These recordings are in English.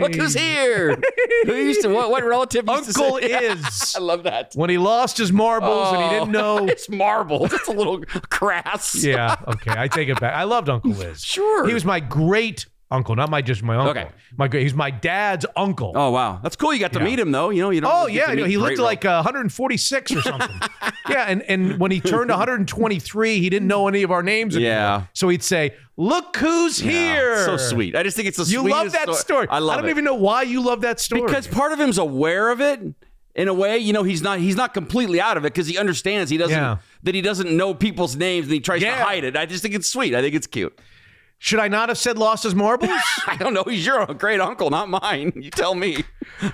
Look who's here. Who used to what? What relative used to Uncle say? is. I love that. When he lost his marbles and he didn't oh, know. It's marbles. It's a little crass. Yeah, okay, I take it back. I loved Uncle Liz. Sure. He was my great uncle, not my just my uncle. Okay. My great. He's my dad's uncle. Oh wow, that's cool. You got to Yeah. meet him though. You know you don't. Oh always get yeah, to you know, meet he great lived like uh, 146 or something. yeah, and and when he turned 123, he didn't know any of our names. Anymore. Yeah. So he'd say, "Look who's here!" So sweet. I just think it's the sweet. You sweetest love that story. I love I don't it. even know why you love that story. because part of him's aware of it in a way. You know, he's not he's not completely out of it because he understands he doesn't Yeah. that he doesn't know people's names and he tries Yeah. to hide it. I just think it's sweet. I think it's cute. Should I not have said lost his marbles? I don't know. He's your great uncle, not mine. You tell me.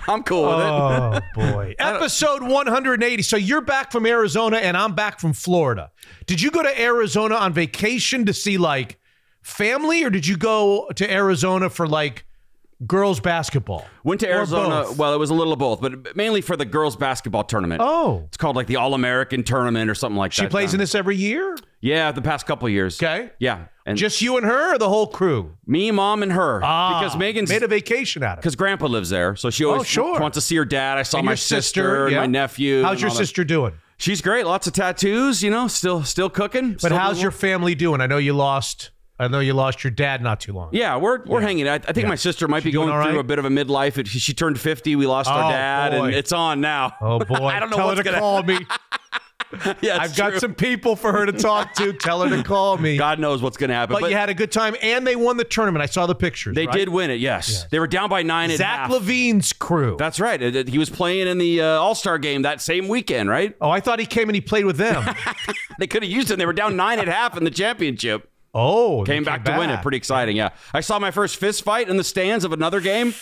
I'm cool with it. Oh boy. Episode 180. So you're back from Arizona and I'm back from Florida. Did you go to Arizona on vacation to see like family or did you go to Arizona for like girls basketball? Went to Arizona. Well, it was a little of both, but mainly for the girls basketball tournament. Oh. It's called like the All American tournament or something like She that. She plays in this every year? Yeah, the past couple years. Okay. Yeah, and Just you and her or the whole crew? me, mom, and her. Ah, because Megan's made a vacation out of it. because Grandpa lives there, so she always Oh, sure. wants to see her dad. I saw And my your sister, and yeah. my nephew. How's and your all that. sister doing? She's great. Lots of tattoos. You know, still still cooking. But still how's doing your family doing? I know you lost I know you lost your dad not too long. Yeah, we're we're hanging. I, I think my sister might be going all through right? a bit of a midlife. It, she, she turned fifty. We lost Oh, our dad, boy. and it's on now. Oh boy. I don't know Tell what's her to gonna. call me. yeah, I've it's got some people for her to talk to. Tell her to call me. God knows what's going to happen. but, you had a good time, and they won the tournament. I saw the pictures. they right? did win it. Yes, they were down by nine at Zach half. Levine's crew. That's right. It- He was playing in the uh, All Star game that same weekend, right? oh, I thought he came and he played with them. They could have used him. They were down nine at half in the championship. Oh, they Came back to win it. Pretty exciting. Yeah, I saw my first fist fight in the stands of another game.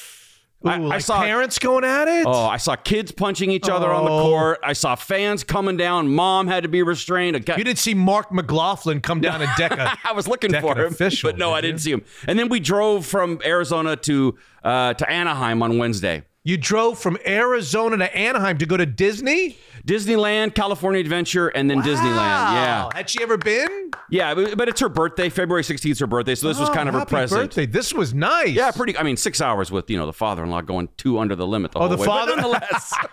Ooh, I- I saw- parents going at it. Oh, I saw kids punching each other on the Oh. court. I saw fans coming down. Mom had to be restrained. A guy- You didn't see Mark McLaughlin come down and deck a. I was looking for him, official, but no, did I didn't see him. And then we drove from Arizona to uh, to Anaheim on Wednesday. You drove from Arizona to Anaheim to go to Disney. Disneyland, California Adventure, and then Disneyland. Yeah, Had she ever been? yeah, but, it's her birthday. February sixteenth is her birthday, so this was Oh, kind of her present. Birthday. This was nice. Yeah, pretty. I mean, six hours with you know the father-in-law going two under the limit. The Oh, the way. Father- nonetheless.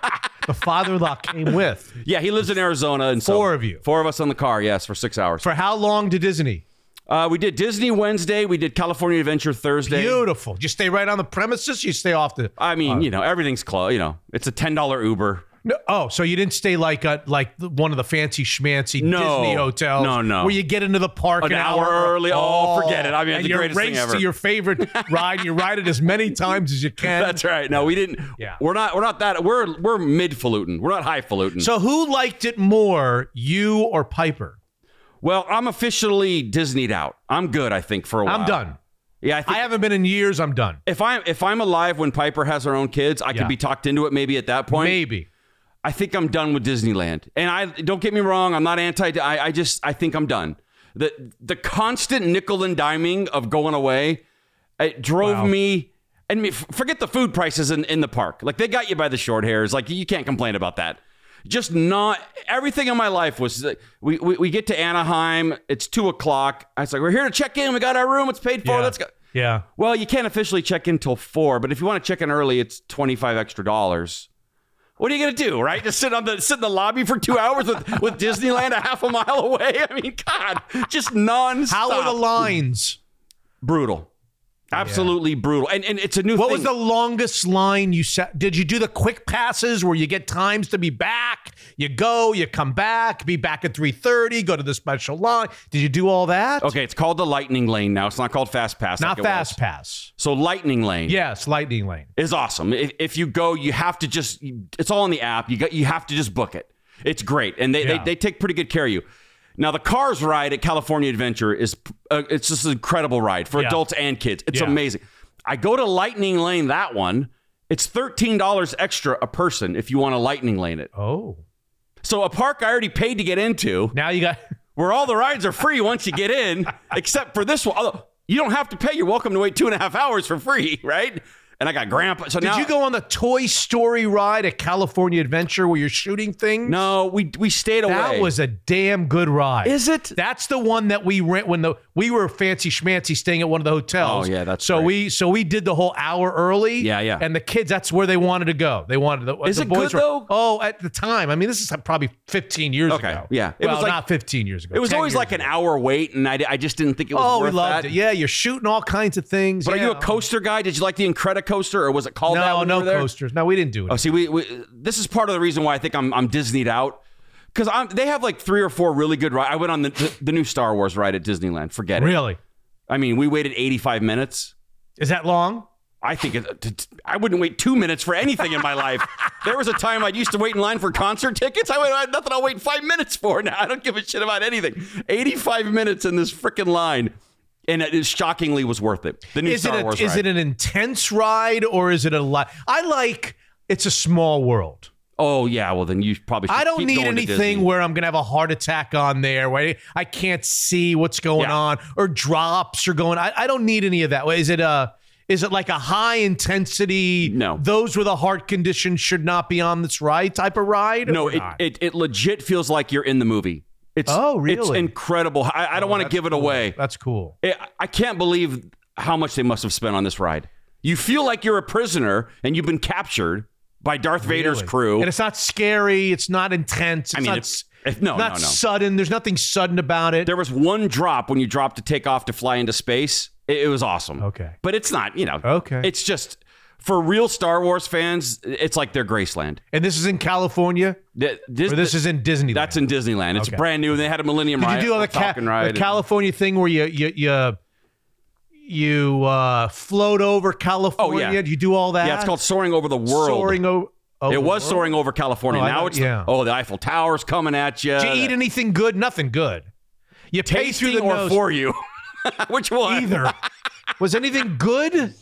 The father-in-law came with. yeah, he lives in Arizona, and so- Four of you. four of us on the car. Yes, for six hours. For how long to Disney? Uh, we did Disney Wednesday. We did California Adventure Thursday. Beautiful. You stay right on the premises. You stay off the. I mean, you know, everything's close. You know, it's a ten dollar Uber. No, oh, so you didn't stay like a, like one of the fancy schmancy No. Disney hotels? No, no. Where you get into the park An hour early. Oh, forget it. I mean, and the greatest thing ever. to your favorite ride. You ride it as many times as you can. That's right. No, we didn't. Yeah. We're not. We're not that. We're we're mid falutin. We're not high falutin. So who liked it more, you or Piper? Well, I'm officially Disneyed out. I'm good. I think for a while. I'm done. Yeah, I think. I haven't been in years. I'm done. if I'm if I'm alive when Piper has her own kids, I Yeah. could be talked into it maybe at that point. Maybe. I think I'm done with Disneyland. And I don't get me wrong, I'm not anti I, I just I think I'm done. The the constant nickel and diming of going away, it drove Wow. me and me, forget the food prices in, in the park. Like they got you by the short hairs. Like you can't complain about that. Just not everything in my life was we, we we get to Anaheim, it's two o'clock. I was like, we're here to check in, we got our room, it's paid for, Yeah. let's go. Yeah. Well, you can't officially check in till four, but if you want to check in early, it's twenty five extra dollars. What are you gonna do, right? Just sit on the sit in the lobby for two hours with, with Disneyland a half a mile away? I mean, God, just nonstop. How are the lines? brutal? Absolutely brutal. And and it's a new What thing. was the longest line you set? Did you do the quick passes where you get times to be back? You go, you come back, be back at 3:30, go to the special line. Did you do all that? okay, it's called the Lightning Lane now. It's not called Fast Pass. Not like fast pass. So Lightning Lane. Yes, lightning lane. is awesome. If, if you go, you have to just it's all in the app. You got you have to just book it. It's great, and they Yeah. they, they take pretty good care of you. Now the Cars ride at California Adventure is uh, it's just an incredible ride for Yeah. adults and kids. It's Yeah. amazing. I go to Lightning Lane that one. It's thirteen dollars extra a person if you want to Lightning Lane it. Oh. So a park I already paid to get into, Now you got where all the rides are free once you get in, except for this one. Although you don't have to pay. You're welcome to wait two and a half hours for free, right? And I got grandpa. So Did now you go on the Toy Story ride at California Adventure where you're shooting things? No, we we stayed away. That was a damn good ride. Is it? That's the one that we rent when the we were fancy schmancy staying at one of the hotels. Oh, yeah, that's so great. we so we did the whole hour early. Yeah, yeah. And the kids, that's where they wanted to go. They wanted the, Is the it boys good, were- though? Oh, at the time, I mean, this is probably 15 years Okay, ago. yeah. It well, was like- not 15 years ago. It was always like an hour wait, and I, I just didn't think it was Oh, we worth loved that. it. Yeah, you're shooting all kinds of things. But yeah. are you a coaster guy? Did you like the Incredicoaster, or was it called that? No, when no were there? coasters. No, we didn't do it. Oh, see, we, we this is part of the reason why I think I'm I'm Disneyed out because I'm they have like three or four really good rides. I went on the, the the new Star Wars ride at Disneyland. Forget it. really? I mean, we waited 85 minutes. Is that long? I think it, I wouldn't wait two minutes for anything in my life. There was a time I used to wait in line for concert tickets. I went, I had nothing I'll wait five minutes for now. I don't give a shit about anything. 85 minutes in this freaking line. And it shockingly was worth it. The new Is Star it a, Wars is ride. it an intense ride or is it a lot? I like it's a small world. oh, yeah. Well, then you probably should I don't need anything where I'm going to have a heart attack on there where I can't see what's going Yeah. on or drops are going. I, I don't need any of that. Is it a is it like a high intensity? No. those with a heart condition should not be on this ride type of ride. No, it, it, it legit feels like you're in the movie. It's, Oh, really? It's incredible. I, I don't oh, want to give it cool. away. That's cool. I I can't believe how much they must have spent on this ride. You feel like you're a prisoner and you've been captured by Darth Vader's crew. and it's not scary. It's not intense. It's I mean, not, if- s- if- no, not no, no. sudden. There's nothing sudden about it. There was one drop when you dropped to take off to fly into space. It, it was awesome. Okay. But it's not, you know. Okay. It's just for real Star Wars fans, it's like their Graceland. and this is in California, Th- This, or this is in Disneyland. that's in Disneyland. It's Okay. brand new. They had a Millennium Did ride. you do all the, ca- ride. the California thing where you you you you uh, float over California? Oh, yeah. You do all that? yeah, it's called Soaring Over the World. soaring over. over It was world? soaring over California. Oh, now it's yeah. oh the Eiffel Tower's coming at you. Did you eat anything good? Nothing good. You pay through the or nose. for you? Which one? either. was anything good?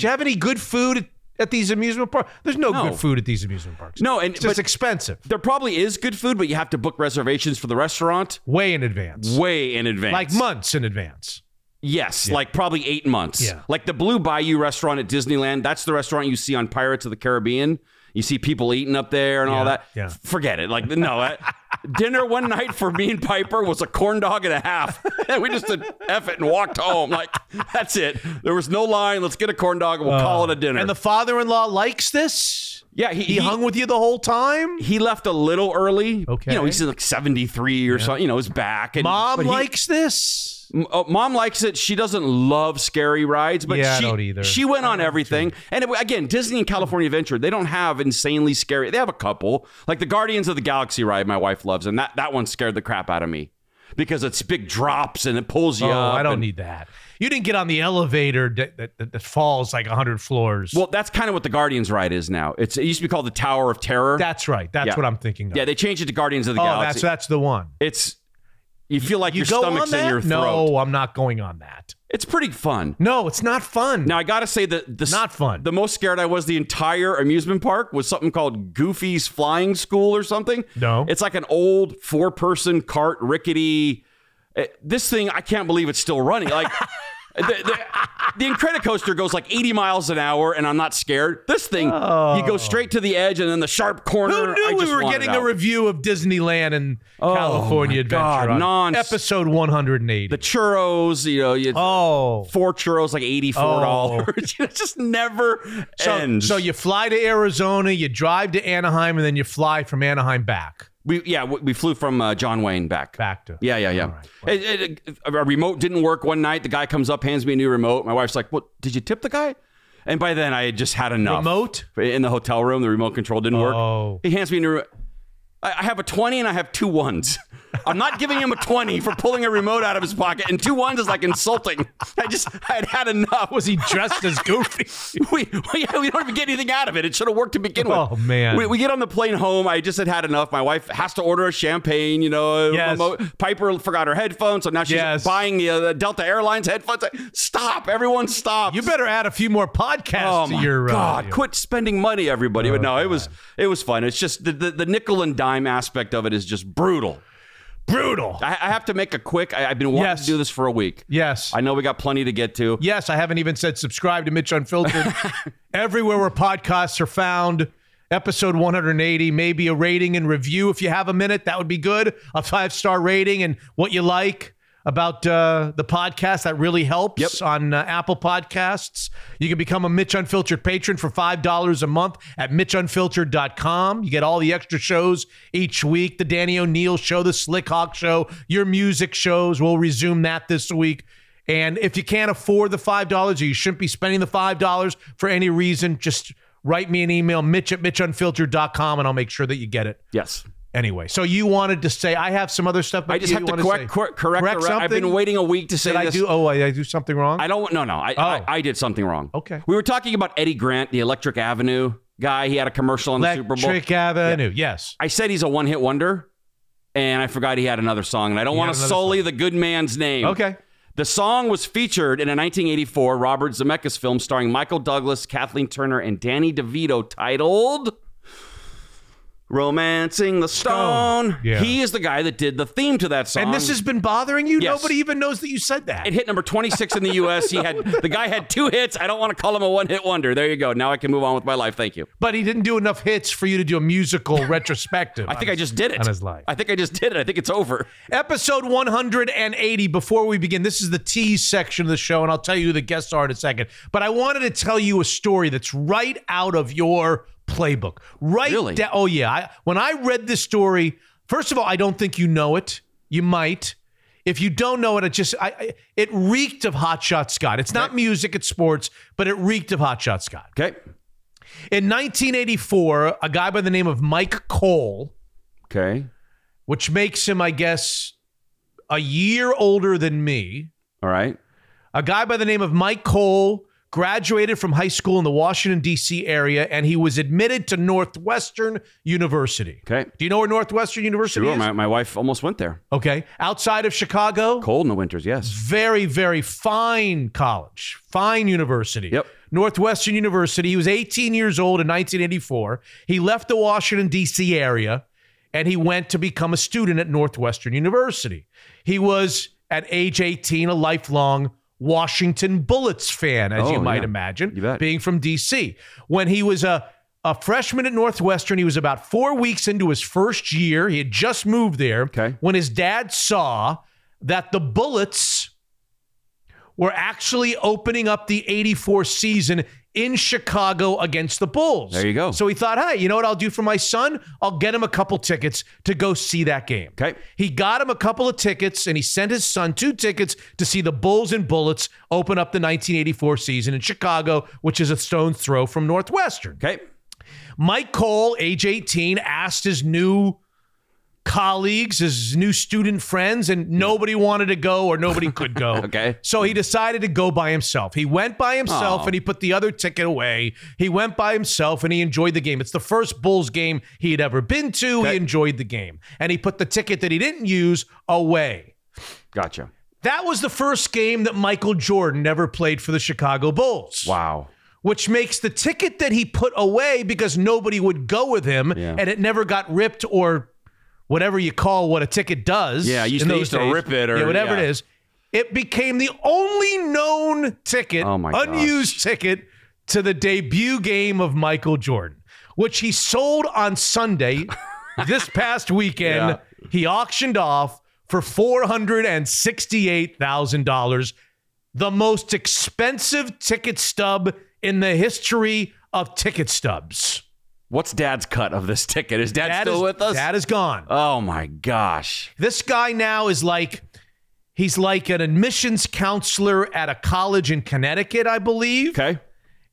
Did you have any good food at, at these amusement parks? There's no, No. good food at these amusement parks. No, and it's just but expensive. there probably is good food, but you have to book reservations for the restaurant Way in advance. way in advance. Like months in advance. Yes, like probably eight months. Yeah. Like the Blue Bayou restaurant at Disneyland. That's the restaurant you see on Pirates of the Caribbean. You see people eating up there and all that. yeah. Forget it. Like no, uh, dinner one night for me and Piper was a corn dog and a half, and we just did f it and walked home. Like that's it. There was no line. Let's get a corn dog and we'll call it a dinner. Uh, And the father-in-law likes this. Yeah, he, He, hung with you the whole time. He left a little early. Okay. You know, he's like 73 or something. You know, his back. And, Mom but he- likes this. M- oh, mom likes it. She doesn't love scary rides, but Yeah, I she, don't either. she went on everything. And it, again, Disney and California Adventure, they don't have insanely scary. They have a couple, like the Guardians of the Galaxy ride. My wife loves, and that that one scared the crap out of me because it's big drops and it pulls you Oh, up. I don't and- need that. You didn't get on the elevator that, that, that, falls like 100 floors. Well, that's kind of what the Guardians ride is now. It's it used to be called the Tower of Terror. that's right. That's Yeah. what I'm thinking of. yeah, they changed it to Guardians of the Galaxy. oh, Galaxy. that's that's the one. it's you feel like You your stomach's in your throat. No, I'm not going on that. It's pretty fun. No, it's not fun. Now I gotta say that the Not fun. The most scared I was the entire amusement park was something called Goofy's Flying School or something. No. it's like an old four-person cart, rickety. Uh, This thing I can't believe it's still running. Like. The, the, the Incredicoaster goes like 80 miles an hour, and I'm not scared. This thing, you go straight to the edge, and then the sharp corner. Who knew we were getting a review of Disneyland and California my Adventure God, on nonce- episode 180? the churros, you know, you, oh, four churros like eighty-four dollars. it just never so, ends. so you fly to Arizona, you drive to Anaheim, and then you fly from Anaheim back. We yeah, we, we flew from uh, John Wayne back. Back to Yeah, yeah, yeah. Right, It- it- a remote didn't work one night. The guy comes up, hands me a new remote. My wife's like, "What? Did you tip the guy?" And by then, I had just had enough. Remote? in the hotel room. The remote control didn't work. Oh. He hands me a new. I I have a twenty and I have two ones. I'm not giving him a twenty for pulling a remote out of his pocket, and two ones is like insulting. I just I had had enough. Was he dressed as Goofy? we, we, we don't even get anything out of it. It should have worked to begin with. Oh, man. We, we get on the plane home. I just had had enough. My wife has to order a champagne. You know, Yes. remote. Piper forgot her headphones, so now she's Yes. buying the uh, Delta Airlines headphones. Stop! Everyone, stop! You better add a few more podcasts Oh to your. uh, God! your- Quit spending money, everybody. but Oh, no, it was it was fun. It's just the, the the nickel and dime aspect of it is just brutal. Brutal. I, I have to make a quick. I, I've been wanting Yes. to do this for a week. Yes. I know we got plenty to get to. Yes, I haven't even said subscribe to Mitch Unfiltered. Everywhere where podcasts are found. Episode 180, maybe a rating and review if you have a minute. That would be good. A five star rating and what you like about uh, the podcast. That really helps Yep. on uh, Apple Podcasts. You can become a Mitch Unfiltered patron for $5 a month at MitchUnfiltered.com. You get all the extra shows each week the Danny O'Neill show, the Slick Hawk show, your music shows. We'll resume that this week. And if you can't afford the $5 or you shouldn't be spending the $5 for any reason, just write me an email, mitch at mitchunfiltered.com, and I'll make sure that you get it. Yes. Anyway, so you wanted to say, I have some other stuff. but I just you have to correct, say- correct, correct the re- I've been waiting a week to say Did I this. do? Oh, I, I do something wrong? I don't. No, no. I, Oh. I I did something wrong. Okay. We were talking about Eddie Grant, the Electric Avenue guy. He had a commercial on the Super Bowl. Electric Avenue. Yes. I said he's a one-hit wonder, and I forgot he had another song, and I don't He want to sully the good man's name. Okay. The song was featured in a 1984 Robert Zemeckis film starring Michael Douglas, Kathleen Turner, and Danny DeVito titled Romancing the Stone. Yeah. He is the guy that did the theme to that song. And this has been bothering you? Yes. Nobody even knows that you said that. it hit number 26 in the US. He had the guy had two hits. I don't want to call him a one-hit wonder. There you go. Now I can move on with my life. Thank you. but he didn't do enough hits for you to do a musical retrospective. I think I just did it. on his life. I think I just did it. I think it's over. Episode 180. Before we begin, this is the tease section of the show, and I'll tell you who the guests are in a second. But I wanted to tell you a story that's right out of your playbook. Right Really? da- oh, yeah. I, when I read this story, first of all, I don't think you know it. You might. If you don't know it, it just I, it reeked of Hot Shot Scott. It's not music, it's sports, but it reeked of Hot Shot Scott. Okay. In 1984, a guy by the name of Mike Cole, Okay. which makes him, I guess, a year older than me. All right. A guy by the name of Mike Cole graduated from high school in the Washington, D.C. area, and he was admitted to Northwestern University. Okay. Do you know where Northwestern University Sure. is? My, my wife almost went there. okay. Outside of Chicago, Cold in the winters, yes. very, very fine college, fine university. Yep. Northwestern University. He was 18 years old in 1984. He left the Washington, D.C. area and he went to become a student at Northwestern University. He was, at age 18, a lifelong Washington Bullets fan, as Oh, you might yeah. imagine, You being from D.C. When he was a a freshman at Northwestern, he was about four weeks into his first year. He had just moved there Okay. when his dad saw that the Bullets were actually opening up the 84 season in Chicago against the Bulls. There you go. So he thought, hey, you know what I'll do for my son? I'll get him a couple tickets to go see that game. Okay. He got him a couple of tickets and he sent his son two tickets to see the Bulls and Bullets open up the 1984 season in Chicago, which is a stone's throw from Northwestern. Okay. Mike Cole, age 18, asked his new colleagues, his new student friends, and nobody wanted to go or nobody could go. Okay. So he decided to go by himself. He went by himself Aw. and he put the other ticket away. He went by himself and he enjoyed the game. It's the first Bulls game he had ever been to. Okay. He enjoyed the game. And he put the ticket that he didn't use away. Gotcha. That was the first game that Michael Jordan ever played for the Chicago Bulls Wow. which makes the ticket that he put away because nobody would go with him Yeah. and it never got ripped or whatever you call what a ticket does. Yeah, you used to- used to rip it or- yeah, whatever yeah. it is. It became the only known ticket, Oh my gosh. unused ticket to the debut game of Michael Jordan, which he sold on Sunday this past weekend. Yeah. He auctioned off for $468,000 the most expensive ticket stub in the history of ticket stubs. What's Dad's cut of this ticket? Is Dad, Dad still is, with us? Dad is gone. oh my gosh. This guy now is like he's like an admissions counselor at a college in Connecticut, I believe. Okay.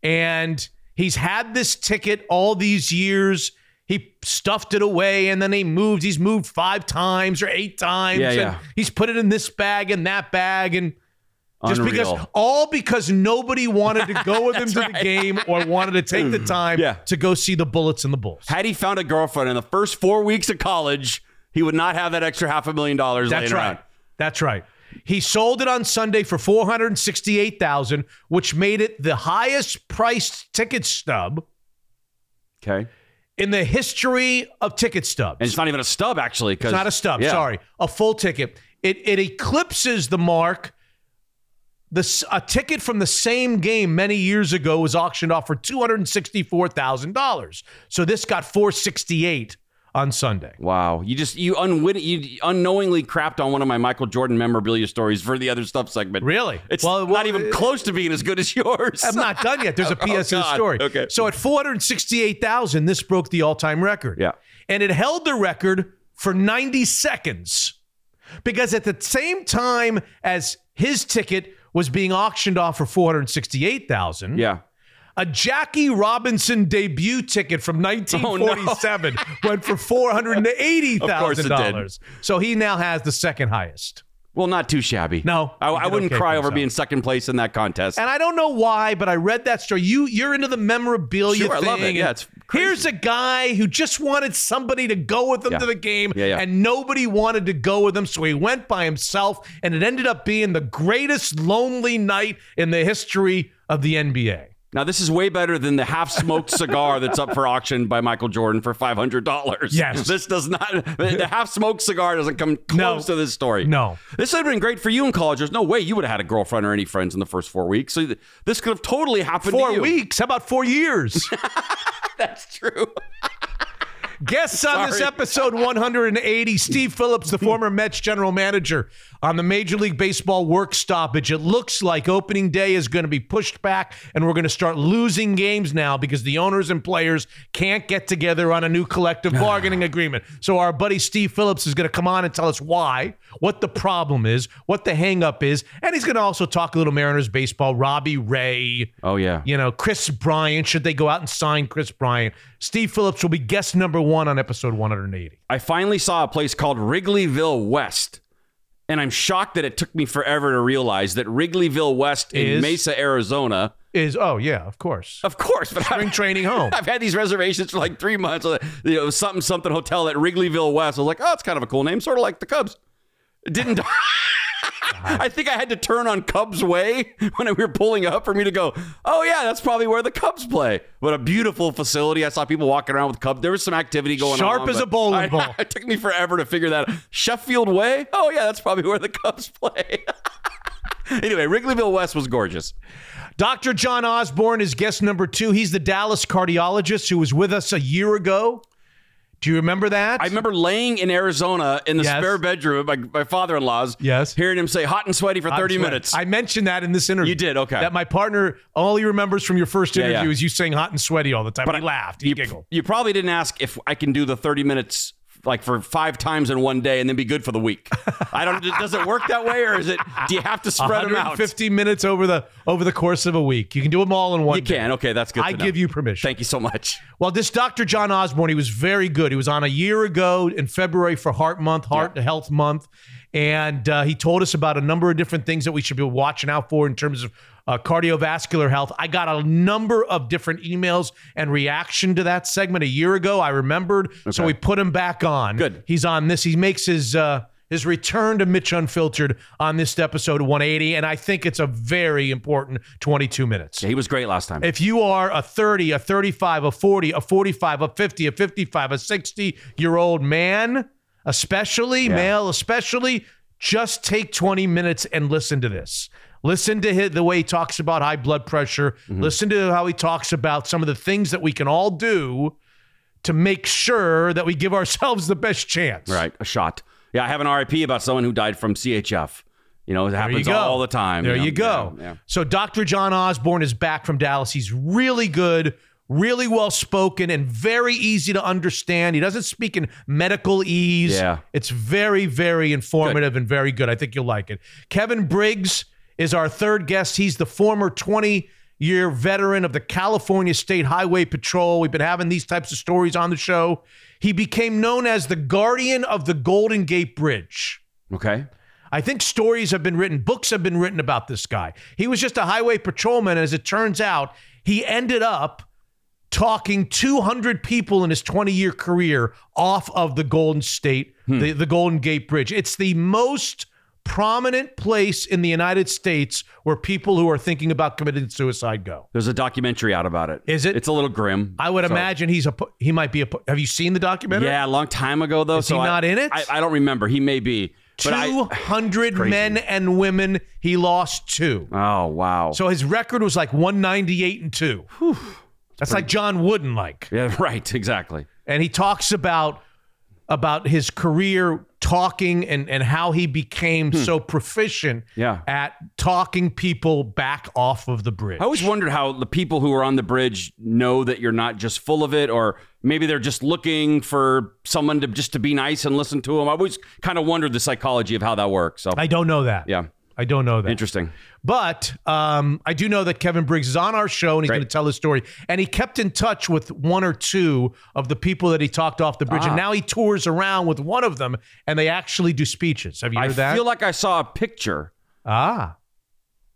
And he's had this ticket all these years. He stuffed it away and then he moved. He's moved five times or eight times. Yeah, and yeah. He's put it in this bag and that bag and just Unreal. because all because nobody wanted to go with him to the game or wanted to take the hmm. time Yeah. to go see the Bullets and the Bulls. Had he found a girlfriend in the first four weeks of college, he would not have that extra half a million dollars That's right. around. That's right. He sold it on Sunday for four hundred sixty-eight thousand, which made it the highest priced ticket stub Okay. in the history of ticket stubs. And it's not even a stub, actually. It's not a stub. Yeah. Sorry, a full ticket. It it eclipses the mark. The a ticket from the same game many years ago was auctioned off for two hundred and sixty four thousand dollars. So this got four sixty eight on Sunday. Wow, you just you unwit you unknowingly crapped on one of my Michael Jordan memorabilia stories for the other stuff segment. Really? It's well, not well, even close to being as good as yours. I'm not done yet. There's a PS oh, story. Okay. So at 468,000, this broke the all-time record. Yeah. And it held the record for 90 seconds. Because at the same time as his ticket was being auctioned off for 468,000, yeah a Jackie Robinson debut ticket from 1947 oh, no. went for $480,000. So he now has the second highest. Well, not too shabby. No, I, I wouldn't okay cry over being second place in that contest. And I don't know why, but I read that story. You you're into the memorabilia sure, thing. I love it. Yeah, it's crazy. Here's a guy who just wanted somebody to go with him yeah. to the game, yeah, yeah. and nobody wanted to go with him, so he went by himself, and it ended up being the greatest lonely night in the history of the NBA. Now, this is way better than the half smoked cigar that's up for auction by Michael Jordan for $500. Yes. This does not, the half smoked cigar doesn't come close no. to this story. No. This would have been great for you in college. There's no way you would have had a girlfriend or any friends in the first four weeks. So this could have totally happened Four weeks? How about four years? that's true. Guests on this episode 180, Steve Phillips, the former Mets general manager, on the Major League Baseball work stoppage. It looks like opening day is going to be pushed back, and we're going to start losing games now because the owners and players can't get together on a new collective bargaining agreement. So our buddy Steve Phillips is going to come on and tell us why, what the problem is, what the hangup is, and he's going to also talk a little Mariners baseball. Robbie Ray. Oh yeah. You know Kris Bryant. Should they go out and sign Kris Bryant? Steve Phillips will be guest number one on episode 180. I finally saw a place called Wrigleyville West. And I'm shocked that it took me forever to realize that Wrigleyville West in Is- Mesa, Arizona. Is oh yeah, of course. Of course, but Spring I, training home. I've had these reservations for like three months. You know, something something hotel at Wrigleyville West. I was like, oh, it's kind of a cool name, sort of like the Cubs. Didn't. I think I had to turn on Cubs Way when we were pulling up for me to go. Oh yeah, that's probably where the Cubs play. What a beautiful facility! I saw people walking around with Cubs. There was some activity going Sharp on. as a bowling I- ball. It took me forever to figure that. out. Sheffield Way. Oh yeah, that's probably where the Cubs play. anyway, Wrigleyville West was gorgeous. Dr. John Osborne is guest number two. He's the Dallas cardiologist who was with us a year ago. Do you remember that? I remember laying in Arizona in the Yes. spare bedroom at my, my father-in-law's. Yes. Hearing him say hot and sweaty for 30 That's right. minutes. I mentioned that in this interview. You did, okay. That my partner, all he remembers from your first Yeah, interview yeah. is you saying hot and sweaty all the time. But he I- laughed. He you, giggled. You probably didn't ask if I can do the 30 minutes like for five times in one day and then be good for the week. I don't. Does it work that way, or is it? Do you have to spread them out? 150 minutes over the over the course of a week. You can do them all in one. You can. day. Okay, that's good. I to know. give you permission. Thank you so much. Well, this Dr. John Osborne, he was very good. He was on a year ago in February for Heart Month, Heart Health Month, and uh, he told us about a number of different things that we should be watching out for in terms of uh, cardiovascular health. I got a number of different emails and reaction to that segment a year ago. I remembered, so we put him back on. Good. He's on this. He makes his. Uh, his return to Mitch Unfiltered on this episode 180, and I think it's a very important 22 minutes. Yeah, he was great last time. If you are a 30, a 35, a 40, a 45, a 50, a 55, a 60 year old man, especially male, especially, just take 20 minutes and listen to this. Listen to his, the way he talks about high blood pressure. Mm-hmm. Listen to how he talks about some of the things that we can all do to make sure that we give ourselves the best chance. right, a shot. Yeah, I have an RIP about someone who died from CHF. You know, it you happens all the time. There know? you go. Yeah, yeah. So Dr. John Osborne is back from Dallas. He's really good, really well spoken, and very easy to understand. He doesn't speak in medical ease. Yeah. It's very, very informative and very good. I think you'll like it. Kevin Briggs is our third guest. He's the former 20 year veteran of the California State Highway Patrol. We've been having these types of stories on the show. He became known as the guardian of the Golden Gate Bridge. Okay. I think stories have been written, books have been written about this guy. He was just a highway patrolman. As it turns out, he ended up talking 200 people in his 20 year career off of the Golden State, hmm. the, the Golden Gate Bridge. It's the most prominent place in the United States where people who are thinking about committing suicide go. There's a documentary out about it. Is it? It's a little grim. I would So- imagine he's a he might be a Have you seen the documentary? Yeah, a long time ago though. Is so he I- not in it? I, I don't remember. He may be. 200 men and women he lost to. oh wow. So his record was like 198 and 2. That's like John Wooden like. yeah, right. Exactly. and he talks about about his career talking and and how he became so proficient Hmm. Yeah. at talking people back off of the bridge. I always wondered how the people who are on the bridge know that you're not just full of it, or maybe they're just looking for someone to just to be nice and listen to them. I always kind of wondered the psychology of how that works. So I don't know that. yeah, I don't know that. interesting. But um, I do know that Kevin Briggs is on our show and he's going to tell his story. And he kept in touch with one or two of the people that he talked off the bridge. Ah. And now he tours around with one of them and they actually do speeches. Have you I heard that? I feel like I saw a picture, ah.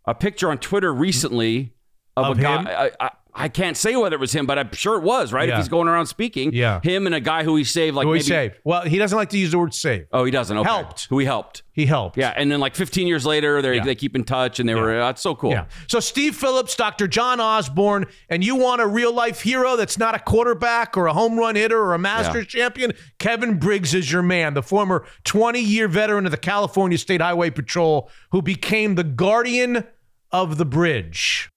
a picture on Twitter recently of, Of a guy. I, I, I can't say whether it was him, but I'm sure it was right. Yeah. If he's going around speaking, Yeah. him and a guy who he saved, like Who he maybe. saved? Well, he doesn't like to use the word save. Oh, he doesn't. Okay. Helped. Who he helped. He helped. Yeah, and then like 15 years later, they Yeah. they keep in touch, and they were oh, that's so cool. Yeah. So Steve Phillips, Dr. John Osborne, and you want a real life hero that's not a quarterback or a home run hitter or a Masters champion? Kevin Briggs is your man, the former 20 year veteran of the California State Highway Patrol who became the guardian of the bridge.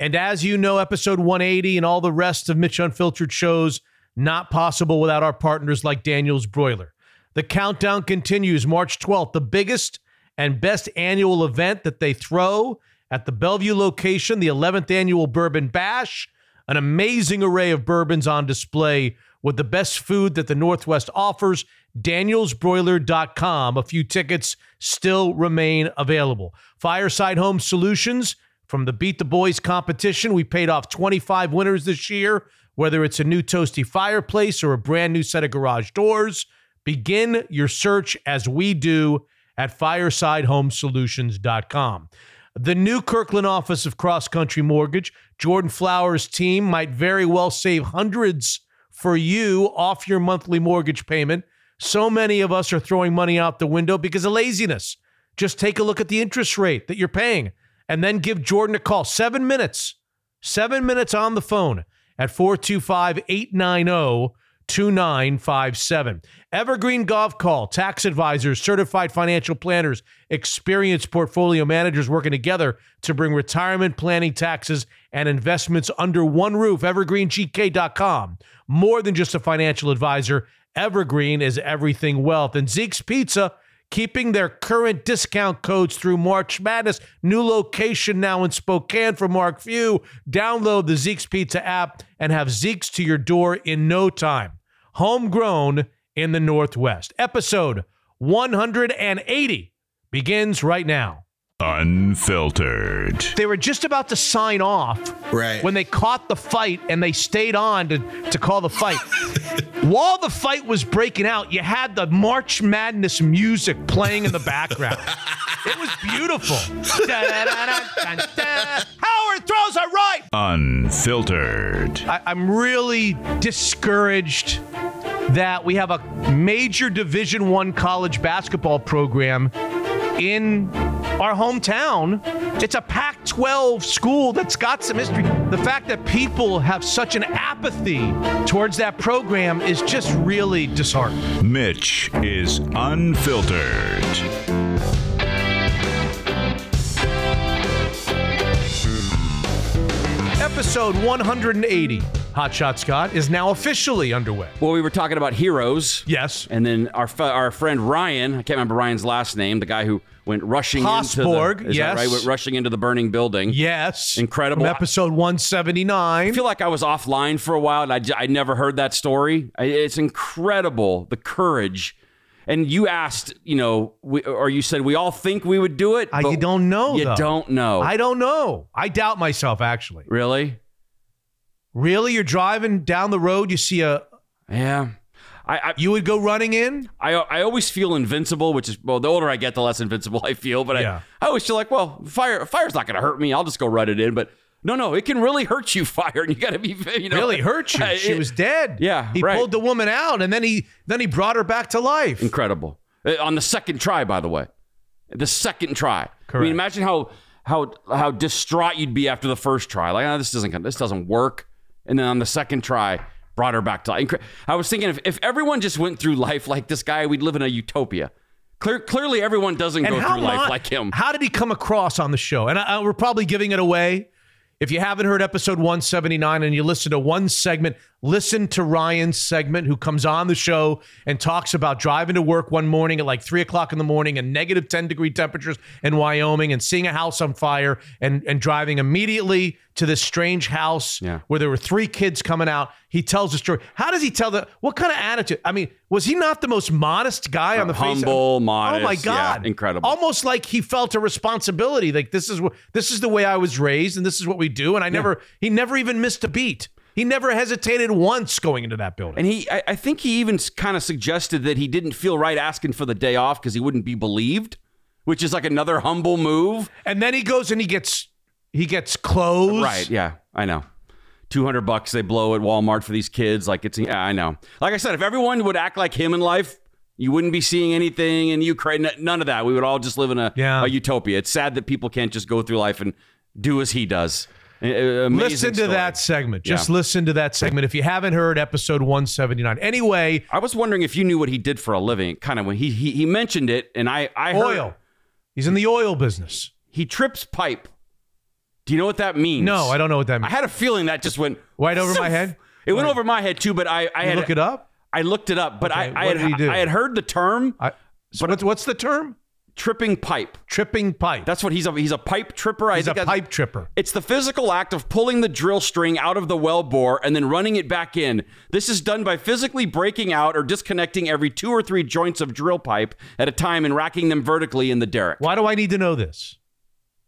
And as you know, episode 180 and all the rest of Mitch Unfiltered shows not possible without our partners like Daniels Broiler. The countdown continues March 12th, the biggest and best annual event that they throw at the Bellevue location, the 11th annual Bourbon Bash. An amazing array of bourbons on display with the best food that the Northwest offers. DanielsBroiler.com. A few tickets still remain available. Fireside Home Solutions from the Beat the Boys competition. We paid off 25 winners this year, whether it's a new toasty fireplace or a brand new set of garage doors. Begin your search as we do at firesidehomesolutions.com. The new Kirkland office of Cross Country Mortgage, Jordan Flowers' team might very well save hundreds for you off your monthly mortgage payment. So many of us are throwing money out the window because of laziness. Just take a look at the interest rate that you're paying and then give Jordan a call. Seven minutes, seven minutes on the phone at 425 890 2957. Evergreen Gavekal, tax advisors, certified financial planners, experienced portfolio managers working together to bring retirement planning, taxes, and investments under one roof. EvergreenGK.com. More than just a financial advisor, Evergreen is everything wealth. And Zeke's Pizza, keeping their current discount codes through March Madness. New location now in Spokane for Mark Few. Download the Zeke's Pizza app and have Zeke's to your door in no time. Homegrown in the Northwest. Episode 180 begins right now. Unfiltered. They were just about to sign off Right. when they caught the fight and they stayed on to, to call the fight. While the fight was breaking out, you had the March Madness music playing in the background. it was beautiful. Howard throws a right. Unfiltered. I, I'm really discouraged that we have a major Division One college basketball program in our hometown. It's a Pac-12 school that's got some history. The fact that people have such an apathy towards that program is just really disheartening. Mitch is unfiltered. Episode 180, Hot Shot Scott, is now officially underway. Well, we were talking about heroes. Yes. And then our f- our friend Ryan, I can't remember Ryan's last name, the guy who went rushing Pasborg, into the, is yes. that right? Went rushing into the burning building. Yes. Incredible. From episode 179. I feel like I was offline for a while and I, j- I never heard that story. I, it's incredible the courage. And you asked, you know, we, or you said we all think we would do it. I, you don't know. You though. don't know. I don't know. I doubt myself, actually. really? Really? You're driving down the road, you see a. Yeah. I, I You would go running in? I I always feel invincible, which is well, the older I get, the less invincible I feel. But Yeah. I, I always feel like, well, fire fire's not going to hurt me. I'll just go run it in. But no, no, it can really hurt you. Fire, and you got to be, you know, Really hurt you. She It- was dead. Yeah, He right. pulled the woman out and then he then he brought her back to life. incredible Uh, on the second try, by the way. the second try. I mean, imagine how how how distraught you'd be after the first try. Like, oh, this doesn't this doesn't work. And then on the second try, brought her back to life. I was thinking if, if everyone just went through life like this guy, we'd live in a utopia. Clear, clearly, everyone doesn't go through life like him. How did he come across on the show? And I, I- we're probably giving it away. If you haven't heard episode 179 and you listen to one segment, listen to Ryan's segment, who comes on the show and talks about driving to work one morning at like three o'clock in the morning and negative 10 degree temperatures in Wyoming and seeing a house on fire and, and driving immediately to this strange house Yeah. where there were three kids coming out. He tells the story. How does he tell the what kind of attitude? I mean, was he not the most modest guy on the face? humble, modest. Oh my yeah, God, incredible. Almost like he felt a responsibility. Like this is what this is the way I was raised, and this is what we do. And I never, he never even missed a beat. He never hesitated once going into that building. And he, I, I think he even kind of suggested that he didn't feel right asking for the day off because he wouldn't be believed, which is like another humble move. And then he goes and he gets he gets clothes. Right. Yeah, I know. 200 bucks they blow at Walmart for these kids. Like it's, yeah, I know. Like I said, if everyone would act like him in life, you wouldn't be seeing anything in Ukraine. None of that. We would all just live in a, Yeah. a utopia. It's sad that people can't just go through life and do as he does. Amazing Listen to story. that segment. Just Yeah. listen to that segment if you haven't heard episode 179. Anyway, I was wondering if you knew what he did for a living. Kind of when he he, he mentioned it, and I I heard oil. He's in the oil business. he trips pipe. Do you know what that means? No, I don't know what that I had a feeling that just went Right over my head? It went over my head too, but I I You had look it up. I looked it up, but Okay, I I had? I had heard the term I, so what's, what's the term? Tripping pipe. Tripping pipe. That's what he's a he's a pipe tripper. I He's a pipe tripper. It's the physical act of pulling the drill string out of the well bore and then running it back in. This is done by physically breaking out or disconnecting every two or three joints of drill pipe at a time and racking them vertically in the derrick. Why do I need to know this?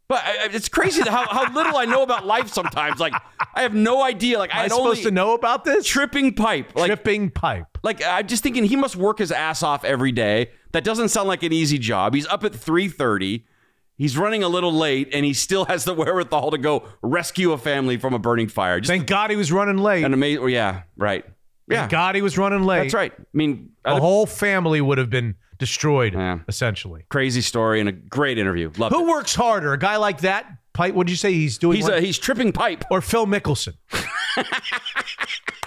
But I- I- it's crazy how, how little I know about life sometimes. Like I have no idea. Like I Am I had supposed to know about this? tripping pipe. Like Tripping pipe. like I'm just thinking he must work his ass off every day. That doesn't sound like an easy job. He's up at 3:30. He's running a little late and he still has the wherewithal to go rescue a family from a burning fire. Just Thank God he was running late. an amazing yeah, right. Yeah. Thank God he was running late. That's right. I mean, The other- whole family would have been destroyed, Yeah. essentially. crazy story and a great interview. Love it. Who works harder? A guy like that? Pipe? What did you say he's doing? He's uh, he's tripping pipe. or Phil Mickelson?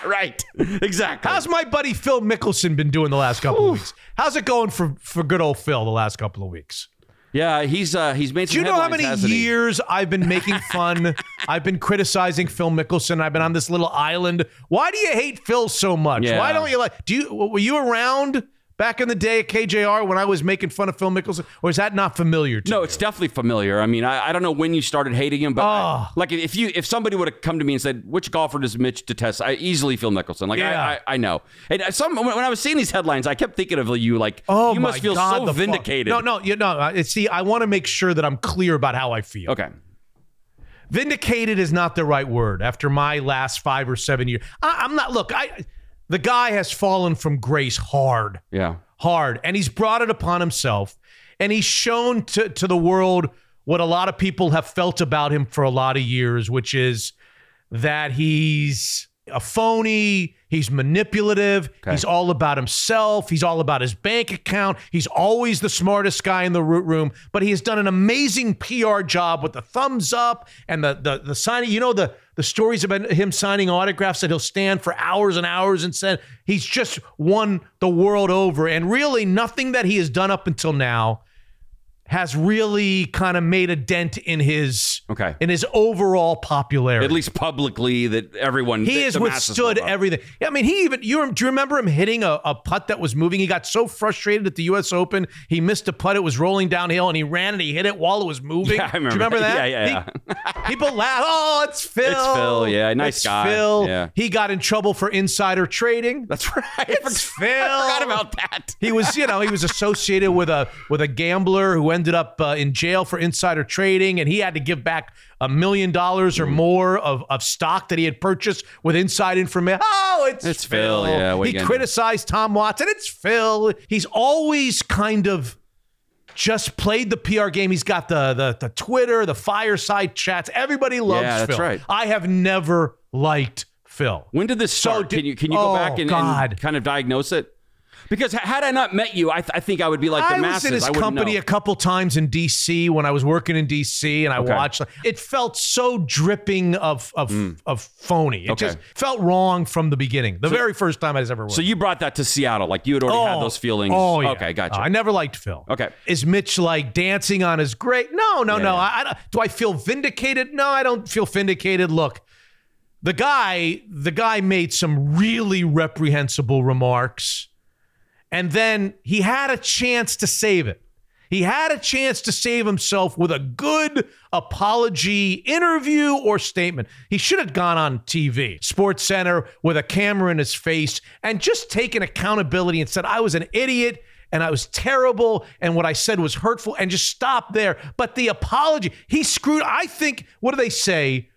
Right. exactly. How's my buddy Phil Mickelson been doing the last couple of weeks? How's it going for, for good old Phil the last couple of weeks? yeah, he's uh he's made Do you know how many years I've been making fun? I've been criticizing Phil Mickelson. I've been on this little island. Why do you hate Phil so much? Yeah. Why don't you like? Do you were you around back in the day at KJR when I was making fun of Phil Mickelson, or is that not familiar to No, you? it's definitely familiar. I mean, I, I don't know when you started hating him, but I- Oh. like if you if somebody would have come to me and said, "Which golfer does Mitch detest?" I easily Phil Mickelson. Like Yeah. I, I, I know. And uh, some when I was seeing these headlines, I kept thinking of you. Like, Oh you must feel God, so vindicated. No, no, you know. See, I want to make sure that I'm clear about how I feel. Okay. Vindicated is not the right word. After my last five or seven years, I, I'm not. Look, I the guy has fallen from grace hard. Yeah. hard and he's brought it upon himself and he's shown to, to the world what a lot of people have felt about him for a lot of years which is that he's a phony he's manipulative he's all about himself he's all about his bank account he's always the smartest guy in the root room but he has done an amazing pr job with the thumbs up and the the, the signing you know the the stories about him signing autographs that he'll stand for hours and hours and said he's just won the world over. And really nothing that he has done up until now has really kind of made a dent in his Okay. in his overall popularity At least publicly, that everyone he has withstood everything. Yeah, I mean, he even you do you remember him hitting a, a putt that was moving? He got so frustrated at the U.S. Open, he missed a putt. It was rolling downhill, and he ran and he hit it while it was moving. Yeah, I remember Do you remember that. that? Yeah, yeah, He- people laugh. Oh, it's Phil. It's Phil, yeah, nice It's guy, Phil. yeah. He got in trouble for insider trading. That's right. It's Phil. I forgot about that. He was, you know, he was associated with a with a gambler who ended up uh, in jail for insider trading, and he had to give back a million dollars or more of, of stock that he had purchased with inside information. Oh, it's It's Phil, yeah, he you gonna do? criticized Tom Watson. It's Phil. He's always kind of just played the PR game. He's got the the the Twitter, the fireside chats. Everybody loves Yeah, that's Phil. right. I have never liked Phil. When did this So start? did- can you can you go oh, back and, and kind of diagnose it? Because had I not met you, I, th- I think I would be like the master. I masses. was in his I company know. a couple times in DC when I was working in DC, and I Okay. watched. It felt so dripping of of of phony. It Mm. Okay. just felt wrong from the beginning. The very first time I was ever worked. So you brought that to Seattle, like you had already had those feelings. Oh, yeah. Okay, gotcha. Uh, I never liked Phil. Okay. Is Mitch like dancing on his grave? No, no, no. yeah. I, I do I feel vindicated? No, I don't feel vindicated. Look, the guy, the guy made some really reprehensible remarks, and then he had a chance to save it. He had a chance to save himself with a good apology interview or statement. He should have gone on TV, Sports Center, with a camera in his face and just taken accountability and said, I was an idiot and I was terrible and what I said was hurtful and just stop there. But the apology, he screwed. I think, what do they say?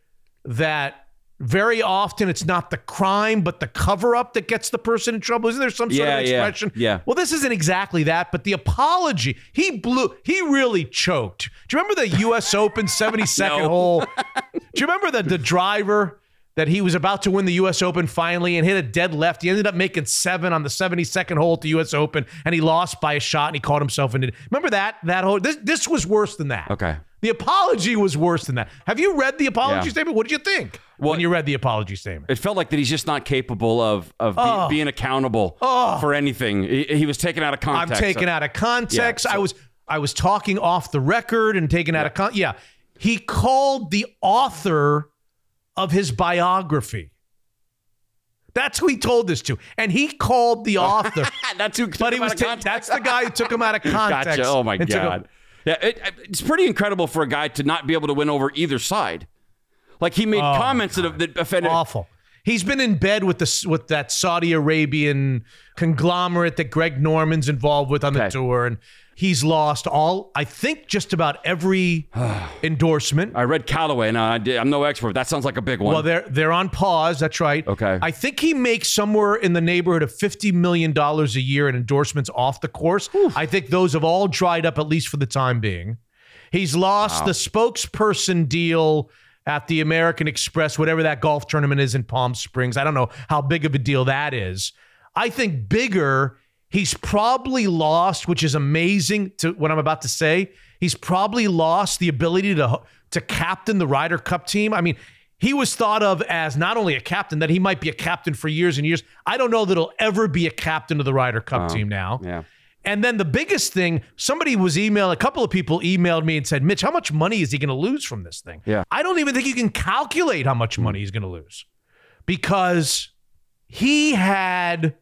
That very often it's not the crime, but the cover up that gets the person in trouble. Isn't there some sort Yeah, of yeah, expression? yeah. Well, this isn't exactly that, but the apology, he blew, he really choked. Do you remember the U.S. Open 72nd No. hole? Do you remember the, the driver that he was about to win the U.S. Open finally and hit a dead left? He ended up making seven on the 72nd hole at the U.S. Open and he lost by a shot and he caught himself in it. Remember that? That whole, this, this was worse than that. Okay. The apology was worse than that. Have you read the apology Yeah. statement? What did you think Well- when you read the apology statement? It felt like that he's just not capable of of be- Oh. being accountable oh. for anything. He, he was taken out of context. I'm taken out of context. Yeah, so- I was I was talking off the record and taken out of con. Yeah, he called the author of his biography. That's who he told this to, and he called the author. That's who. but he was ta- that's the guy who took him out of context. Gotcha. Oh my god. Yeah, it, it's pretty incredible for a guy to not be able to win over either side. Like he made oh, comments that, that offended. awful. He's been in bed with the with that Saudi Arabian conglomerate that Greg Norman's involved with on the Okay. tour, and he's lost all. I think just about every endorsement. I read Callaway. and I did, I'm no expert. That sounds like a big one. Well, they're they're on pause. That's right. Okay. I think he makes somewhere in the neighborhood of fifty million dollars a year in endorsements off the course. I think those have all dried up at least for the time being. He's lost the spokesperson deal at the American Express, whatever that golf tournament is in Palm Springs. I don't know how big of a deal that is. I think bigger. He's probably lost, which is amazing to what I'm about to say. He's probably lost the ability to to captain the Ryder Cup team. I mean, he was thought of as not only a captain, that he might be a captain for years and years. I don't know that he'll ever be a captain of the Ryder Cup team now. yeah. And then the biggest thing, somebody was emailed, a couple of people emailed me and said, Mitch, how much money is he going to lose from this thing? Yeah. I don't even think you can calculate how much money he's going to lose because he had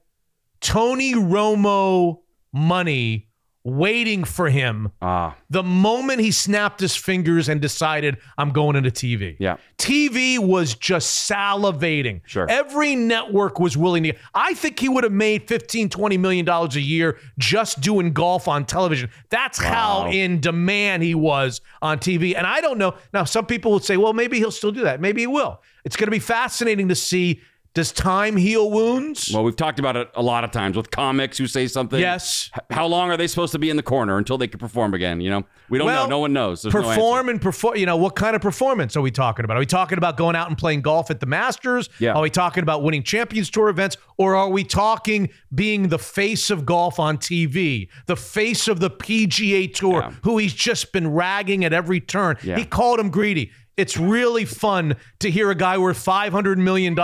Tony Romo money waiting for him Ah, the moment he snapped his fingers and decided I'm going into TV. Yeah. TV was just salivating. Sure. Every network was willing to. I think he would have made 15, 20 million dollars a year just doing golf on television. That's how Wow. in demand he was on TV. And I don't know. Now, some people would say, well, maybe he'll still do that. Maybe he will. It's going to be fascinating to see does time heal wounds? well, we've talked about it a lot of times with comics who say something. yes. How long are they supposed to be in the corner until they can perform again? You know, we don't Well, know. No one knows. There's no perform and perform. You know, what kind of performance are we talking about? Are we talking about going out and playing golf at the Masters? Yeah. Are we talking about winning Champions Tour events? Or are we talking being the face of golf on TV, the face of the PGA Tour, Yeah. who he's just been ragging at every turn? Yeah. He called him greedy. It's really fun to hear a guy worth $500 million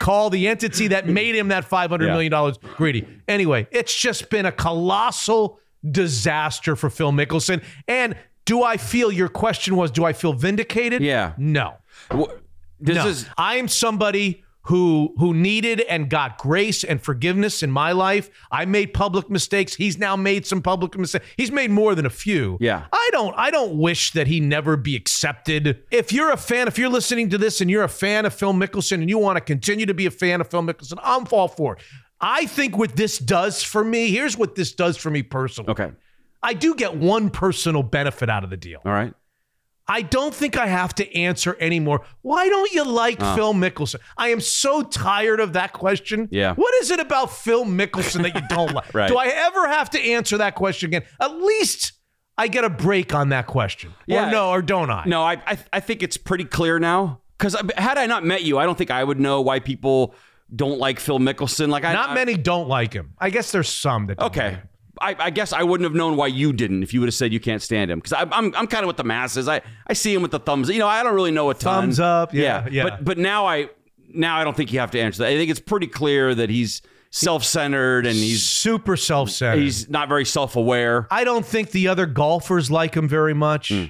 call the entity that made him that 500 Yeah. million dollars greedy. Anyway, it's just been a colossal disaster for Phil Mickelson. And do I feel your question was, do I feel vindicated? Yeah. No. Wh- This no. is I am somebody who who needed and got grace and forgiveness in my life. I made public mistakes. He's now made some public mistakes. He's made more than a few. Yeah. I don't I don't wish that he never be accepted. If you're a fan, if you're listening to this and you're a fan of Phil Mickelson and you want to continue to be a fan of Phil Mickelson, I'm all for it. I think what this does for me, here's what this does for me personally. okay. I do get one personal benefit out of the deal. All right. I don't think I have to answer anymore. Why don't you like Phil Mickelson? I am so tired of that question. Yeah. What is it about Phil Mickelson that you don't like? Right. Do I ever have to answer that question again? At least I get a break on that question. Yeah. Or no, or don't I? No, I I, I think it's pretty clear now. Because had I not met you, I don't think I would know why people don't like Phil Mickelson. Like I Not I- many don't like him. I guess there's some that. Don't like Okay. him. I, I guess I wouldn't have known why you didn't if you would have said you can't stand him because I'm I'm kind of with the masses. I, I see him with the thumbs. You know, I don't really know a ton. Thumbs up, yeah, yeah. But but now I now I don't think you have to answer that. I think it's pretty clear that he's self centered and he's super self-centered. he's not very self aware. I don't think the other golfers like him very much. Hmm.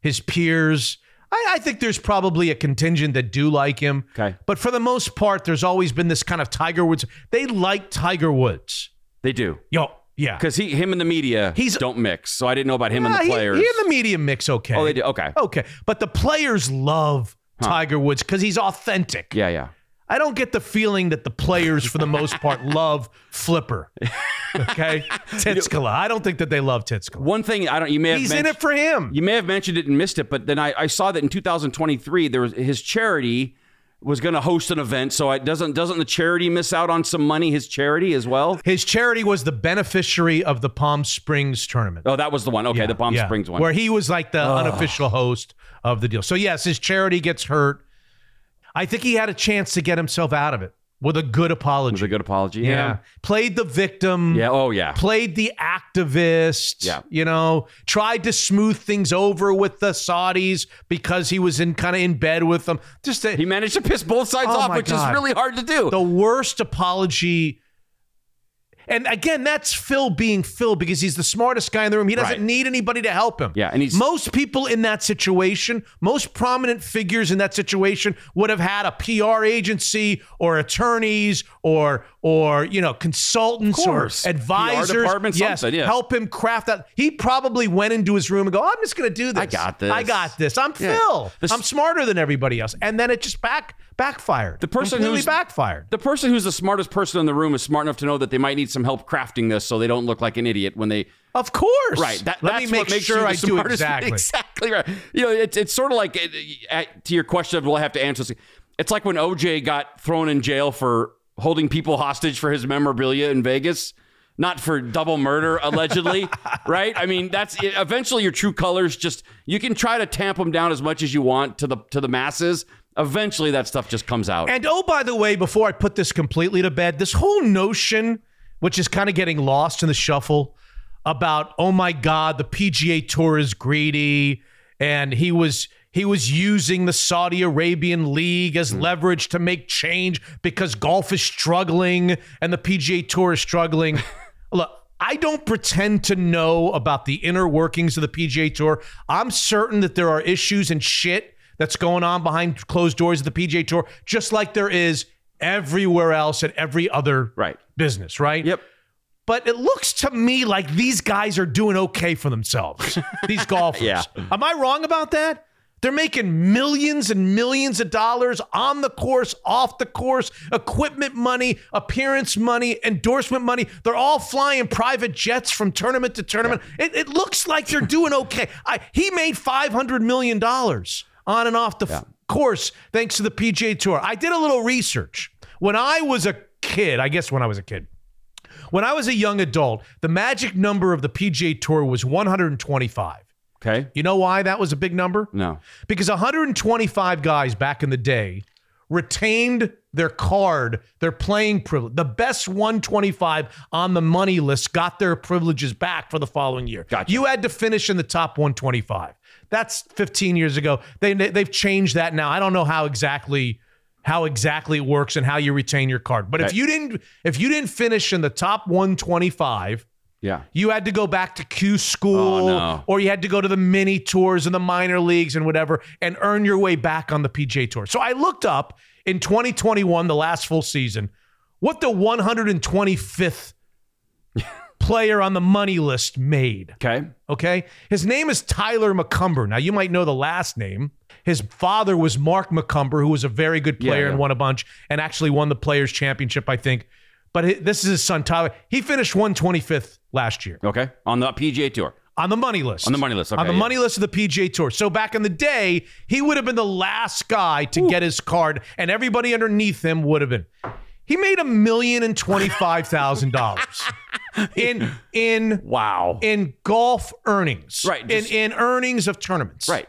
His peers. I, I think there's probably a contingent that do like him. Okay. But for the most part, there's always been this kind of Tiger Woods. They like Tiger Woods. They do Yo, yeah. because he him and the media He's- don't mix. So I didn't know about him Yeah, and the players. He, and the media mix okay. oh, they do. Okay. Okay. But the players love Tiger Woods because he's authentic. Yeah, yeah. I don't get the feeling that the players, for the most part, love Flipper. Okay? Titskala. I don't think that they love Titskala. One thing I don't. You may have He's in it for him. You may have mentioned it and missed it, but then I, I saw that in 2023 there was his charity was going to host an event. So it doesn't doesn't the charity miss out on some money? His charity as well. His charity was the beneficiary of the Palm Springs tournament. Oh, that was the one. Okay, the Palm Yeah. Springs one. Where he was like the unofficial host of the deal. So, yes, his charity gets hurt. I think he had a chance to get himself out of it with a good apology. was a good apology. yeah. Played the victim. Yeah. Oh, yeah. Played the activist. Yeah. You know, tried to smooth things over with the Saudis because he was in kind of in bed with them. Just a, He managed to piss both sides Oh, off, which God. is really hard to do. the worst apology. And again, that's Phil being Phil because he's the smartest guy in the room. He doesn't Right. need anybody to help him. Yeah, and he's- most people in that situation, most prominent figures in that situation would have had a PR agency or attorneys or or you know consultants or advisors. yes, yeah. help him craft that. He probably went into his room and go, "I'm just going to do this. I got this. I got this. I'm Yeah. Phil. This- I'm smarter than everybody else." And then it just back backfired. The person who's- backfired. the person who's the smartest person in the room is smart enough to know that they might need some help crafting this, so they don't look like an idiot when they Of course. Right. That, Let that's me make sure I do exactly. Exactly right. You know, it's it's sort of like uh, to your question of will I have to answer? this? It's like when OJ got thrown in jail for holding people hostage for his memorabilia in Vegas. Not for double murder, allegedly, right? I mean, that's eventually your true colors. Just you can try to tamp them down as much as you want to the to the masses. Eventually, that stuff just comes out. And oh, by the way, before I put this completely to bed, this whole notion, which is kind of getting lost in the shuffle, about oh my God, the PGA Tour is greedy, and he was he was using the Saudi Arabian League as hmm. leverage to make change because golf is struggling and the PGA Tour is struggling. Look. I don't pretend to know about the inner workings of the PGA Tour. I'm certain that there are issues and shit that's going on behind closed doors of the PGA Tour, just like there is everywhere else at every other Right. business, right? Yep. But it looks to me like these guys are doing okay for themselves, these golfers. Yeah. Am I wrong about that? They're making millions and millions of dollars on the course, off the course, equipment money, appearance money, endorsement money. They're all flying private jets from tournament to tournament. It, it looks like they're doing okay. I, he made $500 million on and off the f- course thanks to the PGA Tour. I did a little research. When I was a kid, I guess when I was a kid, when I was a young adult, the magic number of the PGA Tour was 125. Okay. You know why that was a big number? No. Because 125 guys back in the day retained their card, their playing privilege. The best 125 on the money list got their privileges back for the following year. Gotcha. You had to finish in the top 125. That's 15 years ago. They they've changed that now. I don't know how exactly how exactly it works and how you retain your card. But if you didn't if you didn't finish in the top 125, Yeah. you had to go back to Q school, Oh, no. or you had to go to the mini tours and the minor leagues and whatever, and earn your way back on the PJ Tour. So I looked up in 2021, the last full season, what the 125th player on the money list made. Okay. Okay. His name is Tyler McCumber. Now, you might know the last name. His father was Mark McCumber, who was a very good player yeah. and won a bunch and actually won the Players' Championship, I think. But hi- this is his son, Tyler. He finished 125th last year Okay. On the PGA Tour. on the money list. On the money list, on the yeah. money list of the PGA Tour. So back in the day, he would have been the last guy to get his card, and everybody underneath him would have been. He made a million and twenty-five thousand dollars in in Wow. in golf earnings, Right, In just- in earnings of tournaments, Right.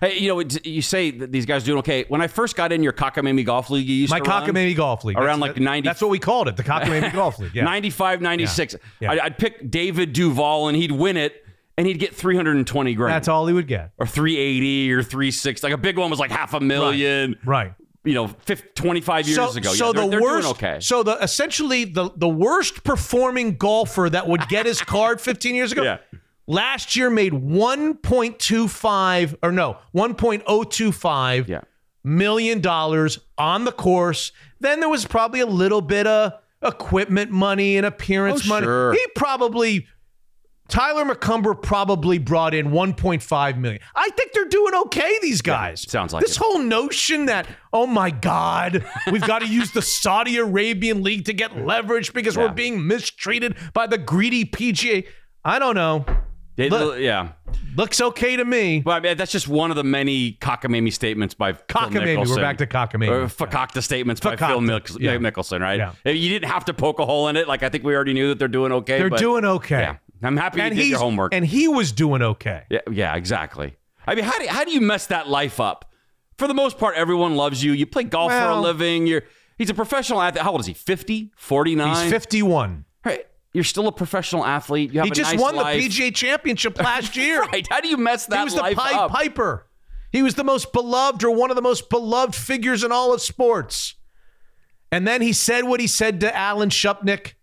Hey, you know, you say that these guys doing okay. When I first got in your Cockamamie Golf League, you used My to Cockamamie Golf League. Around That's- like 90 That's what we called it, the Cockamamie Golf League. Yeah. 95, 96. Yeah. I'd, I'd pick David Duval and he'd win it and he'd get 320 grand. That's all he would get. or 380 or 360. Like a big one was like half a million. Right. You know, 50, 25 years so, ago. so yeah, they're, the they're worst. doing okay. So the essentially the the worst performing golfer that would get his card 15 years ago. Yeah. Last year made 1.25 or no 1.025 Yeah. million dollars on the course. Then there was probably a little bit of equipment money and appearance Oh, money. sure. He probably Tyler McCumber probably brought in 1.5 million. I think they're doing okay. These guys. sounds like this it. whole notion that oh my god, we've got to use the Saudi Arabian league to get leverage because Yeah. we're being mistreated by the greedy PGA. I don't know. They- Look- yeah. Looks okay to me. Well, I mean, that's just one of the many cockamamie statements by Phil Cockamamie. Mickelson. We're back to cockamamie. Or fakakta statements by Phil Fakakta. Mickelson, Yeah. Mickelson, right? Yeah. You didn't have to poke a hole in it. Like I think we already knew that they're doing okay. They're but- doing okay. I'm happy And you did your homework. and he was doing okay. yeah, yeah, exactly. I mean, how do how do you mess that life up? For the most part, everyone loves you. You play golf for a living. You're he's a professional athlete. How old is he? 50? 49? He's 51. Right. You're still a professional athlete. You have He just nice won life. the PGA Championship last year. Right. How do you mess that up? he was the Pied up? Piper. He was the most beloved or one of the most beloved figures in all of sports. And then he said what he said to Alan Shipnuck,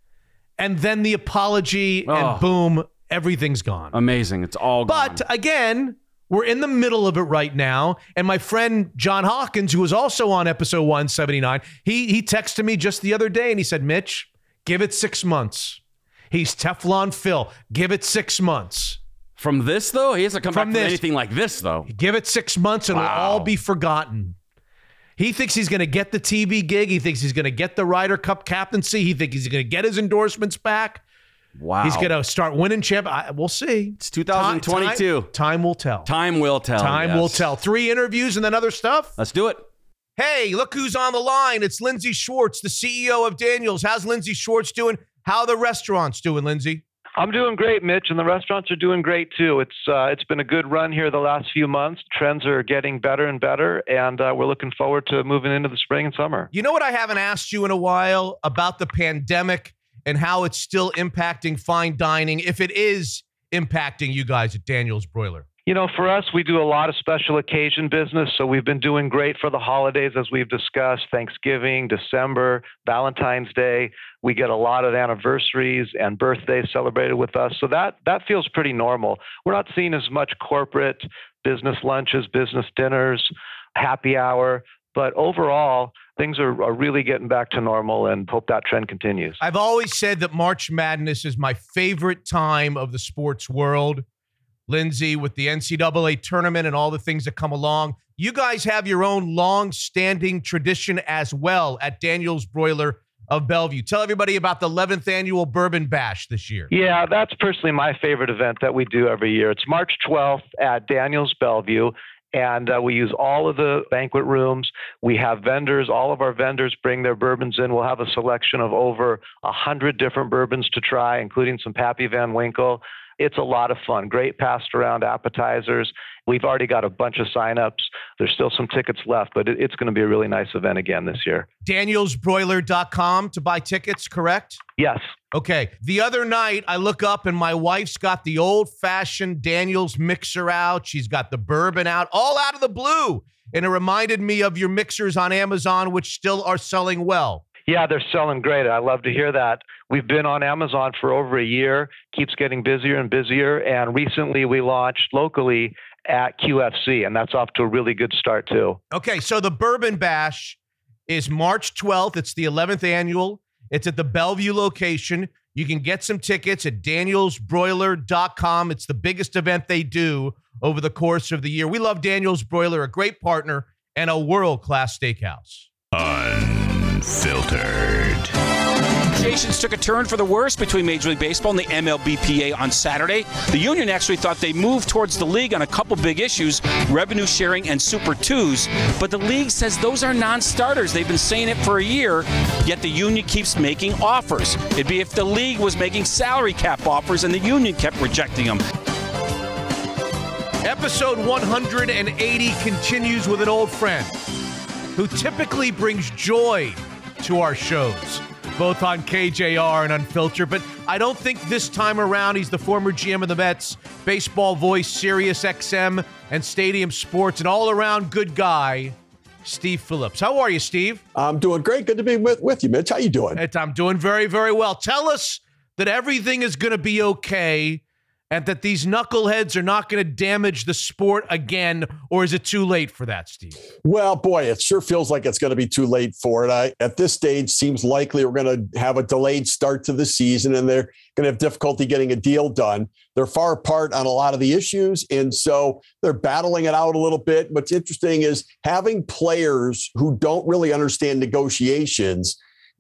and then the apology, Oh. and boom, everything's gone. Amazing. It's all gone. But again, we're in the middle of it right now. And my friend John Hawkins, who was also on episode 179, he he texted me just the other day and he said, Mitch, give it six months. He's Teflon Phil. Give it six months. From this though, he hasn't come From back this- from anything like this though. Give it six months and Wow. it'll all be forgotten. He thinks he's going to get the TV gig. He thinks he's going to get the Ryder Cup captaincy. He thinks he's going to get his endorsements back. Wow. He's going to start winning champ. I, we'll see. It's 2022. Time, time will tell. Time will tell. Time yes. will tell. Three interviews and then other stuff. Let's do it. Hey, look who's on the line. It's Lindsay Schwartz, the CEO of Daniels. How's Lindsay Schwartz doing? How are the restaurants doing, Lindsay? I'm doing great, Mitch, and the restaurants are doing great too. It's uh, it's been a good run here the last few months. Trends are getting better and better, and uh, we're looking forward to moving into the spring and summer. You know what I haven't asked you in a while about the pandemic and how it's still impacting fine dining, if it is impacting you guys at Daniels Broiler. You know, for us, we do a lot of special occasion business, so we've been doing great for the holidays, as we've discussed Thanksgiving, December, Valentine's Day. We get a lot of anniversaries and birthdays celebrated with us, so that that feels pretty normal. We're not seeing as much corporate business lunches, business dinners, happy hour, but overall, things are, are really getting back to normal, and hope that trend continues. I've always said that March Madness is my favorite time of the sports world. Lindsay, with the NCAA tournament and all the things that come along, you guys have your own long standing tradition as well at Daniels Broiler of Bellevue. Tell everybody about the 11th annual Bourbon Bash this year. Yeah, that's personally my favorite event that we do every year. It's March 12th at Daniels Bellevue. And uh, we use all of the banquet rooms. We have vendors. All of our vendors bring their bourbons in. We'll have a selection of over a hundred different bourbons to try, including some Pappy Van Winkle. It's a lot of fun. Great passed around appetizers. We've already got a bunch of signups. There's still some tickets left, but it's going to be a really nice event again this year. DanielsBroiler.com to buy tickets, correct? Yes. Okay. The other night, I look up and my wife's got the old fashioned Daniels mixer out. She's got the bourbon out, all out of the blue. And it reminded me of your mixers on Amazon, which still are selling well. Yeah, they're selling great. I love to hear that. We've been on Amazon for over a year, keeps getting busier and busier. And recently we launched locally at QFC, and that's off to a really good start, too. Okay. So the Bourbon Bash is March 12th. It's the 11th annual. It's at the Bellevue location. You can get some tickets at danielsbroiler.com. It's the biggest event they do over the course of the year. We love Daniels Broiler, a great partner and a world class steakhouse. Unfiltered. Negotiations took a turn for the worse between Major League Baseball and the MLBPA on Saturday. The union actually thought they moved towards the league on a couple big issues revenue sharing and Super Twos. But the league says those are non starters. They've been saying it for a year, yet the union keeps making offers. It'd be if the league was making salary cap offers and the union kept rejecting them. Episode 180 continues with an old friend who typically brings joy to our shows, both on KJR and Unfiltered. But I don't think this time around he's the former GM of the Mets, baseball voice, Sirius XM, and Stadium Sports, an all around good guy. Steve Phillips. How are you, Steve? I'm doing great. Good to be with, with you, Mitch. How you doing? I'm doing very, very well. Tell us that everything is going to be okay and that these knuckleheads are not going to damage the sport again, or is it too late for that, Steve? Well, boy, it sure feels like it's going to be too late for it. I, at this stage, seems likely we're going to have a delayed start to the season, and they're going to have difficulty getting a deal done. They're far apart on a lot of the issues, and so they're battling it out a little bit. What's interesting is having players who don't really understand negotiations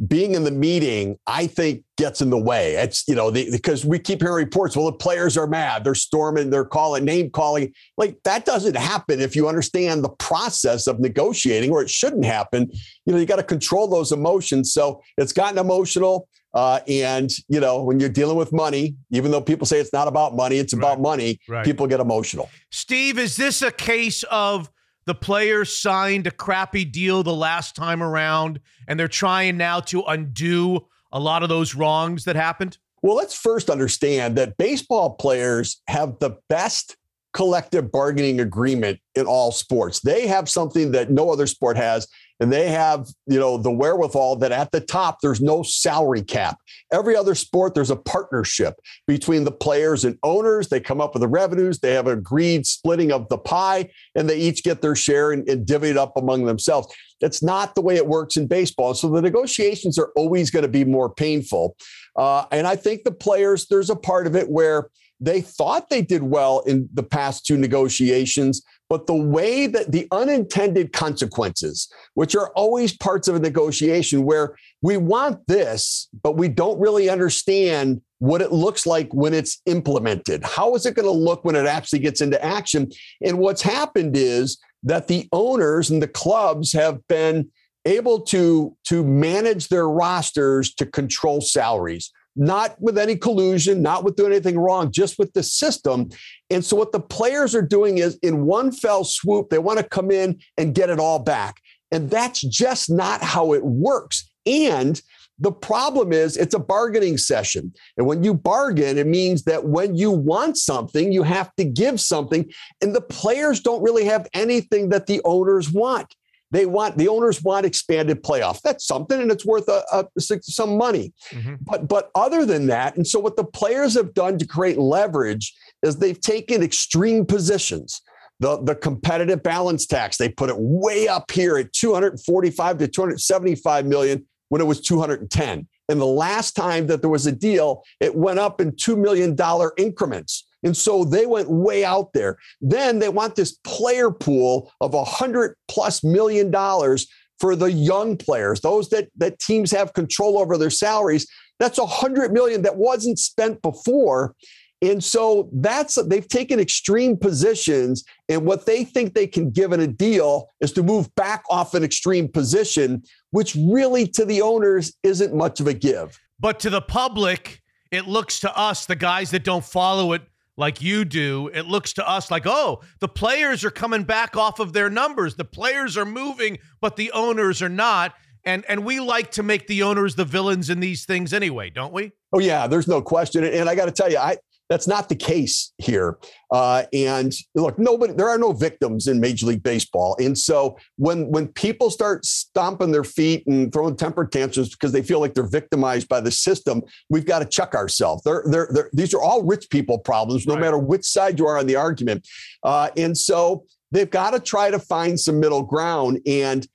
being in the meeting, I think, gets in the way. It's, you know, the, because we keep hearing reports, well, the players are mad, they're storming, they're calling, name calling. Like that doesn't happen if you understand the process of negotiating, or it shouldn't happen. You know, you got to control those emotions. So it's gotten emotional. Uh, and, you know, when you're dealing with money, even though people say it's not about money, it's about right. money, right. people get emotional. Steve, is this a case of, the players signed a crappy deal the last time around, and they're trying now to undo a lot of those wrongs that happened? Well, let's first understand that baseball players have the best collective bargaining agreement in all sports. They have something that no other sport has, and they have you know the wherewithal that at the top there's no salary cap. Every other sport there's a partnership between the players and owners. They come up with the revenues. They have agreed splitting of the pie and they each get their share and, and divvy it up among themselves. That's not the way it works in baseball. So the negotiations are always going to be more painful. Uh, and i think the players there's a part of it where they thought they did well in the past two negotiations, but the way that the unintended consequences, which are always parts of a negotiation where we want this, but we don't really understand what it looks like when it's implemented. How is it going to look when it actually gets into action? And what's happened is that the owners and the clubs have been able to, to manage their rosters to control salaries not with any collusion, not with doing anything wrong, just with the system. And so, what the players are doing is in one fell swoop, they want to come in and get it all back. And that's just not how it works. And the problem is it's a bargaining session. And when you bargain, it means that when you want something, you have to give something. And the players don't really have anything that the owners want. They want the owners want expanded playoff. That's something, and it's worth a, a some money. Mm-hmm. But but other than that, and so what the players have done to create leverage is they've taken extreme positions. The, the competitive balance tax, they put it way up here at 245 to 275 million when it was 210. And the last time that there was a deal, it went up in $2 million increments. And so they went way out there. Then they want this player pool of a hundred plus million dollars for the young players, those that, that teams have control over their salaries. That's a hundred million that wasn't spent before. And so that's they've taken extreme positions, and what they think they can give in a deal is to move back off an extreme position, which really to the owners isn't much of a give. But to the public, it looks to us, the guys that don't follow it like you do, it looks to us like, oh, the players are coming back off of their numbers. The players are moving, but the owners are not. And and we like to make the owners the villains in these things anyway, don't we? Oh yeah, there's no question. And I got to tell you, I that's not the case here. Uh, and look, nobody, there are no victims in Major League Baseball. And so when when people start stomping their feet and throwing temper tantrums because they feel like they're victimized by the system, we've got to check ourselves. They're, they're, they're, these are all rich people problems, no right. matter which side you are on the argument. Uh, and so they've got to try to find some middle ground. And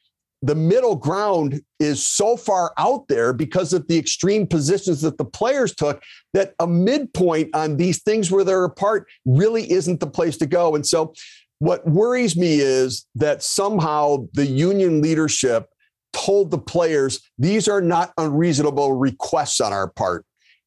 the middle ground is so far out there because of the extreme positions that the players took that a midpoint on these things where they're apart really isn't the place to go. And so, what worries me is that somehow the union leadership told the players these are not unreasonable requests on our part.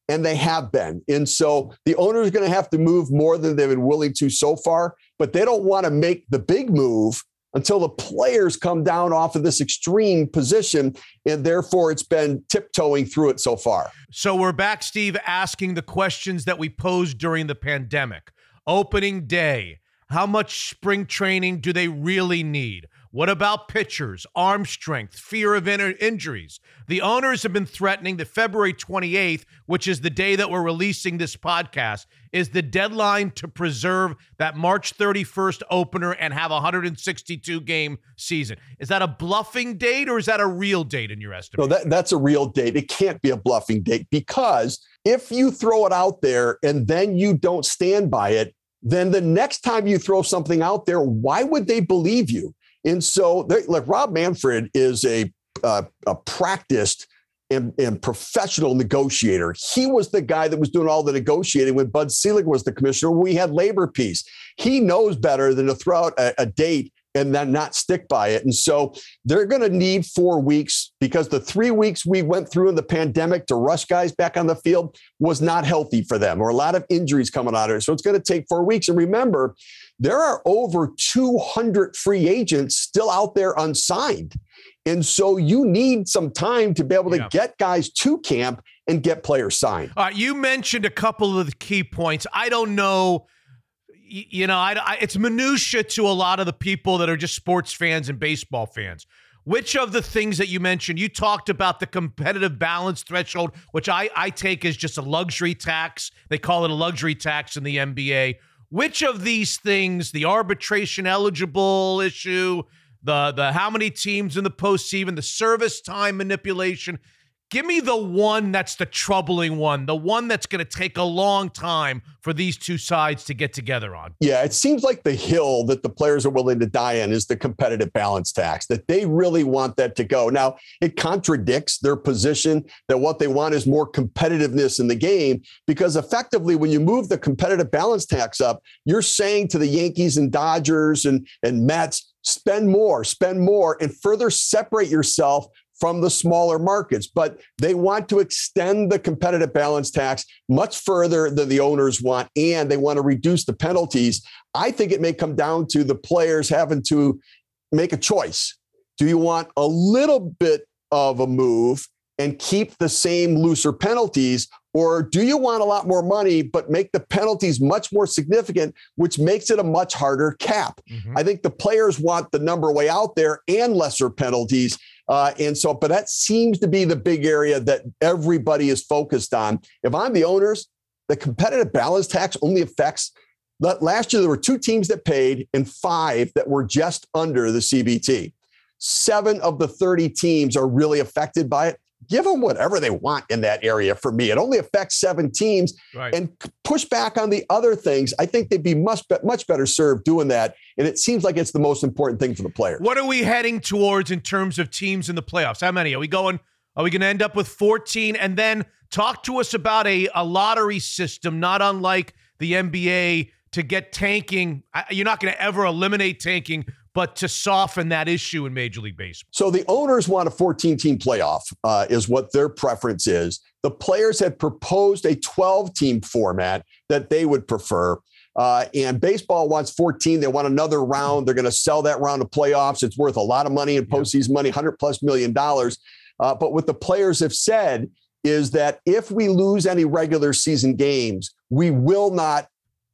And they have been. And so the owner is going to have to move more than they've been willing to so far, but they don't want to make the big move until the players come down off of this extreme position. And therefore, it's been tiptoeing through it so far. So we're back, Steve, asking the questions that we posed during the pandemic. Opening day. How much spring training do they really need? What about pitchers, arm strength, fear of in- injuries? The owners have been threatening that February 28th, which is the day that we're releasing this podcast, is the deadline to preserve that March 31st opener and have a 162 game season. Is that a bluffing date or is that a real date in your No, estimation? that, that's a real date. It can't be a bluffing date because if you throw it out there and then you don't stand by it, then the next time you throw something out there, why would they believe you? And so, they- like Rob Manfred is a uh, a practiced and, and professional negotiator. He was the guy that was doing all the negotiating when Bud Selig was the commissioner. We had labor peace. He knows better than to throw out a, a date and then not stick by it. And so they're going to need four weeks because the three weeks we went through in the pandemic to rush guys back on the field was not healthy for them, or a lot of injuries coming out of it. So it's going to take four weeks. And remember, there are over 200 free agents still out there unsigned. And so you need some time to be able to Yeah. get guys to camp and get players signed. All right, you mentioned a couple of the key points. I don't know, you know, I, I, it's minutia to a lot of the people that are just sports fans and baseball fans. Which of the things that you mentioned, you talked about the competitive balance threshold, which I, I take as just a luxury tax. They call it a luxury tax in the NBA. Which of these things, the arbitration eligible issue, the the how many teams in the postseason, the service time manipulation, Give me the one that's the troubling one, the one that's going to take a long time for these two sides to get together on. Yeah, it seems like the hill that the players are willing to die on is the competitive balance tax, that they really want that to go. Now, it contradicts their position that what they want is more competitiveness in the game, because effectively, when you move the competitive balance tax up, you're saying to the Yankees and Dodgers and, and Mets, spend more, spend more, and further separate yourself from the smaller markets. But they want to extend the competitive balance tax much further than the owners want, and they want to reduce the penalties. I think it may come down to the players having to make a choice. Do you want a little bit of a move and keep the same looser penalties? Or do you want a lot more money, but make the penalties much more significant, which makes it a much harder cap? Mm-hmm. I think the players want the number way out there and lesser penalties. Uh, and so, but that seems to be the big area that everybody is focused on. If I'm the owners, the competitive balance tax only affects. Last year, there were two teams that paid and five that were just under the CBT. Seven of the 30 teams are really affected by it. Give them whatever they want in that area for me. It only affects seven teams Right. and push back on the other things. I think they'd be much, much better served doing that. And it seems like it's the most important thing for the player. What are we heading towards in terms of teams in the playoffs? How many are we going? Are we going to end up with 14? And then talk to us about a, a lottery system, not unlike the NBA, to get tanking. You're not going to ever eliminate tanking, but to soften that issue in Major League Baseball. So the owners want a 14 team playoff, uh, is what their preference is. The players had proposed a 12 team format that they would prefer. Uh, and baseball wants 14. They want another round. They're going to sell that round of playoffs. It's worth a lot of money in postseason money, 100 plus million dollars. Uh, but what the players have said is that if we lose any regular season games, we will not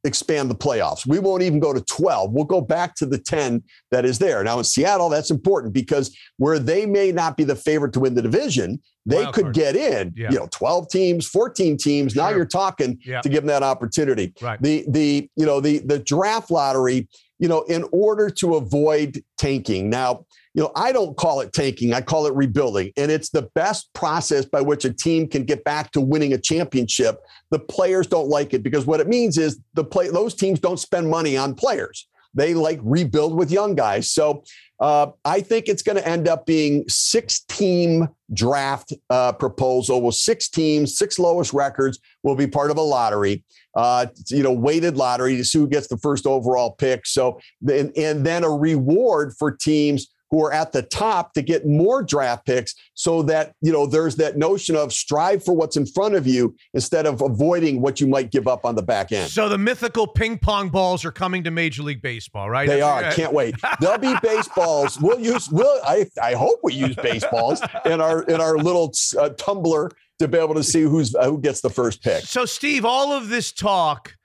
expand the playoffs. We won't even go to 12. We'll go back to the 10 that is there. Now in Seattle, that's important because where they may not be the favorite to win the division, they Wild could card. get in. Yeah. You know, 12 teams, 14 teams. Now you're talking Yeah. to give them that opportunity. Right. The the you know the the draft lottery, you know, in order to avoid tanking. Now, you know, I don't call it tanking. I call it rebuilding. And it's the best process by which a team can get back to winning a championship. The players don't like it because what it means is the play those teams don't spend money on players. They like rebuild with young guys. So uh, I think it's going to end up being six team draft uh, proposal with six teams, six lowest records will be part of a lottery. Uh, you know, weighted lottery to see who gets the first overall pick. So, and, and then a reward for teams who are at the top to get more draft picks so that, you know, there's that notion of strive for what's in front of you instead of avoiding what you might give up on the back end. So the mythical ping pong balls are coming to Major League Baseball, right? They That's- are. Can't wait. They'll be baseballs. We'll use. We'll. I. I hope we use baseballs in our in our little uh, tumbler to be able to see who's uh, who gets the first pick. So, Steve, all of this talk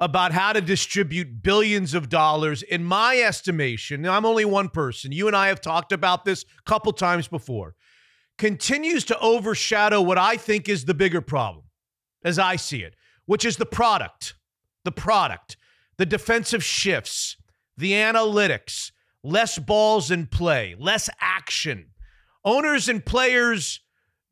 about how to distribute billions of dollars. In my estimation, I'm only one person. You and I have talked about this a couple times before. Continues to overshadow what I think is the bigger problem, as I see it, which is the product. The product, the defensive shifts, the analytics, less balls in play, less action. Owners and players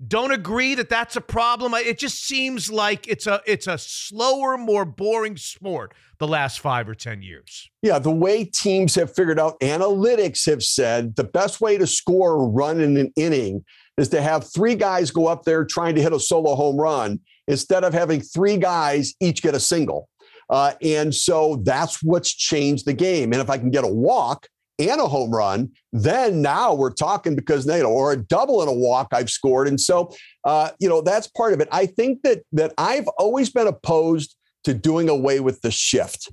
don't agree that that's a problem. It just seems like it's a it's a slower, more boring sport the last 5 or 10 years. Yeah, the way teams have figured out analytics have said the best way to score a run in an inning is to have three guys go up there trying to hit a solo home run instead of having three guys each get a single. Uh, and so that's what's changed the game. And if I can get a walk, and a home run, then now we're talking because you know, or a double and a walk I've scored, and so uh, you know that's part of it. I think that that I've always been opposed to doing away with the shift,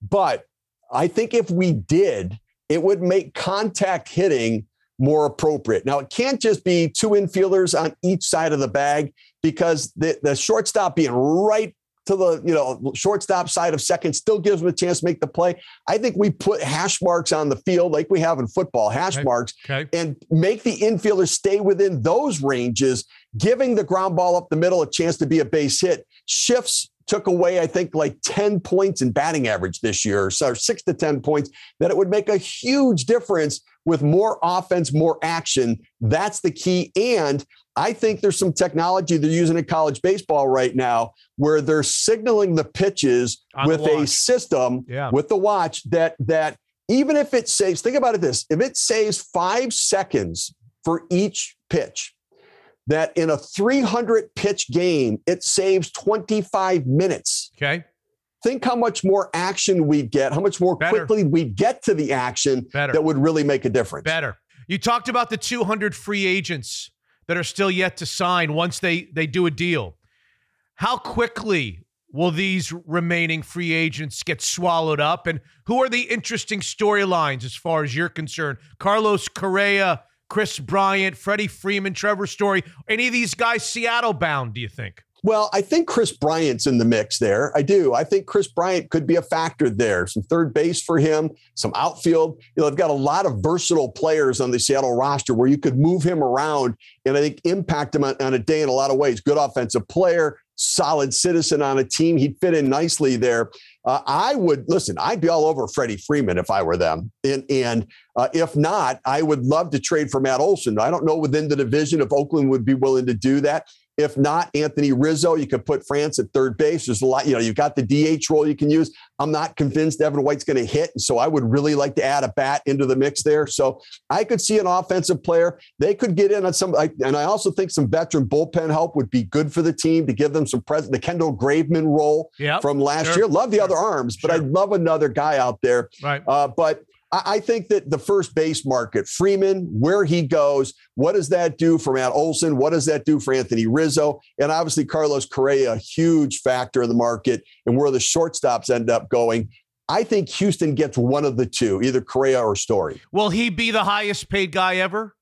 but I think if we did, it would make contact hitting more appropriate. Now it can't just be two infielders on each side of the bag because the, the shortstop being right to the you know shortstop side of second still gives them a chance to make the play. I think we put hash marks on the field like we have in football, hash Okay. marks, Okay. and make the infielders stay within those ranges, giving the ground ball up the middle a chance to be a base hit. Shifts took away, I think, like 10 points in batting average this year, so six to 10 points, that it would make a huge difference with more offense, more action. That's the key. And I think there's some technology they're using in college baseball right now where they're signaling the pitches On the with a system Yeah. with the watch that that even if it saves, think about it this if it saves five seconds for each pitch, that in a 300 pitch game, it saves 25 minutes. Okay. Think how much more action we'd get, how much more Better. quickly we'd get to the action Better. that would really make a difference. Better. You talked about the 200 free agents that are still yet to sign once they they do a deal. How quickly will these remaining free agents get swallowed up and who are the interesting storylines as far as you're concerned? Carlos Correa, Kris Bryant, Freddie Freeman, Trevor Story, any of these guys Seattle bound, do you think? Well, I think Kris Bryant's in the mix there. I do. I think Kris Bryant could be a factor there. Some third base for him, some outfield. You know, they've got a lot of versatile players on the Seattle roster where you could move him around and I think impact him on, on a day in a lot of ways. Good offensive player, solid citizen on a team. He'd fit in nicely there. Uh, I would listen. I'd be all over Freddie Freeman if I were them, and and uh, if not, I would love to trade for Matt Olson. I don't know within the division if Oakland would be willing to do that. If not, Anthony Rizzo, you could put France at third base. There's a lot, you know, you've got the DH role you can use. I'm not convinced Evan White's going to hit. And so I would really like to add a bat into the mix there. So I could see an offensive player. They could get in on some, and I also think some veteran bullpen help would be good for the team to give them some present. The Kendall Graveman role Yeah. from last Sure. year. Love the Sure. other arms, but Sure. I'd love another guy out there. Right. Uh, but I, I think that the first base market, Freeman, where he goes, what does that do for Matt Olson? What does that do for Anthony Rizzo? And obviously, Carlos Correa, a huge factor in the market and where the shortstops end up going. I think Houston gets one of the two, either Correa or Story. Will he be the highest paid guy ever?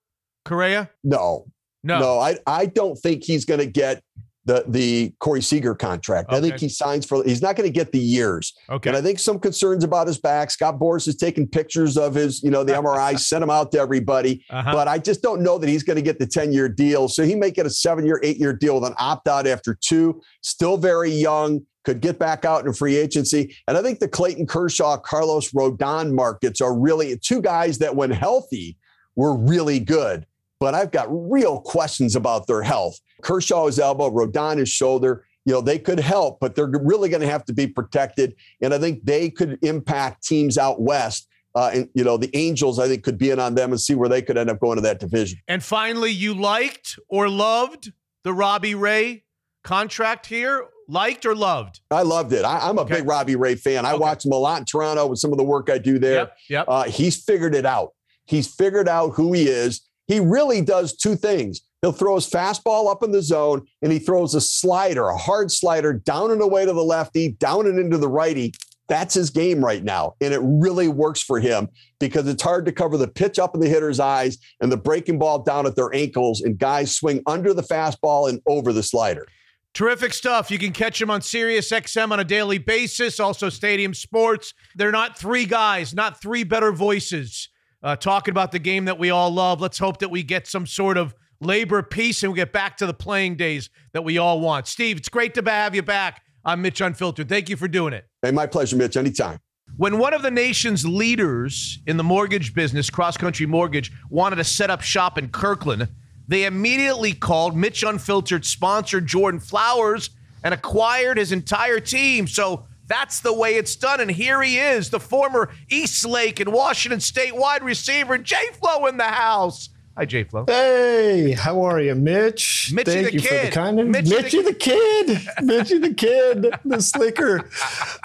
Correa? No, No. no, I, I don't think he's going to get the the Corey Seager contract. I think he signs for. He's not going to get the years. Okay. And I think some concerns about his back. Scott Boras is taking pictures of his, you know, the MRI, sent them out to everybody. Uh-huh. But I just don't know that he's going to get the 10 year deal. So he may get a seven year, eight year deal with an opt out after two. Still very young, could get back out in free agency. And I think the Clayton Kershaw, Carlos Rodon markets are really two guys that, when healthy, were really good. But I've got real questions about their health. Kershaw his elbow, Rodon his shoulder. You know, they could help, but they're really going to have to be protected. And I think they could impact teams out west. Uh, and, you know, the Angels, I think, could be in on them and see where they could end up going to that division. And finally, you liked or loved the Robbie Ray contract here? Liked or loved? I loved it. I, I'm a Okay. big Robbie Ray fan. I Okay. watched him a lot in Toronto with some of the work I do there. Yep. Yep. Uh, he's figured it out. He's figured out who he is. He really does two things. He'll throw his fastball up in the zone and he throws a slider, a hard slider down and away to the lefty, down and into the righty. That's his game right now. And it really works for him because it's hard to cover the pitch up in the hitter's eyes and the breaking ball down at their ankles. And guys swing under the fastball and over the slider. Terrific stuff. You can catch him on Sirius XM on a daily basis, also Stadium Sports. They're not three guys, not three better voices uh, talking about the game that we all love. Let's hope that we get some sort of labor peace and we get back to the playing days that we all want. Steve, it's great to have you back. I'm Mitch Unfiltered. Thank you for doing it. Hey, my pleasure, Mitch. Anytime. When one of the nation's leaders in the mortgage business, Cross Country Mortgage, wanted to set up shop in Kirkland, they immediately called Mitch Unfiltered sponsor Jordan Flowers and acquired his entire team. So that's the way it's done. And here he is, the former East Lake and Washington State wide receiver, Jay Flow in the house. Hi, Jay Flow. Hey, how are you, Mitch? Mitchie Thank the you kid. for the kindness. Mitchie Mitchie, the- the, kid. Mitchie the kid. The slicker.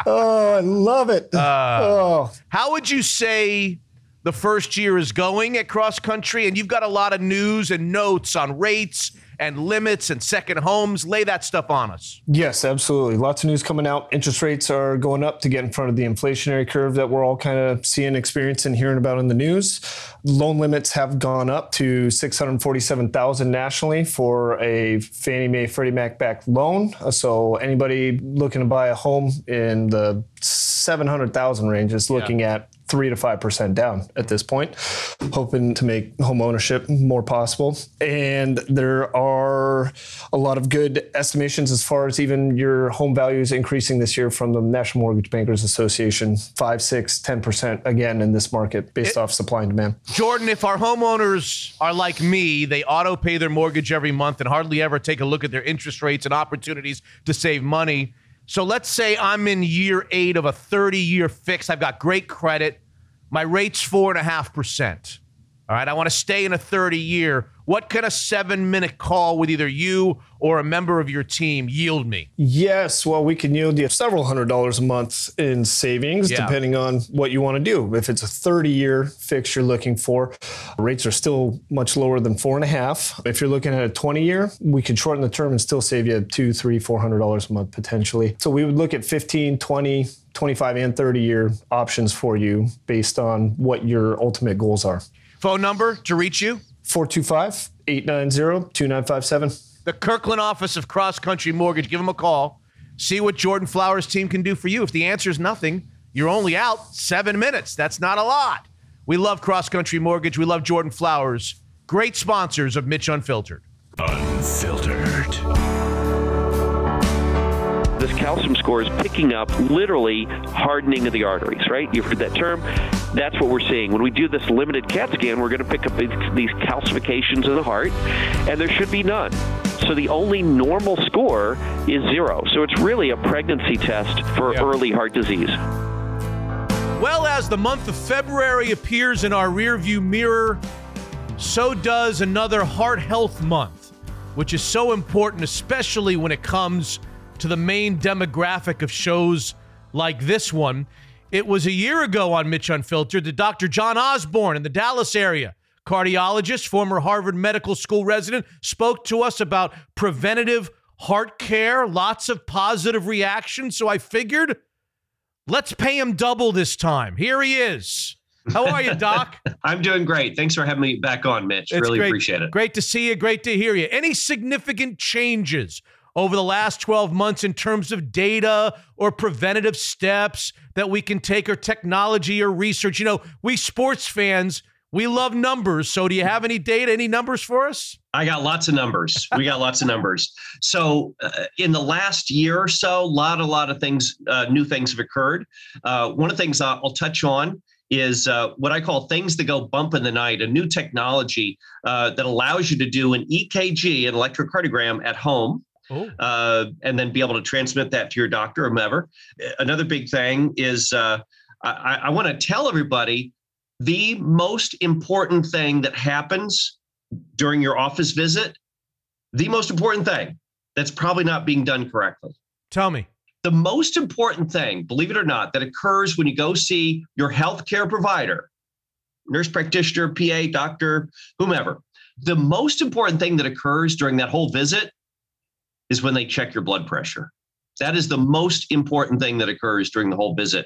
Oh, I love it. Uh, oh, How would you say the first year is going at cross country? And you've got a lot of news and notes on rates and limits and second homes. Lay that stuff on us. yes, absolutely. Lots of news coming out. Interest rates are going up to get in front of the inflationary curve that we're all kind of seeing, experiencing, hearing about in the news. Loan limits have gone up to 647,000 nationally for a Fannie Mae Freddie Mac backed loan. Uh, So anybody looking to buy a home in the 700,000 range is looking at three to five percent down at this point, hoping to make home ownership more possible. And there are a lot of good estimations as far as even your home values increasing this year from the National Mortgage Bankers Association, five, six, 10% again in this market based off supply and demand. Jordan, if our homeowners are like me, they auto pay their mortgage every month and hardly ever take a look at their interest rates and opportunities to save money. So let's say I'm in year eight of a 30 year fix. I've got great credit. My rate's four and a half percent. All right. I want to stay in a 30 year. What can a seven minute call with either you or a member of your team yield me? Yes, well, we can yield you several hundred dollars a month in savings, Yeah. depending on what you want to do. If it's a 30 year fix you're looking for, rates are still much lower than four and a half. If you're looking at a 20 year, we could shorten the term and still save you two, three, four hundred dollars a month potentially. So we would look at 15, 20, 25, and 30 year options for you based on what your ultimate goals are. Phone number to reach you? 425 890 2957. The Kirkland office of Cross Country Mortgage. Give them a call. See what Jordan Flowers' team can do for you. If the answer is nothing, you're only out seven minutes. That's not a lot. We love Cross Country Mortgage. We love Jordan Flowers. Great sponsors of Mitch Unfiltered. Unfiltered. this calcium score is picking up literally hardening of the arteries, right? You've heard that term. That's what we're seeing. When we do this limited CAT scan, we're going to pick up these, these calcifications in the heart, and there should be none. So the only normal score is zero. So it's really a pregnancy test for early heart disease. Well, as the month of February appears in our rearview mirror, so does another Heart Health Month, which is so important, especially when it comes to the main demographic of shows like this one. It was a year ago on Mitch Unfiltered that Dr. John Osborne in the Dallas area, cardiologist, former Harvard Medical School resident, spoke to us about preventative heart care, lots of positive reactions. So I figured Let's pay him double this time. Here he is. How are you, Doc? I'm doing great. Thanks for having me back on, Mitch. It's really great. appreciate it. Great to see you. Great to hear you. Any significant changes over the last 12 months in terms of data or preventative steps that we can take or technology or research? You know, we sports fans, we love numbers. So do you have any data, any numbers for us? I got lots of numbers. We got lots of numbers. So, uh, in the last year or so, a lot, a lot of things, uh, new things have occurred. Uh, one of the things I'll, touch on is uh, what I call things that go bump in the night, a new technology uh, that allows you to do an EKG, an electrocardiogram at home. Oh. uh, and then be able to transmit that to your doctor or whomever. Another big thing is uh, I, I want to tell everybody the most important thing that happens during your office visit, the most important thing that's probably not being done correctly. Tell me. The most important thing, believe it or not, that occurs when you go see your healthcare provider, nurse practitioner, PA, doctor, whomever, the most important thing that occurs during that whole visit is when they check your blood pressure. That is the most important thing that occurs during the whole visit.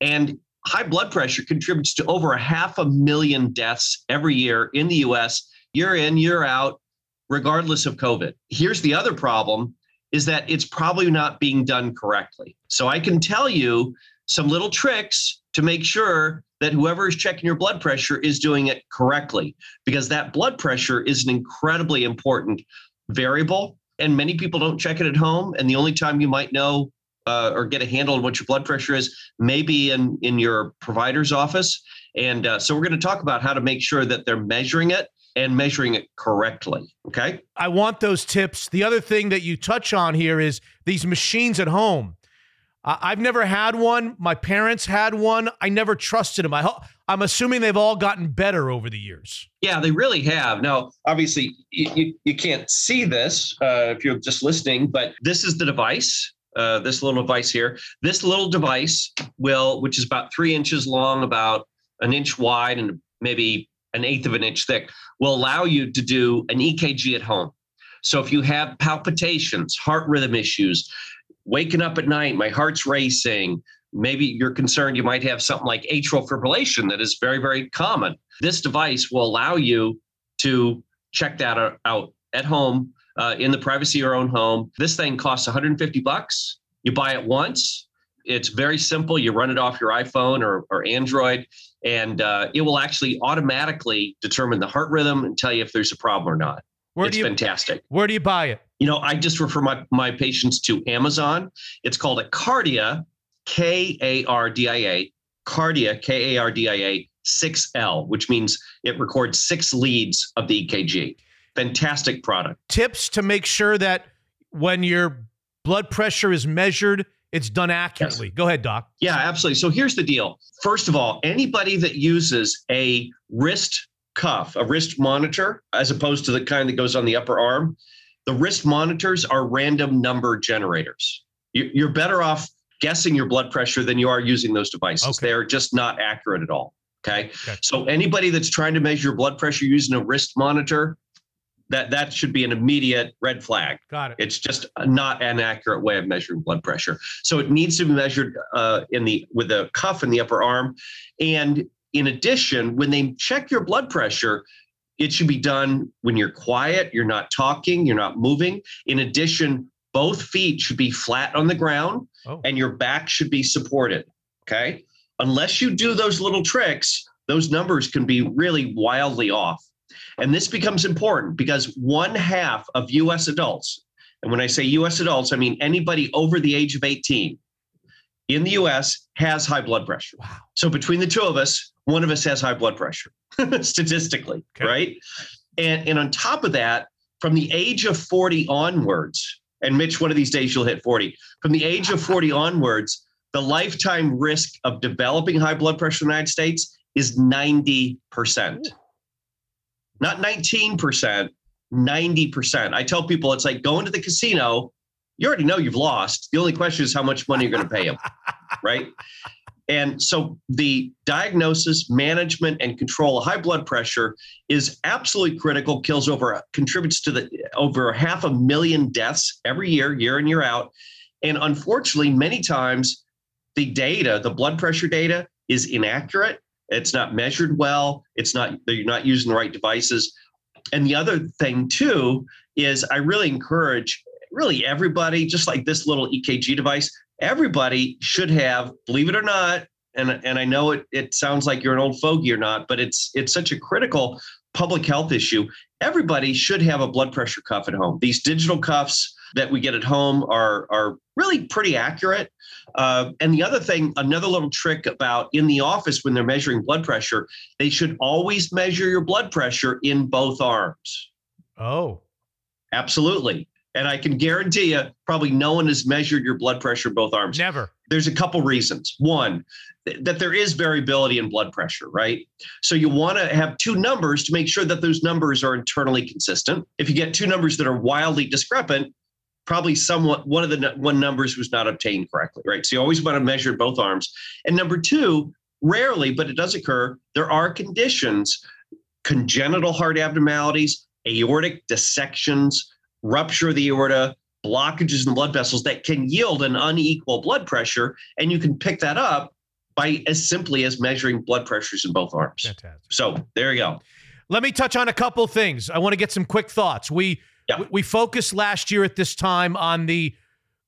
And high blood pressure contributes to over a half a million deaths every year in the US, year in, year out, regardless of COVID. Here's the other problem is that it's probably not being done correctly. So I can tell you some little tricks to make sure that whoever is checking your blood pressure is doing it correctly because that blood pressure is an incredibly important variable and many people don't check it at home and the only time you might know uh, or get a handle on what your blood pressure is maybe in in your provider's office and uh, so we're going to talk about how to make sure that they're measuring it and measuring it correctly okay I want those tips. The other thing that you touch on here is these machines at home. I- I've never had one. My parents had one. I never trusted them. I ho- I'm assuming they've all gotten better over the years. Yeah, they really have. Now, obviously, you, you, you can't see this uh, if you're just listening, but this is the device. Uh, this little device here. This little device will, which is about three inches long, about an inch wide, and maybe an eighth of an inch thick, will allow you to do an EKG at home. So if you have palpitations, heart rhythm issues, waking up at night, my heart's racing, maybe you're concerned you might have something like atrial fibrillation that is very, very common. This device will allow you to check that out at home uh, in the privacy of your own home. This thing costs 150 bucks. You buy it once. It's very simple. You run it off your iPhone or, or Android, and uh, it will actually automatically determine the heart rhythm and tell you if there's a problem or not. Where it's you fantastic. Where do you buy it? You know, I just refer my, my patients to Amazon. It's called a Kardia, K A R D I A, Kardia, K A R D I A 6L, which means it records six leads of the EKG. Fantastic product. Tips to make sure that when your blood pressure is measured, it's done accurately. Go ahead, doc. Yeah, absolutely. So here's the deal. First of all, anybody that uses a wrist cuff, a wrist monitor, as opposed to the kind that goes on the upper arm, the wrist monitors are random number generators. You- You're better off guessing your blood pressure than you are using those devices. Okay. They're just not accurate at all. Okay? Okay. So anybody that's trying to measure your blood pressure using a wrist monitor, that that should be an immediate red flag. Got it. It's just not an accurate way of measuring blood pressure. So it needs to be measured uh, in the with the cuff in the upper arm, and in addition, when they check your blood pressure, it should be done when you're quiet, you're not talking, you're not moving. In addition, both feet should be flat on the ground, Oh. and your back should be supported. Okay, unless you do those little tricks, those numbers can be really wildly off. And this becomes important because one half of US adults, and when I say US adults, I mean anybody over the age of 18 in the US has high blood pressure. Wow. So between the two of us, one of us has high blood pressure statistically, Okay. right? And, and on top of that, from the age of 40 onwards, and Mitch, one of these days you'll hit 40, from the age of 40 onwards, the lifetime risk of developing high blood pressure in the United States is 90%. Not 19%, 90%. I tell people it's like going to the casino, you already know you've lost. The only question is how much money you're going to pay them, right? And so the diagnosis, management, and control of high blood pressure is absolutely critical. Kills over, contributes to the over half a million deaths every year, year in year out. And unfortunately, many times the data, the blood pressure data, is inaccurate. It's not measured well. It's not you're not using the right devices. And the other thing too is I really encourage really everybody, just like this little EKG device, everybody should have, believe it or not, and, and I know it, it sounds like you're an old fogey or not, but it's it's such a critical public health issue. Everybody should have a blood pressure cuff at home. These digital cuffs that we get at home are are really pretty accurate. Uh, and the other thing, another little trick about in the office when they're measuring blood pressure, they should always measure your blood pressure in both arms. Oh. Absolutely. And I can guarantee you, probably no one has measured your blood pressure in both arms. Never. There's a couple reasons. One, th- that there is variability in blood pressure, right? So you want to have two numbers to make sure that those numbers are internally consistent. If you get two numbers that are wildly discrepant, probably somewhat one of the one numbers was not obtained correctly, right? So you always want to measure both arms. And number two, rarely, but it does occur, there are conditions, congenital heart abnormalities, aortic dissections, rupture of the aorta, blockages in the blood vessels that can yield an unequal blood pressure. And you can pick that up by as simply as measuring blood pressures in both arms. Fantastic. So there you go. Let me touch on a couple things. I want to get some quick thoughts. We Yeah. We, we focused last year at this time on the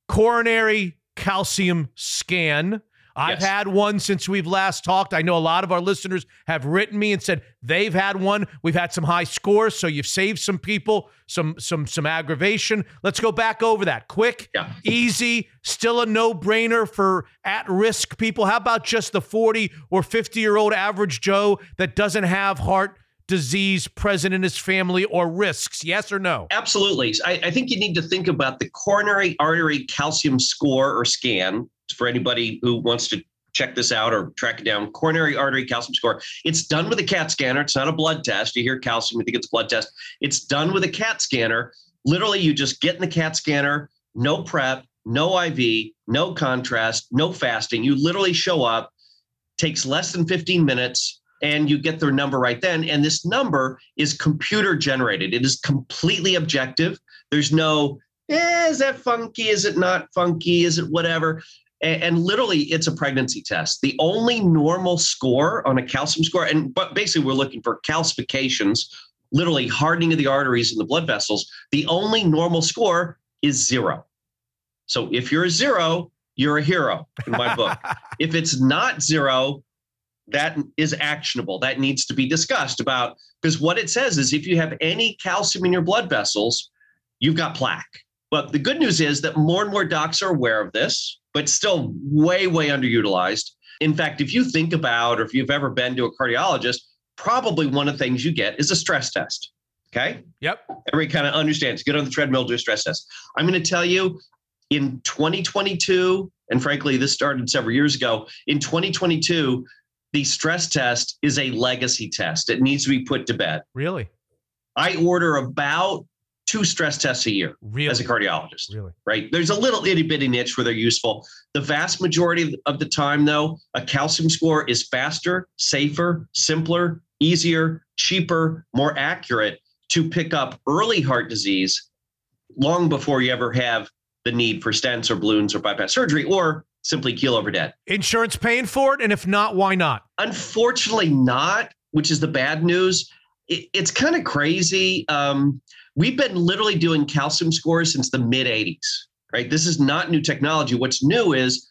coronary calcium scan. I've Yes. had one since we've last talked. I know a lot of our listeners have written me and said they've had one. We've had some high scores, so you've saved some people some some some aggravation. Let's go back over that. Quick, Yeah. easy, still a no-brainer for at-risk people. How about just the 40 or 50-year-old average Joe that doesn't have heart disease present in his family or risks? Yes or no? Absolutely. I, I think you need to think about the coronary artery calcium score or scan for anybody who wants to check this out or track it down. Coronary artery calcium score. It's done with a CAT scanner. It's not a blood test. You hear calcium, you think it's a blood test. It's done with a CAT scanner. Literally, you just get in the CAT scanner, no prep, no IV, no contrast, no fasting. You literally show up, takes less than 15 minutes, and you get their number right then. And this number is computer generated. It is completely objective. There's no, eh, is that funky? Is it not funky? Is it whatever? A- And, literally, it's a pregnancy test. The only normal score on a calcium score, and but basically, we're looking for calcifications, literally hardening of the arteries and the blood vessels. The only normal score is zero. So if you're a zero, you're a hero in my book. if it's not zero, that is actionable. That needs to be discussed about because what it says is if you have any calcium in your blood vessels, you've got plaque. But the good news is that more and more docs are aware of this, but still way, way underutilized. In fact, if you think about or if you've ever been to a cardiologist, probably one of the things you get is a stress test. Okay. Yep. Everybody kind of understands. Get on the treadmill, do a stress test. I'm going to tell you in 2022, and frankly, this started several years ago. In 2022, the stress test is a legacy test. It needs to be put to bed. Really? I order about two stress tests a year Really? as a cardiologist, Really? right? There's a little itty bitty niche where they're useful. The vast majority of- of the time, though, a calcium score is faster, safer, simpler, easier, cheaper, more accurate to pick up early heart disease long before you ever have the need for stents or balloons or bypass surgery or simply keel over dead. Insurance paying for it? And if not, why not? Unfortunately, not, which is the bad news. It, it's kind of crazy. Um, we've been literally doing calcium scores since the mid 80s, right? This is not new technology. What's new is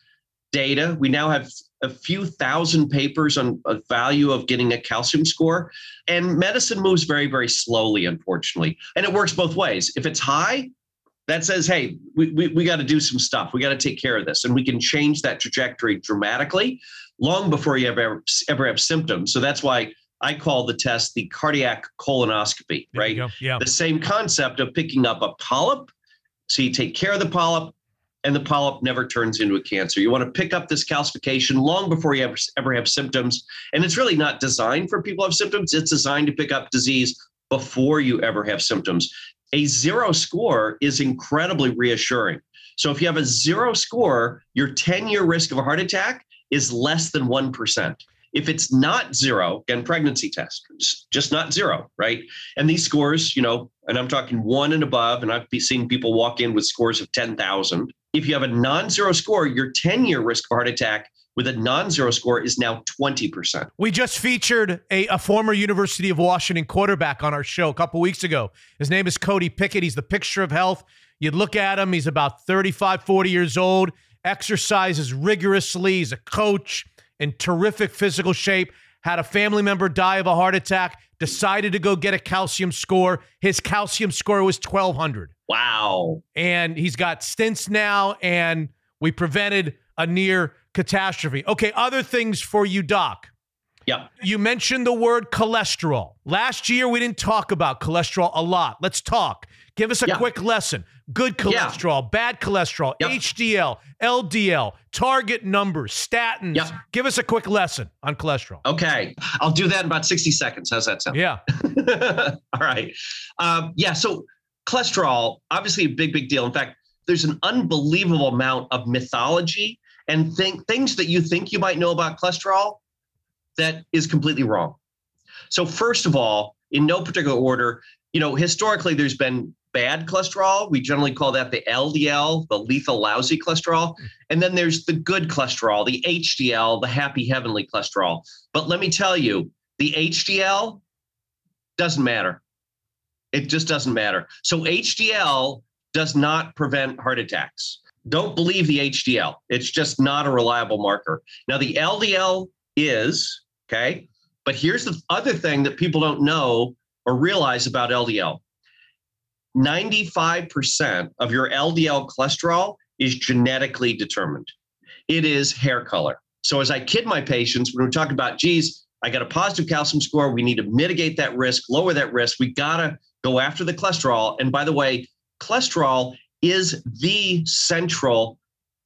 data. We now have a few thousand papers on the value of getting a calcium score. And medicine moves very, very slowly, unfortunately. And it works both ways. If it's high, that says, hey, we, we, we got to do some stuff. We got to take care of this. And we can change that trajectory dramatically long before you ever, ever have symptoms. So that's why I call the test the cardiac colonoscopy, There right? Yeah. The same concept of picking up a polyp. So you take care of the polyp, and the polyp never turns into a cancer. You want to pick up this calcification long before you ever, ever have symptoms. And it's really not designed for people who have symptoms, it's designed to pick up disease before you ever have symptoms. A zero score is incredibly reassuring. So if you have a zero score, your 10 year risk of a heart attack is less than 1%. If it's not zero, again, pregnancy test, just- not zero, right? And these scores, you know, and I'm talking one and above, and I've seen people walk in with scores of 10,000. If you have a non zero score, your 10 year risk of heart attack with a non zero score is now 20%. We just featured a, a former University of Washington quarterback on our show a couple weeks ago. His name is Cody Pickett. He's the picture of health. You'd look at him, he's about 35, 40 years old, exercises rigorously. He's a coach in terrific physical shape. Had a family member die of a heart attack, decided to go get a calcium score. His calcium score was 1200 Wow. and he's got stents now, and we prevented a near catastrophe. Okay, other things for you, Doc. Yep. You mentioned the word cholesterol. Last year, we didn't talk about cholesterol a lot. Let's talk. Give us a Yeah. quick lesson. Good Yeah. cholesterol, bad cholesterol, Yep. HDL, LDL, target numbers, statins. Yep. Give us a quick lesson on cholesterol. Okay. I'll do that in about 60 seconds. How's that sound? Yeah. All right. Um, yeah. So cholesterol, obviously a big, big deal. In fact, there's an unbelievable amount of mythology and think, things that you think you might know about cholesterol that is completely wrong. So first of all, in no particular order, you know, historically there's been bad cholesterol. We generally call that the LDL, the lethal lousy cholesterol. And then there's the good cholesterol, the HDL, the happy heavenly cholesterol. But let me tell you, the HDL doesn't matter. It just doesn't matter. So HDL does not prevent heart attacks. Don't believe the HDL. It's just not a reliable marker. Now, the LDL is, okay? But here's the other thing that people don't know or realize about LDL 95% of your LDL cholesterol is genetically determined, it is hair color. So, as I kid my patients, when we talk about, geez, I got a positive calcium score, we need to mitigate that risk, lower that risk, we got to go after the cholesterol. And by the way, cholesterol is the central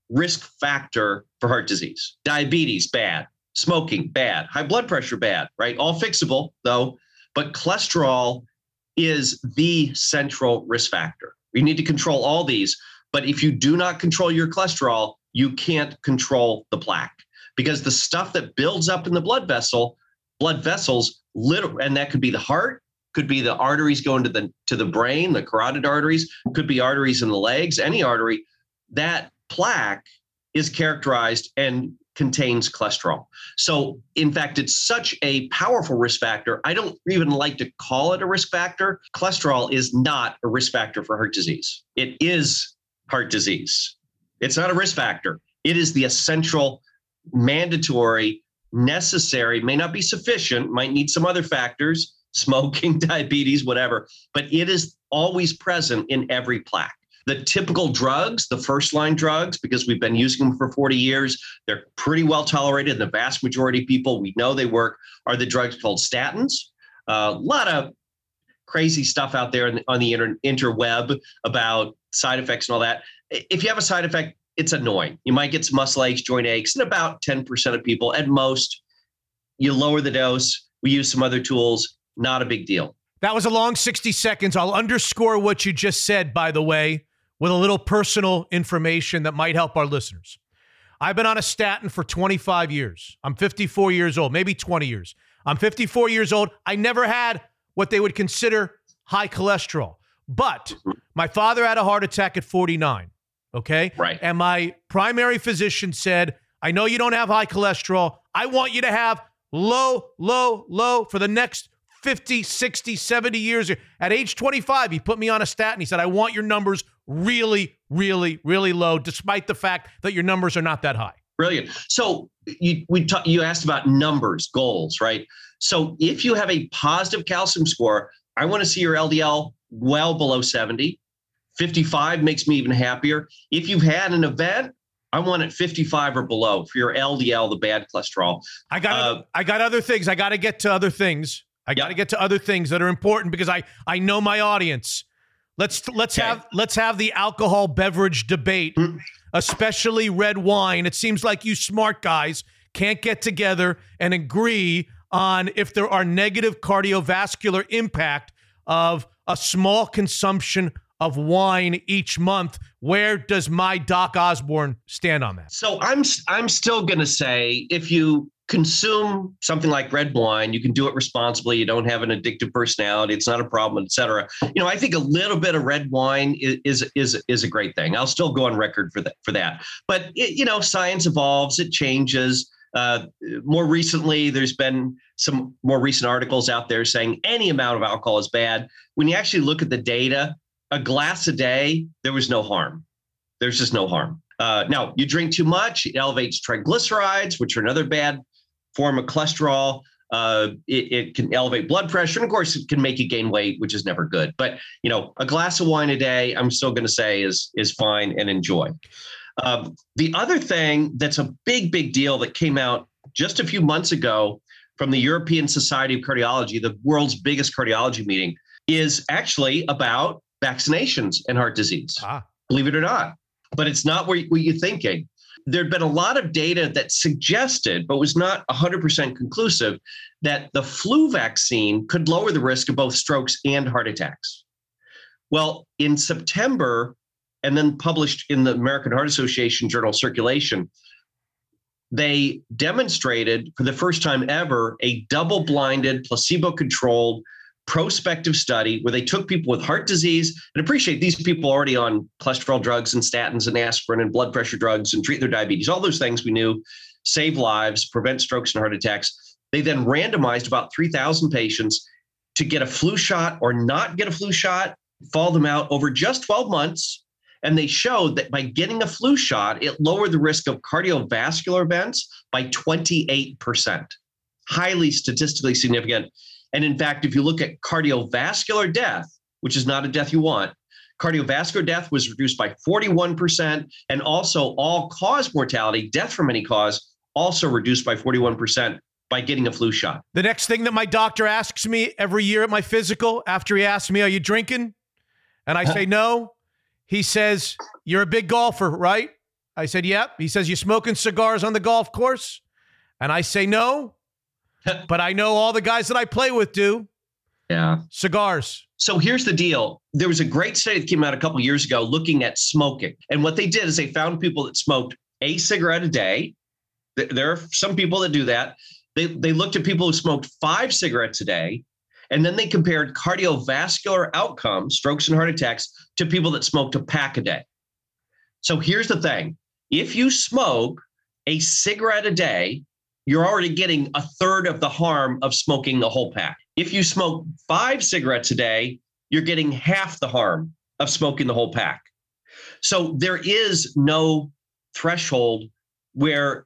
risk factor for heart disease. Diabetes, bad. Smoking, bad. High blood pressure, bad, right? All fixable, though. But cholesterol is the central risk factor. You need to control all these. But if you do not control your cholesterol, you can't control the plaque because the stuff that builds up in the blood vessel, blood vessels, literally, and that could be the heart, could be the arteries going to the to the brain, the carotid arteries, could be arteries in the legs, any artery. That plaque is characterized and contains cholesterol. So, in fact, it's such a powerful risk factor. I don't even like to call it a risk factor. Cholesterol is not a risk factor for heart disease. It is heart disease. It's not a risk factor. It is the essential, mandatory, necessary, may not be sufficient, might need some other factors, smoking, diabetes, whatever, but it is always present in every plaque. The typical drugs, the first line drugs, because we've been using them for 40 years, they're pretty well tolerated. The vast majority of people, we know they work, are the drugs called statins. A uh, lot of crazy stuff out there on the inter- interweb about side effects and all that. If you have a side effect, it's annoying. You might get some muscle aches, joint aches, and about 10% of people at most. You lower the dose. We use some other tools. Not a big deal. That was a long 60 seconds. I'll underscore what you just said, by the way with a little personal information that might help our listeners. I've been on a statin for 25 years. I'm 54 years old, maybe 20 years. I'm 54 years old. I never had what they would consider high cholesterol. But mm-hmm. my father had a heart attack at 49. Okay. Right. And my primary physician said, I know you don't have high cholesterol. I want you to have low, low, low for the next 50, 60, 70 years. At age 25, he put me on a statin. He said, I want your numbers really, really, really low, despite the fact that your numbers are not that high. Brilliant. So you we ta- you asked about numbers, goals, right? So if you have a positive calcium score, I want to see your LDL well below 70. 55 makes me even happier. If you've had an event, I want it 55 or below for your LDL, the bad cholesterol. I got uh, I got other things. I got to get to other things. I got to get to other things that are important because I I know my audience. Let's let's okay. have let's have the alcohol beverage debate, mm. especially red wine. It seems like you smart guys can't get together and agree on if there are negative cardiovascular impact of a small consumption of wine each month. Where does my Doc Osborne stand on that? So I'm I'm still going to say if you consume something like red wine. You can do it responsibly. You don't have an addictive personality. It's not a problem, etc. You know, I think a little bit of red wine is is is, a great thing. I'll still go on record for that for that. But it, you know, science evolves. It changes. Uh, more recently, there's been some more recent articles out there saying any amount of alcohol is bad. When you actually look at the data, a glass a day, there was no harm. There's just no harm. Uh, now, you drink too much, it elevates triglycerides, which are another bad form of cholesterol. Uh, it, it, can elevate blood pressure, and of course, it can make you gain weight, which is never good. But you know, a glass of wine a day, I'm still going to say is is fine and enjoy. Um, the other thing that's a big, big deal that came out just a few months ago from the European Society of Cardiology, the world's biggest cardiology meeting, is actually about vaccinations and heart disease. Ah. Believe it or not, but it's not what, what you're thinking there'd been a lot of data that suggested, but was not 100% conclusive, that the flu vaccine could lower the risk of both strokes and heart attacks. Well, in September, and then published in the American Heart Association journal Circulation, they demonstrated for the first time ever a double blinded, placebo controlled prospective study where they took people with heart disease and appreciate these people already on cholesterol drugs and statins and aspirin and blood pressure drugs and treat their diabetes, all those things we knew save lives, prevent strokes and heart attacks. They then randomized about 3,000 patients to get a flu shot or not get a flu shot, follow them out over just 12 months. And they showed that by getting a flu shot, it lowered the risk of cardiovascular events by 28%. Highly statistically significant. And in fact, if you look at cardiovascular death, which is not a death you want, cardiovascular death was reduced by 41%. And also, all cause mortality, death from any cause, also reduced by 41% by getting a flu shot. The next thing that my doctor asks me every year at my physical, after he asks me, Are you drinking? And I say, No. He says, You're a big golfer, right? I said, Yep. He says, You smoking cigars on the golf course? And I say, No. but I know all the guys that I play with do. Yeah. Cigars. So here's the deal. There was a great study that came out a couple years ago looking at smoking. And what they did is they found people that smoked a cigarette a day. There are some people that do that. They, they looked at people who smoked five cigarettes a day, and then they compared cardiovascular outcomes, strokes and heart attacks, to people that smoked a pack a day. So here's the thing if you smoke a cigarette a day, you're already getting a third of the harm of smoking a whole pack. If you smoke five cigarettes a day, you're getting half the harm of smoking the whole pack. So there is no threshold where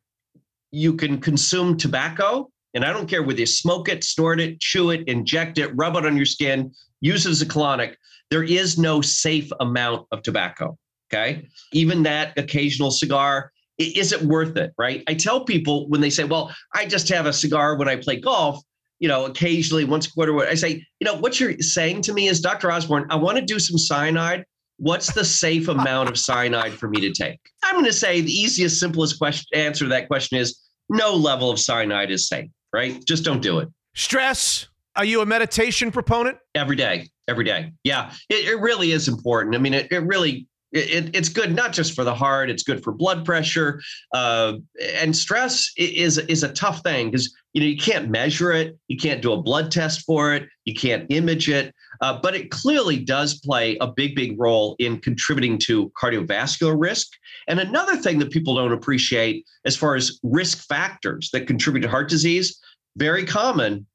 you can consume tobacco. And I don't care whether you smoke it, snort it, chew it, inject it, rub it on your skin, use it as a colonic. There is no safe amount of tobacco. Okay. Even that occasional cigar, is it worth it? Right. I tell people when they say, well, I just have a cigar when I play golf, you know, occasionally once a quarter, I say, you know, what you're saying to me is, Dr. Osborne, I want to do some cyanide. What's the safe amount of cyanide for me to take? I'm going to say the easiest, simplest question answer to that question is no level of cyanide is safe, right? Just don't do it. Stress. Are you a meditation proponent? Every day. Every day. Yeah. It, it really is important. I mean, it, it really it, it's good not just for the heart it's good for blood pressure uh, and stress is is a tough thing because you know you can't measure it you can't do a blood test for it you can't image it uh, but it clearly does play a big big role in contributing to cardiovascular risk. And another thing that people don't appreciate as far as risk factors that contribute to heart disease very common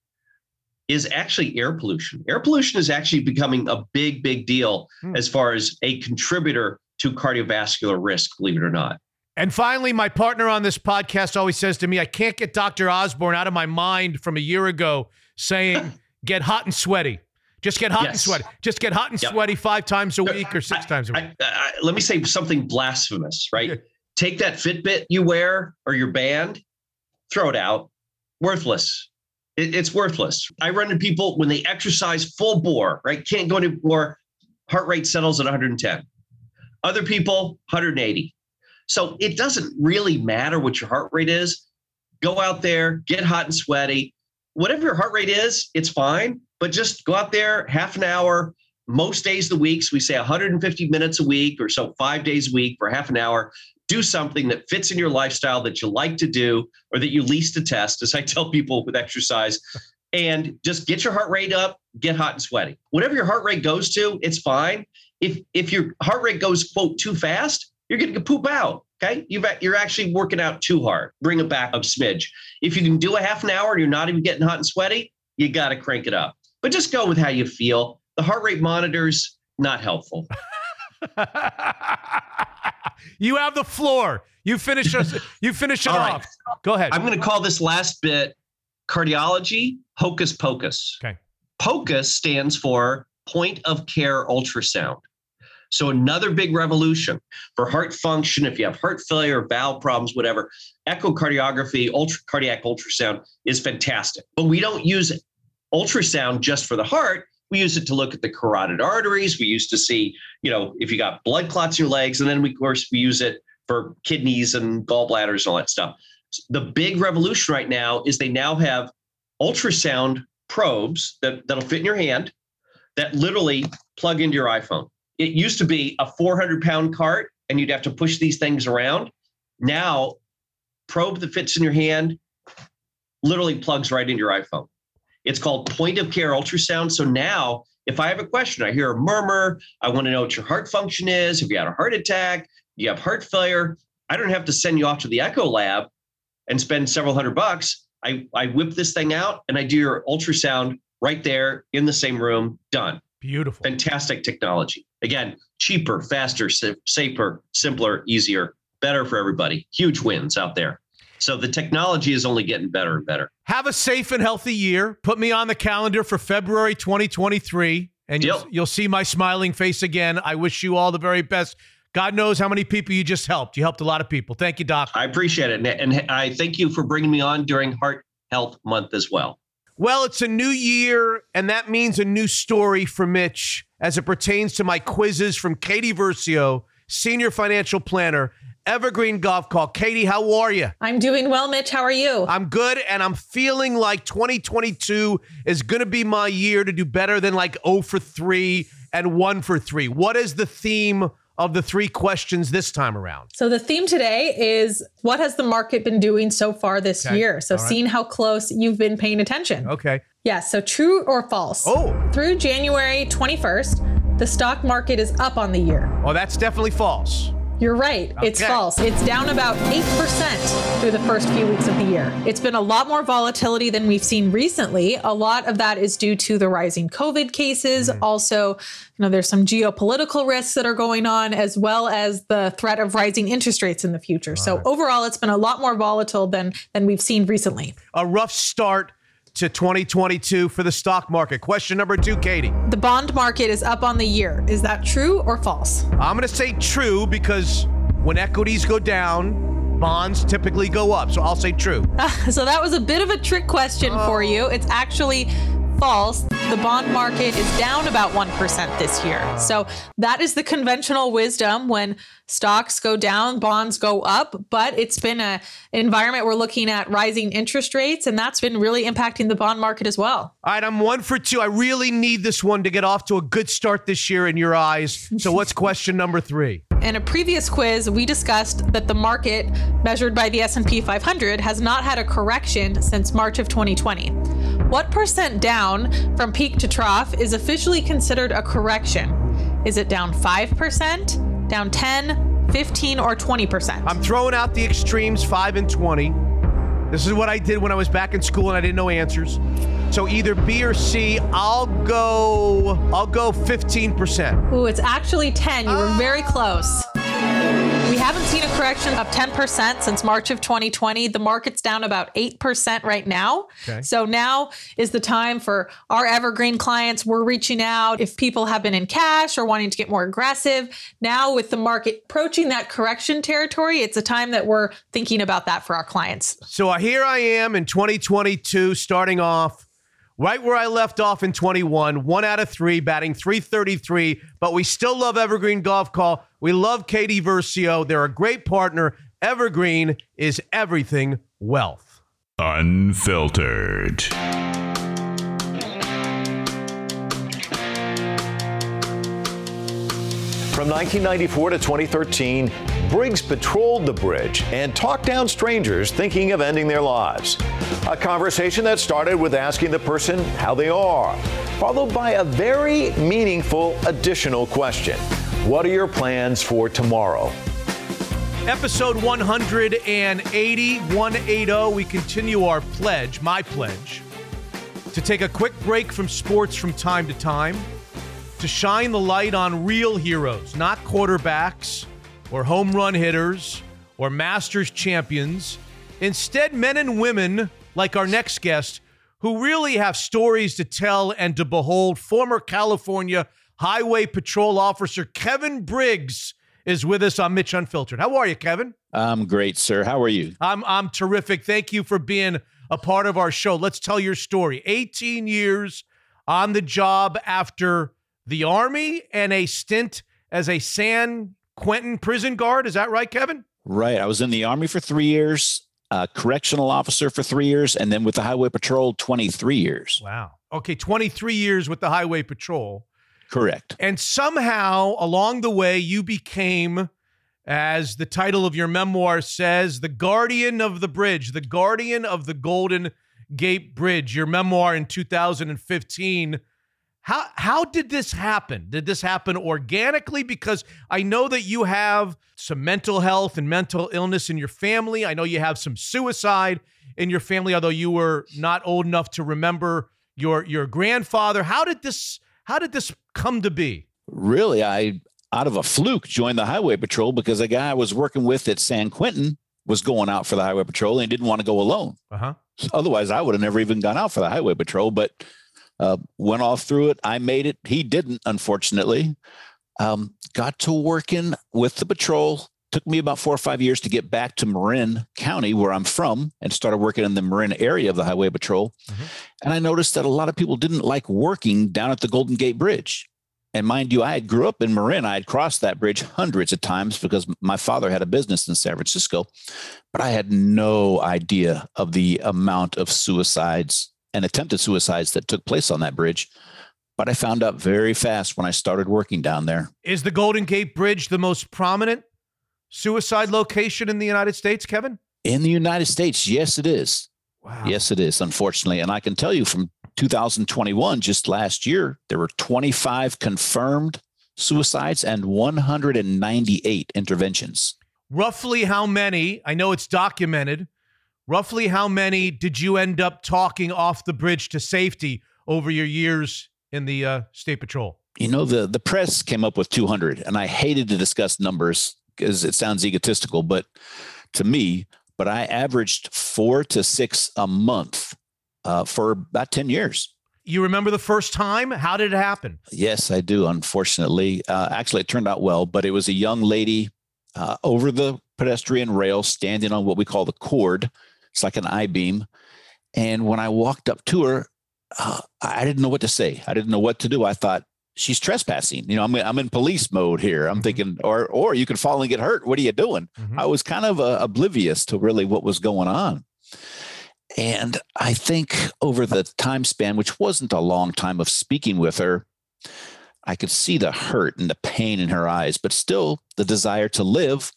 is actually air pollution. Air pollution is actually becoming a big, big deal hmm. as far as a contributor to cardiovascular risk, believe it or not. And finally, my partner on this podcast always says to me, I can't get Dr. Osborne out of my mind from a year ago saying, get hot and sweaty. Just get hot yes. and sweaty. Just get hot and yep. sweaty five times a week or six I, times a week. I, I, let me say something blasphemous, right? Take that Fitbit you wear or your band, throw it out. Worthless it, it's worthless. I run into people when they exercise full bore, right? Can't go any more. Heart rate settles at 110. Other people, 180. So it doesn't really matter what your heart rate is. Go out there, get hot and sweaty. Whatever your heart rate is, it's fine. But just go out there half an hour, most days of the week. So we say 150 minutes a week or so, five days a week for half an hour do something that fits in your lifestyle that you like to do or that you least detest, as I tell people with exercise, and just get your heart rate up, get hot and sweaty. Whatever your heart rate goes to, it's fine. If if your heart rate goes quote too fast, you're going to poop out. Okay, you you're actually working out too hard. Bring it back a smidge. If you can do a half an hour and you're not even getting hot and sweaty, you got to crank it up. But just go with how you feel. The heart rate monitors not helpful. you have the floor. You finish us. You finish it off. Go ahead. I'm going to call this last bit cardiology hocus pocus. Okay. POCUS stands for point of care ultrasound. So another big revolution for heart function. If you have heart failure, valve problems, whatever, echocardiography, ultra, cardiac ultrasound is fantastic. But we don't use ultrasound just for the heart. We use it to look at the carotid arteries. We used to see, you know, if you got blood clots in your legs, and then we, of course we use it for kidneys and gallbladders and all that stuff. The big revolution right now is they now have ultrasound probes that, that'll fit in your hand that literally plug into your iPhone. It used to be a 400 pound cart and you'd have to push these things around. Now, probe that fits in your hand literally plugs right into your iPhone. It's called point of care ultrasound. So now, if I have a question, I hear a murmur, I want to know what your heart function is. If you had a heart attack, you have heart failure, I don't have to send you off to the echo lab and spend several hundred bucks. I, I whip this thing out and I do your ultrasound right there in the same room, done. Beautiful. Fantastic technology. Again, cheaper, faster, safer, simpler, easier, better for everybody. Huge wins out there. So the technology is only getting better and better. Have a safe and healthy year. Put me on the calendar for February 2023, and you'll, you'll see my smiling face again. I wish you all the very best. God knows how many people you just helped. You helped a lot of people. Thank you, Doc. I appreciate it. And I thank you for bringing me on during Heart Health Month as well. Well, it's a new year, and that means a new story for Mitch as it pertains to my quizzes from Katie Versio, Senior Financial Planner Evergreen Gavekal. Katie, how are you? I'm doing well, Mitch. How are you? I'm good, and I'm feeling like 2022 is going to be my year to do better than like 0 for 3 and 1 for 3. What is the theme of the three questions this time around? So the theme today is what has the market been doing so far this okay. year? So right. seeing how close you've been paying attention. Okay. Yeah, so true or false? Oh. Through January 21st, the stock market is up on the year. Oh, that's definitely false. You're right. Okay. It's false. It's down about 8% through the first few weeks of the year. It's been a lot more volatility than we've seen recently. A lot of that is due to the rising COVID cases. Mm-hmm. Also, you know, there's some geopolitical risks that are going on, as well as the threat of rising interest rates in the future. All so right. overall, it's been a lot more volatile than than we've seen recently. A rough start to 2022 for the stock market. Question number two, Katie. The bond market is up on the year. Is that true or false? I'm going to say true because when equities go down, bonds typically go up. So I'll say true. so that was a bit of a trick question oh. for you. It's actually false. The bond market is down about 1% this year. So that is the conventional wisdom when stocks go down, bonds go up, but it's been a, an environment we're looking at rising interest rates, and that's been really impacting the bond market as well. All right, I'm one for two. I really need this one to get off to a good start this year in your eyes. So, what's question number three? In a previous quiz, we discussed that the market, measured by the S&P 500, has not had a correction since March of 2020. What percent down from peak to trough is officially considered a correction? Is it down 5%? down 10, 15, or 20%. I'm throwing out the extremes 5 and 20. This is what I did when I was back in school and I didn't know answers. So either B or C. I'll go. I'll go 15%. Ooh, it's actually 10. You were very close. We haven't seen a correction of 10% since March of 2020. The market's down about 8% right now. Okay. So now is the time for our evergreen clients. We're reaching out if people have been in cash or wanting to get more aggressive. Now, with the market approaching that correction territory, it's a time that we're thinking about that for our clients. So uh, here I am in 2022, starting off right where I left off in 21, one out of three, batting 333. But we still love Evergreen Gavekal. We love Katie Versio. They're a great partner. Evergreen is everything wealth. Unfiltered. From 1994 to 2013, Briggs patrolled the bridge and talked down strangers thinking of ending their lives. A conversation that started with asking the person how they are, followed by a very meaningful additional question What are your plans for tomorrow? Episode 180, 180, we continue our pledge, my pledge, to take a quick break from sports from time to time to shine the light on real heroes, not quarterbacks or home run hitters or Masters champions. Instead, men and women like our next guest who really have stories to tell and to behold. Former California Highway Patrol Officer Kevin Briggs is with us on Mitch Unfiltered. How are you, Kevin? I'm great, sir. How are you? I'm I'm terrific. Thank you for being a part of our show. Let's tell your story. 18 years on the job after the Army and a stint as a San Quentin prison guard. Is that right, Kevin? Right. I was in the Army for three years, a correctional officer for three years, and then with the Highway Patrol, 23 years. Wow. Okay, 23 years with the Highway Patrol. Correct. And somehow along the way, you became, as the title of your memoir says, the guardian of the bridge, the guardian of the Golden Gate Bridge. Your memoir in 2015 how how did this happen? Did this happen organically? Because I know that you have some mental health and mental illness in your family. I know you have some suicide in your family, although you were not old enough to remember your your grandfather. How did this how did this come to be? Really, I out of a fluke joined the highway patrol because a guy I was working with at San Quentin was going out for the highway patrol and didn't want to go alone. Uh-huh. Otherwise, I would have never even gone out for the highway patrol, but uh, went off through it. I made it. He didn't, unfortunately. Um, got to working with the patrol. Took me about four or five years to get back to Marin County, where I'm from, and started working in the Marin area of the highway patrol. Mm-hmm. And I noticed that a lot of people didn't like working down at the Golden Gate Bridge. And mind you, I had grew up in Marin. I had crossed that bridge hundreds of times because my father had a business in San Francisco, but I had no idea of the amount of suicides and attempted suicides that took place on that bridge. But I found out very fast when I started working down there. Is the Golden Gate Bridge the most prominent suicide location in the United States, Kevin? In the United States, yes, it is. Wow. Yes, it is, unfortunately. And I can tell you from 2021, just last year, there were 25 confirmed suicides and 198 interventions. Roughly how many? I know it's documented. Roughly how many did you end up talking off the bridge to safety over your years in the uh, state patrol? You know, the the press came up with 200, and I hated to discuss numbers because it sounds egotistical, but to me, but I averaged four to six a month uh, for about 10 years. You remember the first time? How did it happen? Yes, I do. Unfortunately, uh, actually, it turned out well, but it was a young lady uh, over the pedestrian rail standing on what we call the cord. It's like an I beam. And when I walked up to her, uh, I didn't know what to say. I didn't know what to do. I thought she's trespassing. You know, I'm I'm in police mode here. I'm thinking, or or you could fall and get hurt. What are you doing? Mm-hmm. I was kind of uh, oblivious to really what was going on. And I think over the time span, which wasn't a long time of speaking with her, I could see the hurt and the pain in her eyes, but still the desire to live,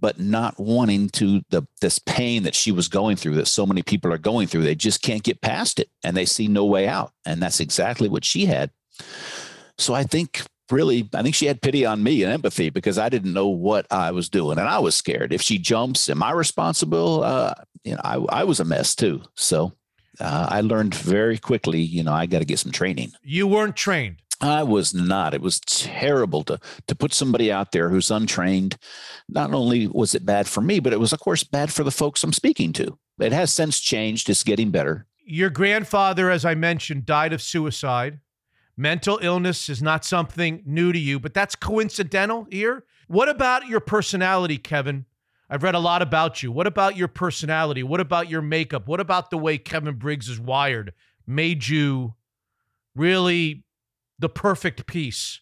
but not wanting to the this pain that she was going through, that so many people are going through. They just can't get past it and they see no way out. And that's exactly what she had. So I think really, I think she had pity on me and empathy because I didn't know what I was doing, and I was scared. If she jumps, am I responsible? Uh, you know, I, I was a mess too. So uh, I learned very quickly. You know, I got to get some training. You weren't trained. I was not. It was terrible to to put somebody out there who's untrained. Not only was it bad for me, but it was, of course, bad for the folks I'm speaking to. It has since changed. It's getting better. Your grandfather, as I mentioned, died of suicide. Mental illness is not something new to you, but that's coincidental here. What about your personality, Kevin? I've read a lot about you. What about your personality? What about your makeup? What about the way Kevin Briggs is wired made you really the perfect piece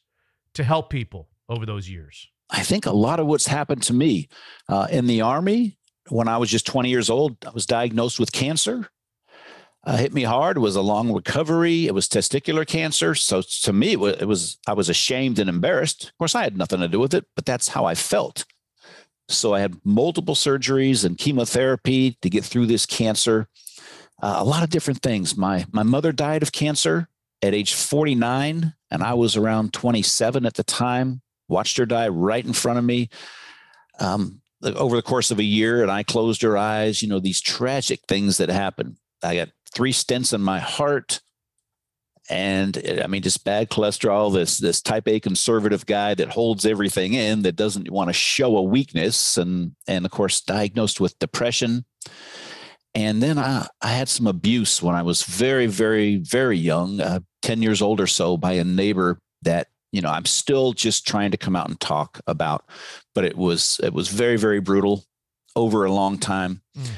to help people over those years? I think a lot of what's happened to me uh, in the Army when I was just 20 years old, I was diagnosed with cancer. Uh, hit me hard. It was a long recovery. It was testicular cancer. So to me, it was, it was I was ashamed and embarrassed. Of course, I had nothing to do with it, but that's how I felt. So I had multiple surgeries and chemotherapy to get through this cancer. Uh, a lot of different things. My my mother died of cancer at age 49, and I was around 27 at the time. Watched her die right in front of me. Um, over the course of a year, and I closed her eyes. You know these tragic things that happen. I got three stents in my heart, and I mean just bad cholesterol. This this type A conservative guy that holds everything in, that doesn't want to show a weakness, and and of course diagnosed with depression. And then I, I had some abuse when I was very, very, very young, uh, 10 years old or so, by a neighbor that, you know, I'm still just trying to come out and talk about. But it was it was very, very brutal over a long time. Mm.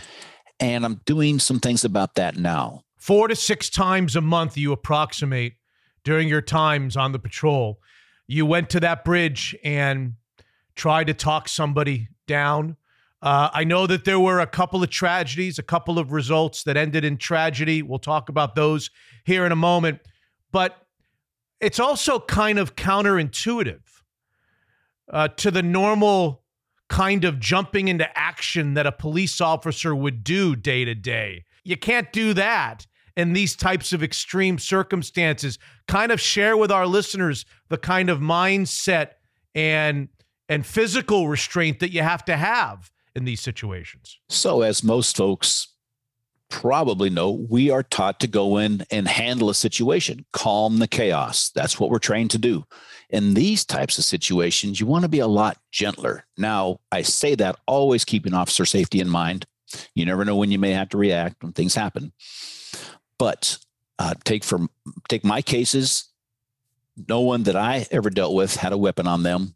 And I'm doing some things about that now. Four to six times a month, you approximate during your times on the patrol. You went to that bridge and tried to talk somebody down. Uh, I know that there were a couple of tragedies, a couple of results that ended in tragedy. We'll talk about those here in a moment. But it's also kind of counterintuitive uh, to the normal kind of jumping into action that a police officer would do day to day. You can't do that in these types of extreme circumstances. Kind of share with our listeners the kind of mindset and and physical restraint that you have to have in these situations. So, as most folks probably know we are taught to go in and handle a situation, calm the chaos. That's what we're trained to do. In these types of situations, you want to be a lot gentler. Now, I say that always keeping officer safety in mind. You never know when you may have to react when things happen. But uh, take from take my cases. No one that I ever dealt with had a weapon on them.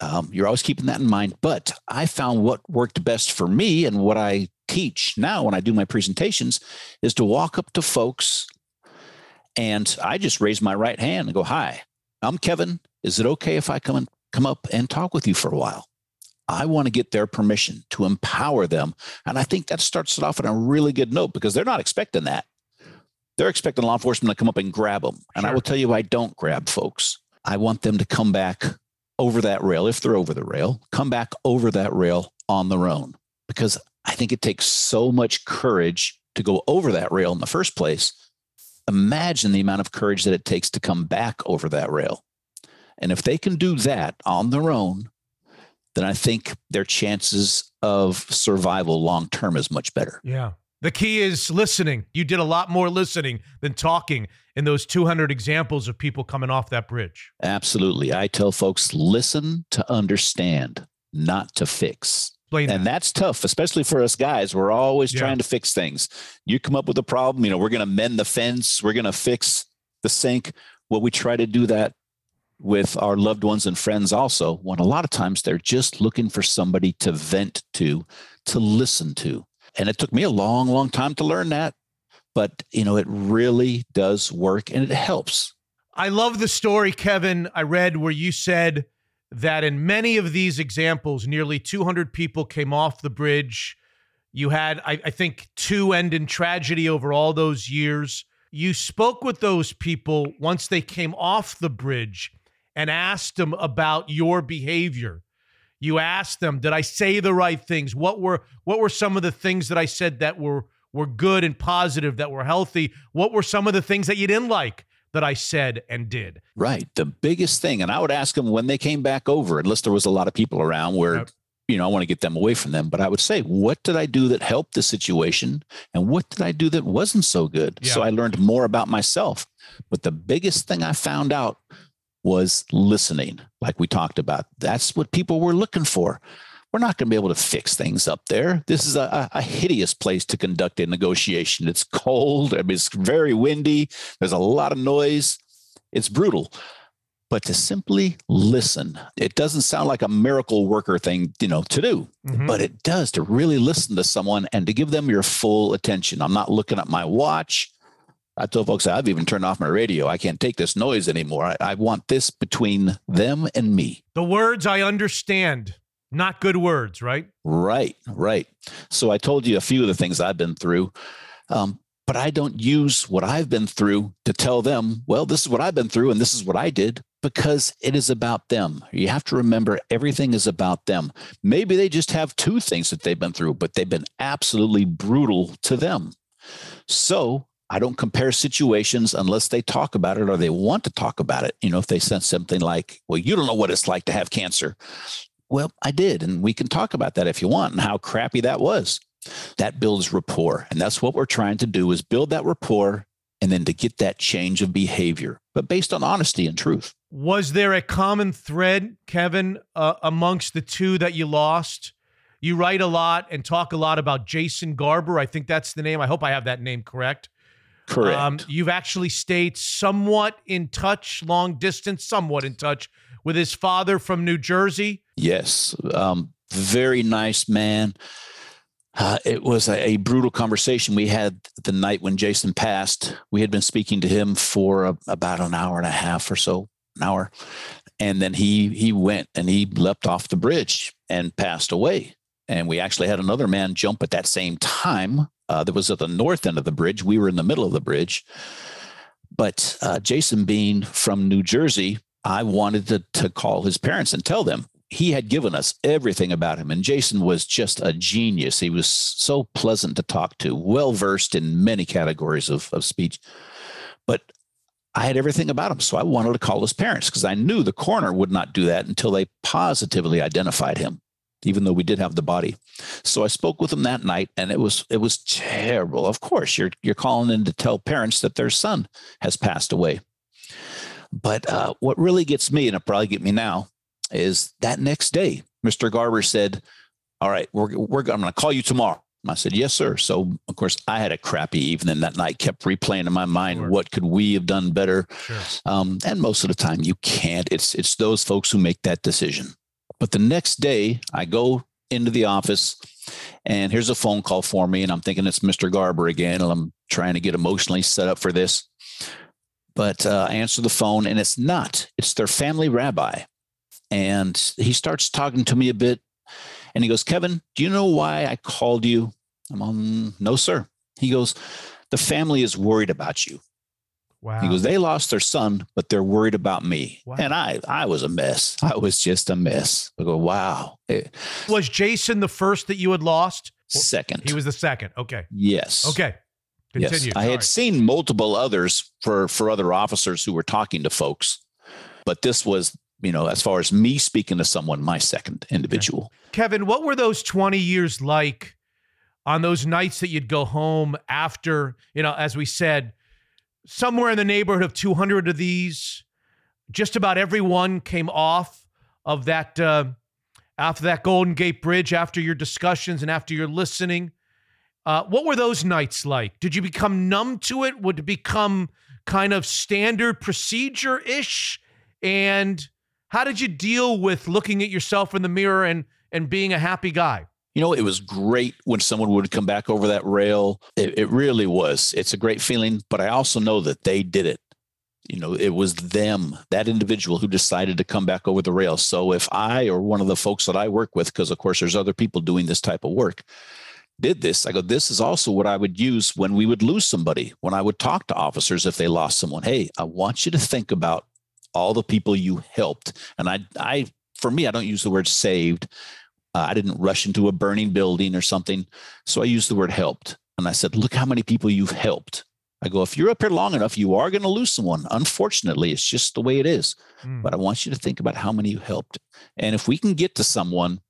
Um, you're always keeping that in mind. But I found what worked best for me and what I teach now when I do my presentations is to walk up to folks and I just raise my right hand and go, Hi, I'm Kevin. Is it okay if I come and come up and talk with you for a while? I want to get their permission to empower them. And I think that starts it off on a really good note because they're not expecting that. They're expecting law enforcement to come up and grab them. And sure. I will tell you, I don't grab folks. I want them to come back over that rail, if they're over the rail, come back over that rail on their own because I think it takes so much courage to go over that rail in the first place. Imagine the amount of courage that it takes to come back over that rail. And if they can do that on their own, then I think their chances of survival long term is much better. Yeah. The key is listening. You did a lot more listening than talking in those 200 examples of people coming off that bridge. Absolutely. I tell folks listen to understand, not to fix. And that's tough, especially for us guys. We're always yeah. trying to fix things. You come up with a problem, you know, we're going to mend the fence, we're going to fix the sink. Well, we try to do that with our loved ones and friends also, when a lot of times they're just looking for somebody to vent to, to listen to. And it took me a long, long time to learn that. But, you know, it really does work and it helps. I love the story, Kevin. I read where you said that in many of these examples, nearly 200 people came off the bridge. You had, I, I, think, two end in tragedy over all those years. You spoke with those people once they came off the bridge and asked them about your behavior. You asked them, "Did I say the right things? What were what were some of the things that I said that were were good and positive, that were healthy? What were some of the things that you didn't like?" that I said and did. Right. The biggest thing, and I would ask them when they came back over, unless there was a lot of people around where, yep. you know, I want to get them away from them. But I would say, what did I do that helped the situation? And what did I do that wasn't so good? Yep. So I learned more about myself. But the biggest thing I found out was listening, like we talked about. That's what people were looking for we're not going to be able to fix things up there. This is a, a, hideous place to conduct a negotiation. It's cold. I mean, it's very windy. There's a lot of noise. It's brutal. But to simply listen, it doesn't sound like a miracle worker thing, you know, to do, mm-hmm. but it does to really listen to someone and to give them your full attention. I'm not looking at my watch. I told folks I've even turned off my radio. I can't take this noise anymore. I, I want this between them and me. The words I understand not good words, right? Right, right. So I told you a few of the things I've been through, um, but I don't use what I've been through to tell them, well, this is what I've been through and this is what I did because it is about them. You have to remember everything is about them. Maybe they just have two things that they've been through, but they've been absolutely brutal to them. So I don't compare situations unless they talk about it or they want to talk about it. You know, if they said something like, well, you don't know what it's like to have cancer. Well, I did. And we can talk about that if you want and how crappy that was. That builds rapport. And that's what we're trying to do is build that rapport and then to get that change of behavior, but based on honesty and truth. Was there a common thread, Kevin, uh, amongst the two that you lost? You write a lot and talk a lot about Jason Garber. I think that's the name. I hope I have that name correct. Correct. Um, you've actually stayed somewhat in touch, long distance, somewhat in touch with his father from New Jersey. Yes. Um, very nice man. Uh, it was a, a, brutal conversation we had the night when Jason passed. We had been speaking to him for a, about an hour and a half or so, an hour, and then he he went and he leapt off the bridge and passed away. And we actually had another man jump at that same time. Uh, that was at the north end of the bridge. We were in the middle of the bridge. But uh, Jason, being from New Jersey, I wanted to, to call his parents and tell them he had given us everything about him. And Jason was just a genius. He was so pleasant to talk to, well versed in many categories of, of speech. But I had everything about him. So I wanted to call his parents because I knew the coroner would not do that until they positively identified him. Even though we did have the body. So I spoke with him that night and it was it was terrible. Of course, you're you're calling in to tell parents that their son has passed away. But uh, what really gets me, and it'll probably get me now, is that next day, Mr. Garber said, All right, we're, we're I'm going to call you tomorrow. I said, Yes, sir. So, of course, I had a crappy evening that night, kept replaying in my mind, sure. what could we have done better? Sure. Um, and most of the time, you can't. It's, it's those folks who make that decision. But the next day, I go into the office and here's a phone call for me. And I'm thinking it's Mr. Garber again. And I'm trying to get emotionally set up for this. But uh, I answer the phone and it's not, it's their family rabbi. And he starts talking to me a bit. And he goes, Kevin, do you know why I called you? I'm on, no, sir. He goes, the family is worried about you. Wow. He goes, they lost their son, but they're worried about me. Wow. And I, I was a mess. I was just a mess. I go, wow. Was Jason the first that you had lost? Second. He was the second. Okay. Yes. Okay. Continue. Yes. I had seen multiple others for for other officers who were talking to folks, but this was, you know, as far as me speaking to someone, my second individual. Okay. Kevin, what were those 20 years like on those nights that you'd go home after, you know, as we said, somewhere in the neighborhood of 200 of these, just about everyone came off of that uh, after that Golden Gate Bridge after your discussions and after your listening. Uh, what were those nights like? Did you become numb to it? Would it become kind of standard procedure ish? And how did you deal with looking at yourself in the mirror and and being a happy guy? You know, it was great when someone would come back over that rail. It, it really was. It's a great feeling, but I also know that they did it. You know, it was them, that individual who decided to come back over the rail. So if I or one of the folks that I work with, because of course there's other people doing this type of work, did this, I go, this is also what I would use when we would lose somebody, when I would talk to officers if they lost someone. Hey, I want you to think about all the people you helped. And I, I, for me, I don't use the word saved. Uh, I didn't rush into a burning building or something. So I used the word helped. And I said, look how many people you've helped. I go, if you're up here long enough, you are going to lose someone. Unfortunately, it's just the way it is. Mm. But I want you to think about how many you helped. And if we can get to someone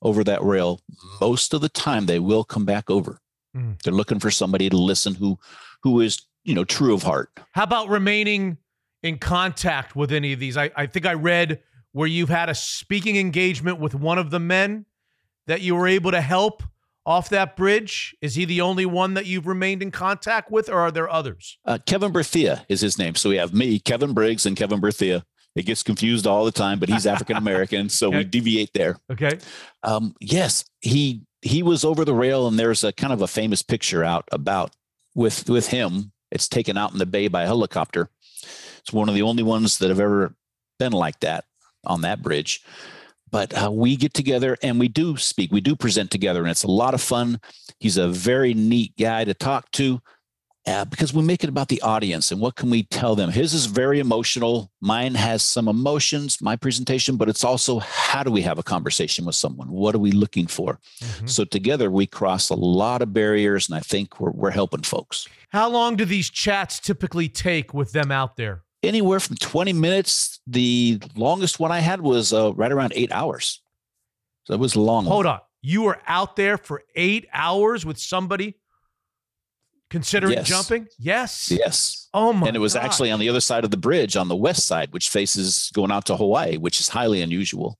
over that rail, most of the time they will come back over. Mm. They're looking for somebody to listen who who is, you know, true of heart. How about remaining in contact with any of these? I, I think I read where you've had a speaking engagement with one of the men that you were able to help off that bridge? Is he the only one that you've remained in contact with, or are there others? Uh, Kevin Berthia is his name. So we have me, Kevin Briggs, and Kevin Berthia. It gets confused all the time, but he's African American, so okay. we deviate there. Okay. Um, yes, he he was over the rail, and there's a kind of a famous picture out about with with him. It's taken out in the bay by a helicopter. It's one of the only ones that have ever been like that on that bridge. But uh, we get together and we do speak. We do present together, and it's a lot of fun. He's a very neat guy to talk to uh, because we make it about the audience and what can we tell them his is very emotional mine has some emotions my presentation but it's also how do we have a conversation with someone what are we looking for mm-hmm. so together we cross a lot of barriers and i think we're, we're helping folks how long do these chats typically take with them out there anywhere from 20 minutes the longest one i had was uh, right around eight hours so it was long hold on you were out there for eight hours with somebody considering yes. jumping? Yes. Yes. Oh my! And it was actually on the other side of the bridge, on the west side, which faces going out to Hawaii, which is highly unusual.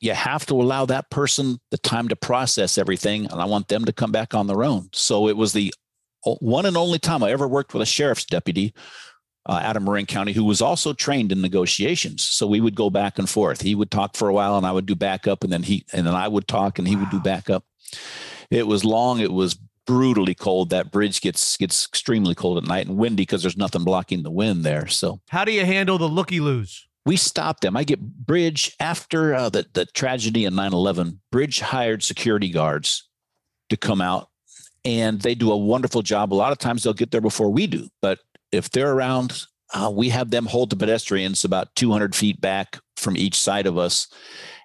You have to allow that person the time to process everything, and I want them to come back on their own. So it was the one and only time I ever worked with a sheriff's deputy uh, out of Marin County, who was also trained in negotiations. So we would go back and forth. He would talk for a while, and I would do backup, and then he and then I would talk, and he wow. would do backup. It was long. It was brutally cold. That bridge gets gets extremely cold at night and windy because there's nothing blocking the wind there. So how do you handle the looky loos? We stopped them. I get Bridge after uh, the the tragedy in 9/11. Bridge hired security guards to come out, and they do a wonderful job. A lot of times they'll get there before we do, but if they're around, uh, we have them hold the pedestrians about 200 feet back from each side of us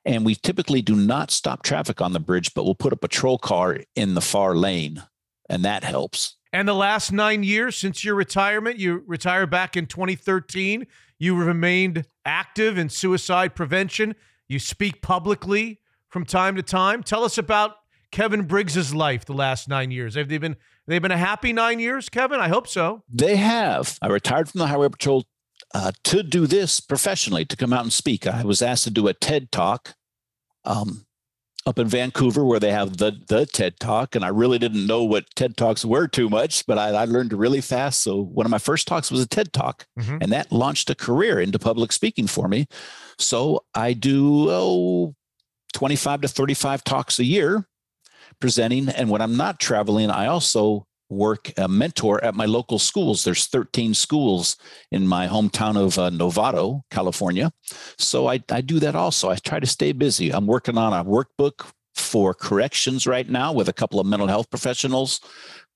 and we typically do not stop traffic on the bridge, but we'll put a patrol car in the far lane and that helps. And the last nine years since your retirement, you retired back in 2013. You remained active in suicide prevention. You speak publicly from time to time. Tell us about Kevin Briggs's life the last nine years. Have they been they've been a happy nine years, Kevin? I hope so. They have. I retired from the Highway Patrol uh, to do this professionally, to come out and speak. I was asked to do a TED talk um, up in Vancouver where they have the the TED Talk, and I really didn't know what TED Talks were too much, but I, I learned really fast. So one of my first talks was a TED Talk, mm-hmm. and that launched a career into public speaking for me. So I do oh, 25 to 35 talks a year presenting, and when I'm not traveling, I also work a mentor at my local schools. There's 13 schools in my hometown of uh, Novato, California. So I, I do that also. I try to stay busy. I'm working on a workbook for corrections right now with a couple of mental health professionals.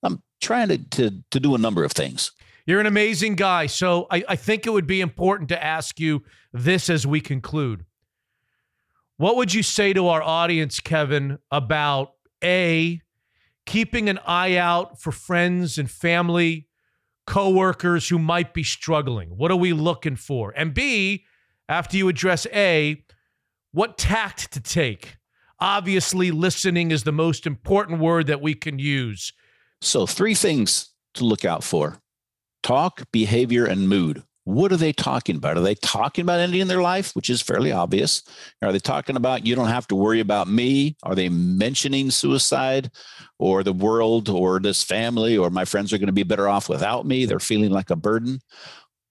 I'm trying to, to, to do a number of things. You're an amazing guy. So I, I think it would be important to ask you this as we conclude. What would you say to our audience, Kevin, about A, keeping an eye out for friends and family, coworkers who might be struggling. What are we looking for? And B, after you address A, what tact to take? Obviously, listening is the most important word that we can use. So, three things to look out for talk, behavior, and mood. What are they talking about? Are they talking about ending their life, which is fairly obvious? Are they talking about you don't have to worry about me? Are they mentioning suicide or the world or this family or my friends are going to be better off without me? They're feeling like a burden.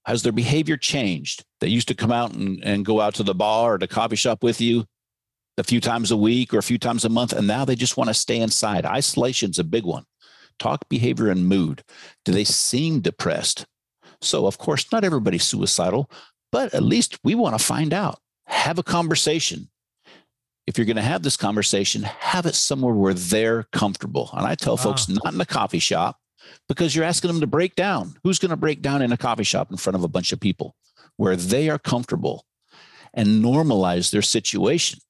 Has their behavior changed? They used to come out and, and go out to the bar or the coffee shop with you a few times a week or a few times a month, and now they just want to stay inside. Isolation's a big one. Talk, behavior, and mood. Do they seem depressed? So, of course, not everybody's suicidal, but at least we want to find out. Have a conversation. If you're going to have this conversation, have it somewhere where they're comfortable. And I tell folks, ah. not in the coffee shop, because you're asking them to break down. Who's going to break down in a coffee shop in front of a bunch of people where they are comfortable and normalize their situation?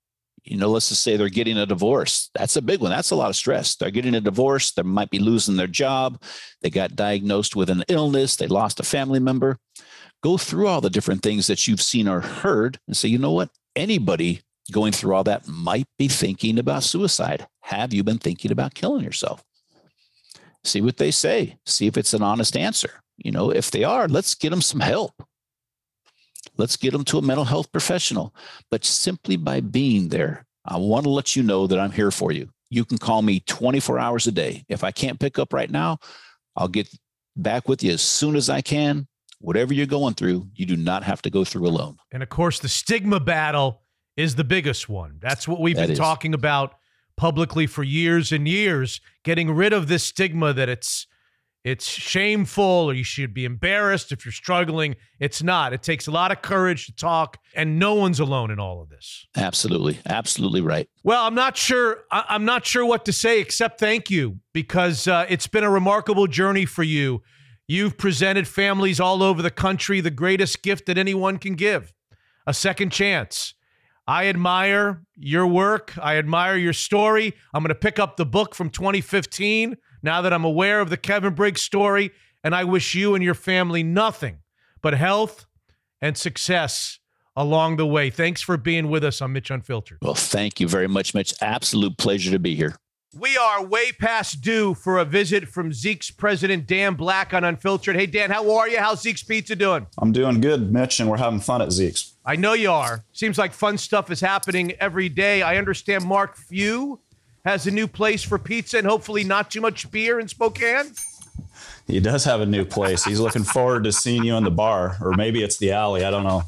You know, let's just say they're getting a divorce. That's a big one. That's a lot of stress. They're getting a divorce. They might be losing their job. They got diagnosed with an illness. They lost a family member. Go through all the different things that you've seen or heard and say, you know what? Anybody going through all that might be thinking about suicide. Have you been thinking about killing yourself? See what they say. See if it's an honest answer. You know, if they are, let's get them some help. Let's get them to a mental health professional. But simply by being there, I want to let you know that I'm here for you. You can call me 24 hours a day. If I can't pick up right now, I'll get back with you as soon as I can. Whatever you're going through, you do not have to go through alone. And of course, the stigma battle is the biggest one. That's what we've that been is. talking about publicly for years and years, getting rid of this stigma that it's it's shameful or you should be embarrassed if you're struggling. It's not. It takes a lot of courage to talk, and no one's alone in all of this. Absolutely. Absolutely right. Well, I'm not sure. I'm not sure what to say except thank you because uh, it's been a remarkable journey for you. You've presented families all over the country the greatest gift that anyone can give a second chance. I admire your work. I admire your story. I'm going to pick up the book from 2015 now that I'm aware of the Kevin Briggs story, and I wish you and your family nothing but health and success along the way. Thanks for being with us on Mitch Unfiltered. Well, thank you very much, Mitch. Absolute pleasure to be here. We are way past due for a visit from Zeke's president, Dan Black, on Unfiltered. Hey, Dan, how are you? How's Zeke's Pizza doing? I'm doing good, Mitch, and we're having fun at Zeke's. I know you are. Seems like fun stuff is happening every day. I understand Mark Few has a new place for pizza and hopefully not too much beer in Spokane? He does have a new place. He's looking forward to seeing you in the bar, or maybe it's the alley. I don't know.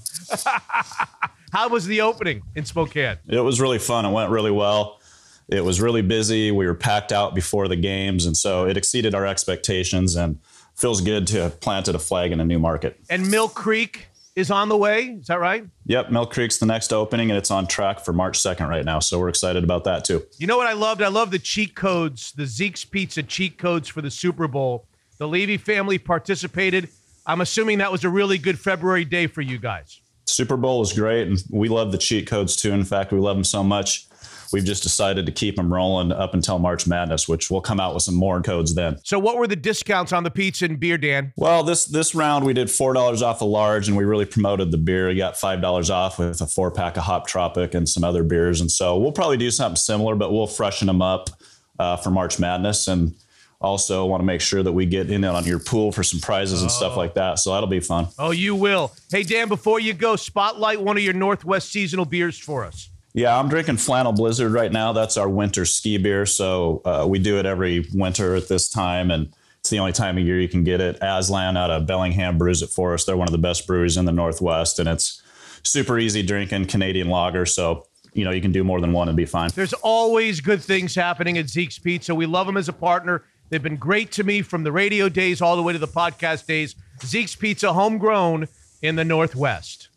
How was the opening in Spokane? It was really fun. It went really well. It was really busy. We were packed out before the games, and so it exceeded our expectations and feels good to have planted a flag in a new market. And Mill Creek is on the way. Is that right? Yep, Mill Creek's the next opening, and it's on track for March 2nd right now. So we're excited about that too. You know what I loved? I love the cheat codes, the Zeke's Pizza cheat codes for the Super Bowl. The Levy family participated. I'm assuming that was a really good February day for you guys. Super Bowl was great, and we love the cheat codes too. In fact, we love them so much. We've just decided to keep them rolling up until March Madness, which we'll come out with some more codes then. So, what were the discounts on the pizza and beer, Dan? Well, this this round we did four dollars off the large, and we really promoted the beer. We got five dollars off with a four pack of Hop Tropic and some other beers, and so we'll probably do something similar, but we'll freshen them up uh, for March Madness and also want to make sure that we get in on your pool for some prizes and stuff like that. So that'll be fun. Oh, you will. Hey, Dan, before you go, spotlight one of your Northwest seasonal beers for us. Yeah, I'm drinking Flannel Blizzard right now. That's our winter ski beer. So uh, we do it every winter at this time, and it's the only time of year you can get it. Aslan out of Bellingham brews it for us. They're one of the best breweries in the Northwest, and it's super easy drinking Canadian lager. So you know you can do more than one and be fine. There's always good things happening at Zeke's Pizza. We love them as a partner. They've been great to me from the radio days all the way to the podcast days. Zeke's Pizza, homegrown in the Northwest.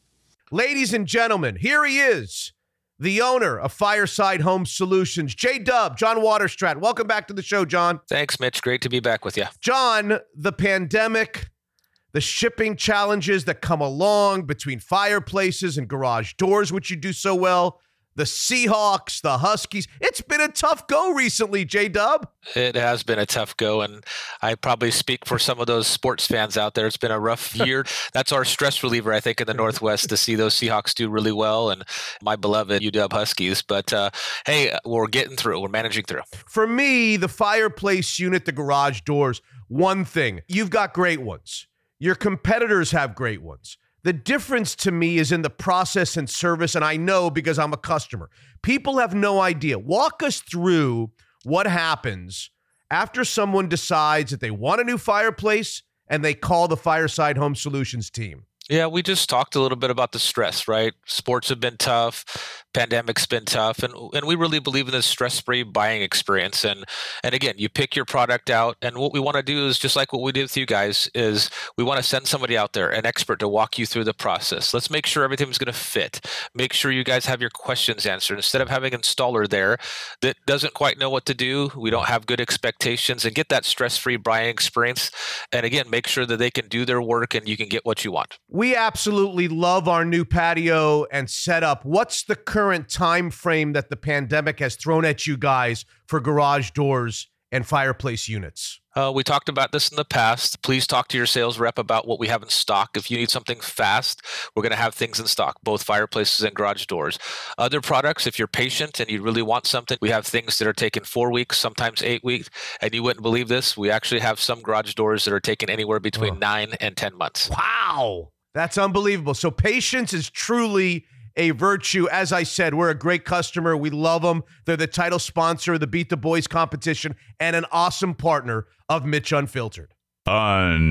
Ladies and gentlemen, here he is, the owner of Fireside Home Solutions, J Dub, John Waterstrat. Welcome back to the show, John. Thanks, Mitch. Great to be back with you. John, the pandemic, the shipping challenges that come along between fireplaces and garage doors, which you do so well, the Seahawks, the Huskies. It's been a tough go recently, J Dub. It has been a tough go, and I probably speak for some of those sports fans out there. It's been a rough year. That's our stress reliever, I think, in the Northwest to see those Seahawks do really well, and my beloved UW Huskies. But uh, hey, we're getting through. We're managing through. For me, the fireplace unit, the garage doors, one thing, you've got great ones. Your competitors have great ones. The difference to me is in the process and service, and I know because I'm a customer. People have no idea. Walk us through what happens after someone decides that they want a new fireplace and they call the Fireside Home Solutions team. Yeah, we just talked a little bit about the stress, right? Sports have been tough, pandemic's been tough, and and we really believe in this stress-free buying experience. And and again, you pick your product out, and what we want to do is just like what we did with you guys is we want to send somebody out there, an expert, to walk you through the process. Let's make sure everything's going to fit. Make sure you guys have your questions answered instead of having an installer there that doesn't quite know what to do. We don't have good expectations, and get that stress-free buying experience. And again, make sure that they can do their work and you can get what you want. We absolutely love our new patio and setup. What's the current time frame that the pandemic has thrown at you guys for garage doors and fireplace units? Uh, we talked about this in the past. Please talk to your sales rep about what we have in stock. If you need something fast, we're going to have things in stock, both fireplaces and garage doors. Other products, if you're patient and you really want something, we have things that are taking four weeks, sometimes eight weeks. And you wouldn't believe this. We actually have some garage doors that are taking anywhere between oh. nine and 10 months. Wow. That's unbelievable. So patience is truly a virtue. As I said, we're a great customer. We love them. They're the title sponsor of the Beat the Boys competition and an awesome partner of Mitch Unfiltered. Unfiltered.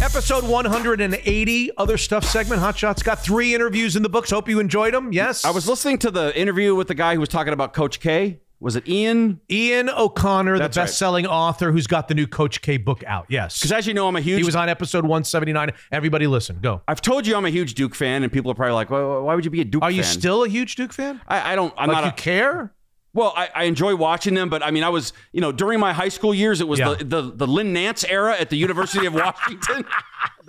Episode 180, other stuff segment. Hot Shots got three interviews in the books. Hope you enjoyed them. Yes. I was listening to the interview with the guy who was talking about Coach K. Was it Ian? Ian O'Connor, That's the right. best-selling author who's got the new Coach K book out. Yes. Because as you know, I'm a huge. He was on episode 179. Everybody listen. Go. I've told you I'm a huge Duke fan, and people are probably like, well, "Why would you be a Duke?" Are you fan? still a huge Duke fan? I, I don't. I'm like not. you a, care? Well, I, I enjoy watching them, but I mean, I was, you know, during my high school years, it was Yeah. the, the the Lynn Nance era at the University of Washington.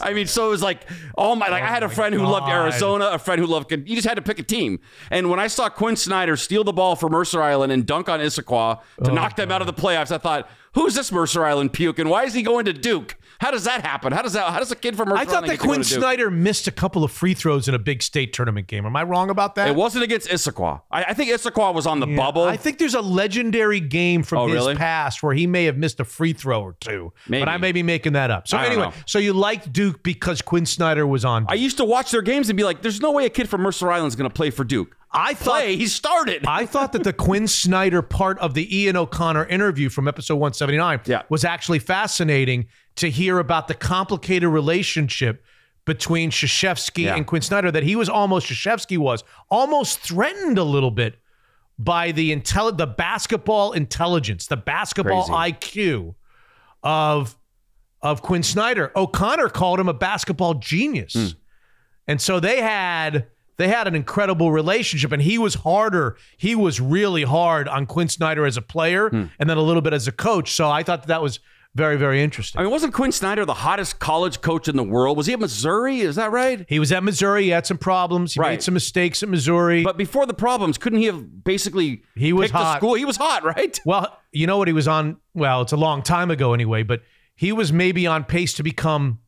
I mean, so it was like all my like I had a friend who loved Arizona, a friend who loved. You just had to pick a team. And when I saw Quin Snyder steal the ball for Mercer Island and dunk on Issaquah to Oh, knock them out of the playoffs, I thought, who's this Mercer Island puke and why is he going to Duke? How does that happen? How does that? How does a kid from Mercer I thought that Quin Snyder missed a couple of free throws in a big state tournament game. Am I wrong about that? It wasn't against Issaquah. I, I think Issaquah was on the Yeah, bubble. I think there's a legendary game from Oh, his really? past where he may have missed a free throw or two. Maybe. But I may be making that up. So I anyway, so you liked Duke because Quin Snyder was on. I used to watch their games and be like, "There's no way a kid from Mercer Island is going to play for Duke." I thought Play, he started. I thought that the Quin Snyder part of the Ian O'Connor interview from episode 179 Yeah. was actually fascinating to hear about the complicated relationship between Krzyzewski Yeah. and Quin Snyder that he was almost Krzyzewski was almost threatened a little bit by the intel the basketball intelligence, the basketball Crazy. IQ of of Quin Snyder. O'Connor called him a basketball genius. Hmm. And so they had they had an incredible relationship and he was harder. He was really hard on Quin Snyder as a player Hmm. and then a little bit as a coach. So I thought that, that was very, very interesting. I mean, wasn't Quin Snyder the hottest college coach in the world? Was he at Missouri? Is that right? He was at Missouri. He had some problems. He Right. made some mistakes at Missouri. But before the problems, couldn't he have basically he was picked a hot. school? He was hot, right? Well, you know what he was on? Well, it's a long time ago anyway, but he was maybe on pace to become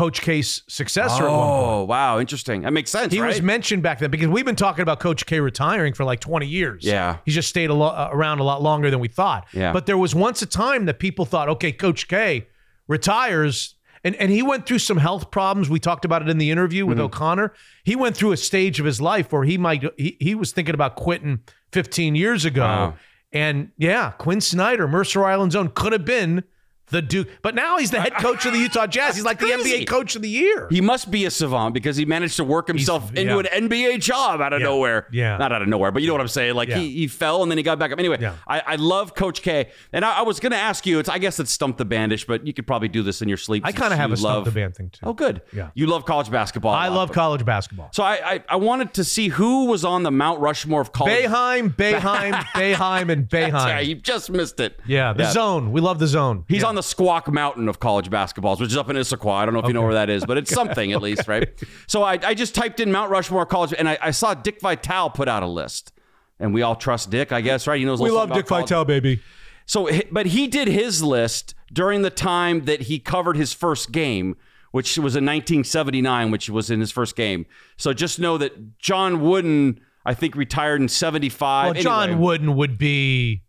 Coach K's successor at one point. Oh, wow. Interesting. That makes sense, He right? was mentioned back then because we've been talking about Coach K retiring for like 20 years. Yeah. He's just stayed a lo- uh, around a lot longer than we thought. Yeah. But there was once a time that people thought, okay, Coach K retires. And, and he went through some health problems. We talked about it in the interview with Mhm. O'Connor. He went through a stage of his life where he might he, he was thinking about quitting 15 years ago. Wow. And yeah, Quin Snyder, Mercer Island Zone could have been the Duke. But now he's the head coach of the Utah Jazz. He's like the NBA coach of the year. He must be a savant because he managed to work himself into yeah. an NBA job out of Yeah. nowhere. Yeah. Not out of nowhere, but you know what I'm saying. Like Yeah. he, he fell and then he got back up. Anyway, I, I love Coach K. And I, I was going to ask you, it's I guess it's Stump the Bandish, but you could probably do this in your sleep. I kind of have you a stump love- the band thing too. Oh, good. Yeah. You love college basketball. a I lot, love but- college basketball. So I, I, I wanted to see who was on the Mount Rushmore of college. Boeheim, Boeheim, Boeheim, and Boeheim. Yeah, you just missed it. Yeah, the zone. We love the zone. He's Yeah. on the Squawk Mountain of college basketballs, which is up in Issaquah. I don't know if you know where that is, but it's something at least, right? So I, I just typed in Mount Rushmore College, and I, I saw Dick Vitale put out a list, and we all trust Dick, I guess, right? He knows. We love Dick college. Vitale, baby. So, but he did his list during the time that he covered his first game, which was in 1979, which was in his first game. So just know that John Wooden, I think, retired in 75. Well, John Anyway, Wooden would be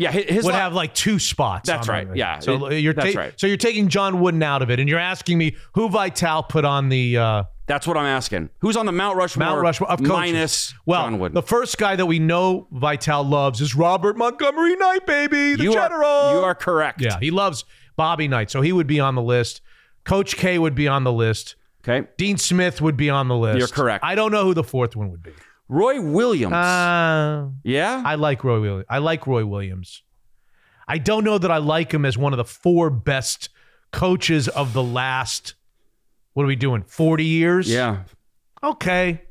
yeah, his would li- have like two spots. That's right. that. Yeah. So It- you're ta- right. So you're taking John Wooden out of it, and you're asking me who Vitale put on the uh, That's what I'm asking. Who's on the Mount Rushmore? Mount Rushmore of coaches. minus well, John Wooden? the first guy that we know Vitale loves is Robert Montgomery Knight, baby, the you general. Are, you are correct. Yeah, he loves Bobby Knight, so he would be on the list. Coach K would be on the list. Okay. Dean Smith would be on the list. You're correct. I don't know who the fourth one would be. Roy Williams. Uh, yeah. I like Roy Williams. I like Roy Williams. I don't know that I like him as one of the four best coaches of the last. What are we doing? Forty years? yeah. Okay.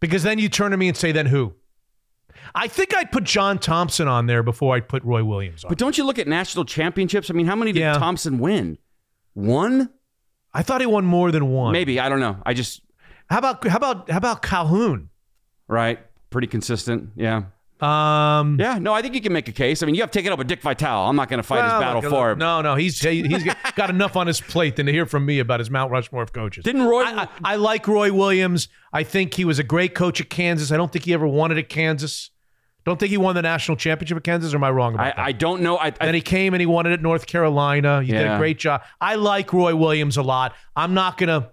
Because then you turn to me and say, then who? I think I'd put John Thompson on there before I'd put Roy Williams on. But don't you look at national championships? I mean, how many did Yeah. Thompson win? One? I thought he won more than one. Maybe. I don't know. I just How about how about how about Calhoun? Right. Pretty consistent. Yeah. Um, Yeah. No, I think you can make a case. I mean, you have taken up with Dick Vitale. I'm not going to fight well, his battle look, for him. No, no, he's he, he's got enough on his plate than to hear from me about his Mount Rushmore of coaches. Didn't Roy? I, I, I like Roy Williams. I think he was a great coach at Kansas. I don't think he ever won it at Kansas. Don't think he won the national championship at Kansas. Or am I wrong about I, that? I don't know. I, then he came and he won it at North Carolina. He did a great job. I like Roy Williams a lot. I'm not going to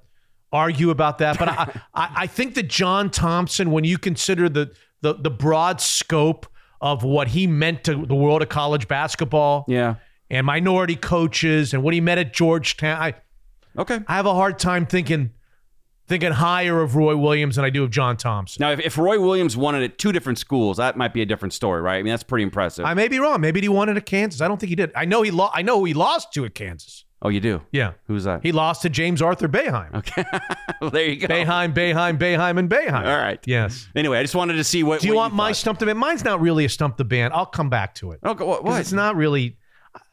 argue about that, but I, I, I think that John Thompson, when you consider the, the the broad scope of what he meant to the world of college basketball, yeah. and minority coaches, and what he meant at Georgetown, I Okay. I have a hard time thinking thinking higher of Roy Williams than I do of John Thompson. Now, if, if Roy Williams won it at two different schools, that might be a different story, right? I mean, that's pretty impressive. I may be wrong. Maybe he won it at Kansas. I don't think he did. I know he lost. I know who he lost to at Kansas. Oh, you do? Yeah. Who's that? He lost to James Arthur Boeheim. Okay. well, there you go. Boeheim, Boeheim, Boeheim, and Boeheim. All right. Yes. Anyway, I just wanted to see what. Do you what want my thought. stump the band? Mine's not really a stump the band. I'll come back to it. Oh, okay, what? 'Cause what? It's not really.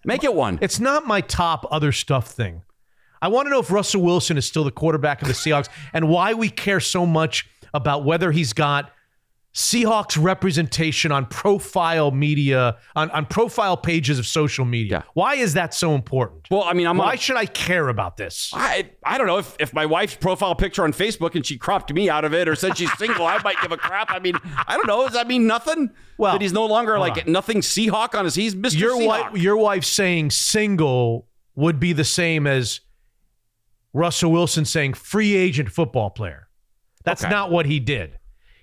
Make it one. It's not my top other stuff thing. I want to know if Russell Wilson is still the quarterback of the Seahawks and why we care so much about whether he's got Seahawks representation on profile media, on, on profile pages of social media. Why is that so important? Well, I mean, I'm Why on- should I care about this? I I don't know if, if my wife's profile picture on Facebook and she cropped me out of it or said she's single, I might give a crap. I mean, I don't know. Does that mean nothing? Well, that he's no longer like on. nothing Seahawk on his. He's Mr. your Seahawk. wife, your wife saying single would be the same as Russell Wilson saying free agent football player. That's Okay. not what he did.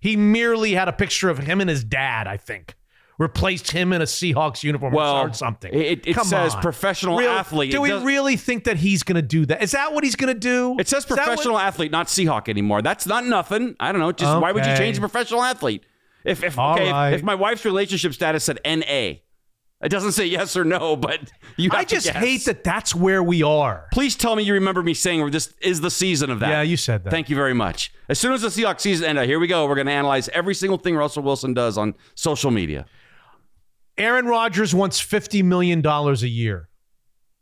He merely had a picture of him and his dad, I think. Replaced him in a Seahawks uniform Well, or something. it- it says on. professional Real- athlete. Do It we does- really think that he's going to do that? Is that what he's going to do? It says that what- professional athlete, not Seahawk anymore. That's not nothing. I don't know. Just why would you Okay. change professional athlete? If if okay, if- if, my wife's relationship status said NA, it doesn't say yes or no, but you have I just hate that that's where we are. Please tell me you remember me saying this is the season of that. Yeah, you said that. Thank you very much. As soon as the Seahawks season ends, uh, here we go. We're going to analyze every single thing Russell Wilson does on social media. Aaron Rodgers wants fifty million dollars a year.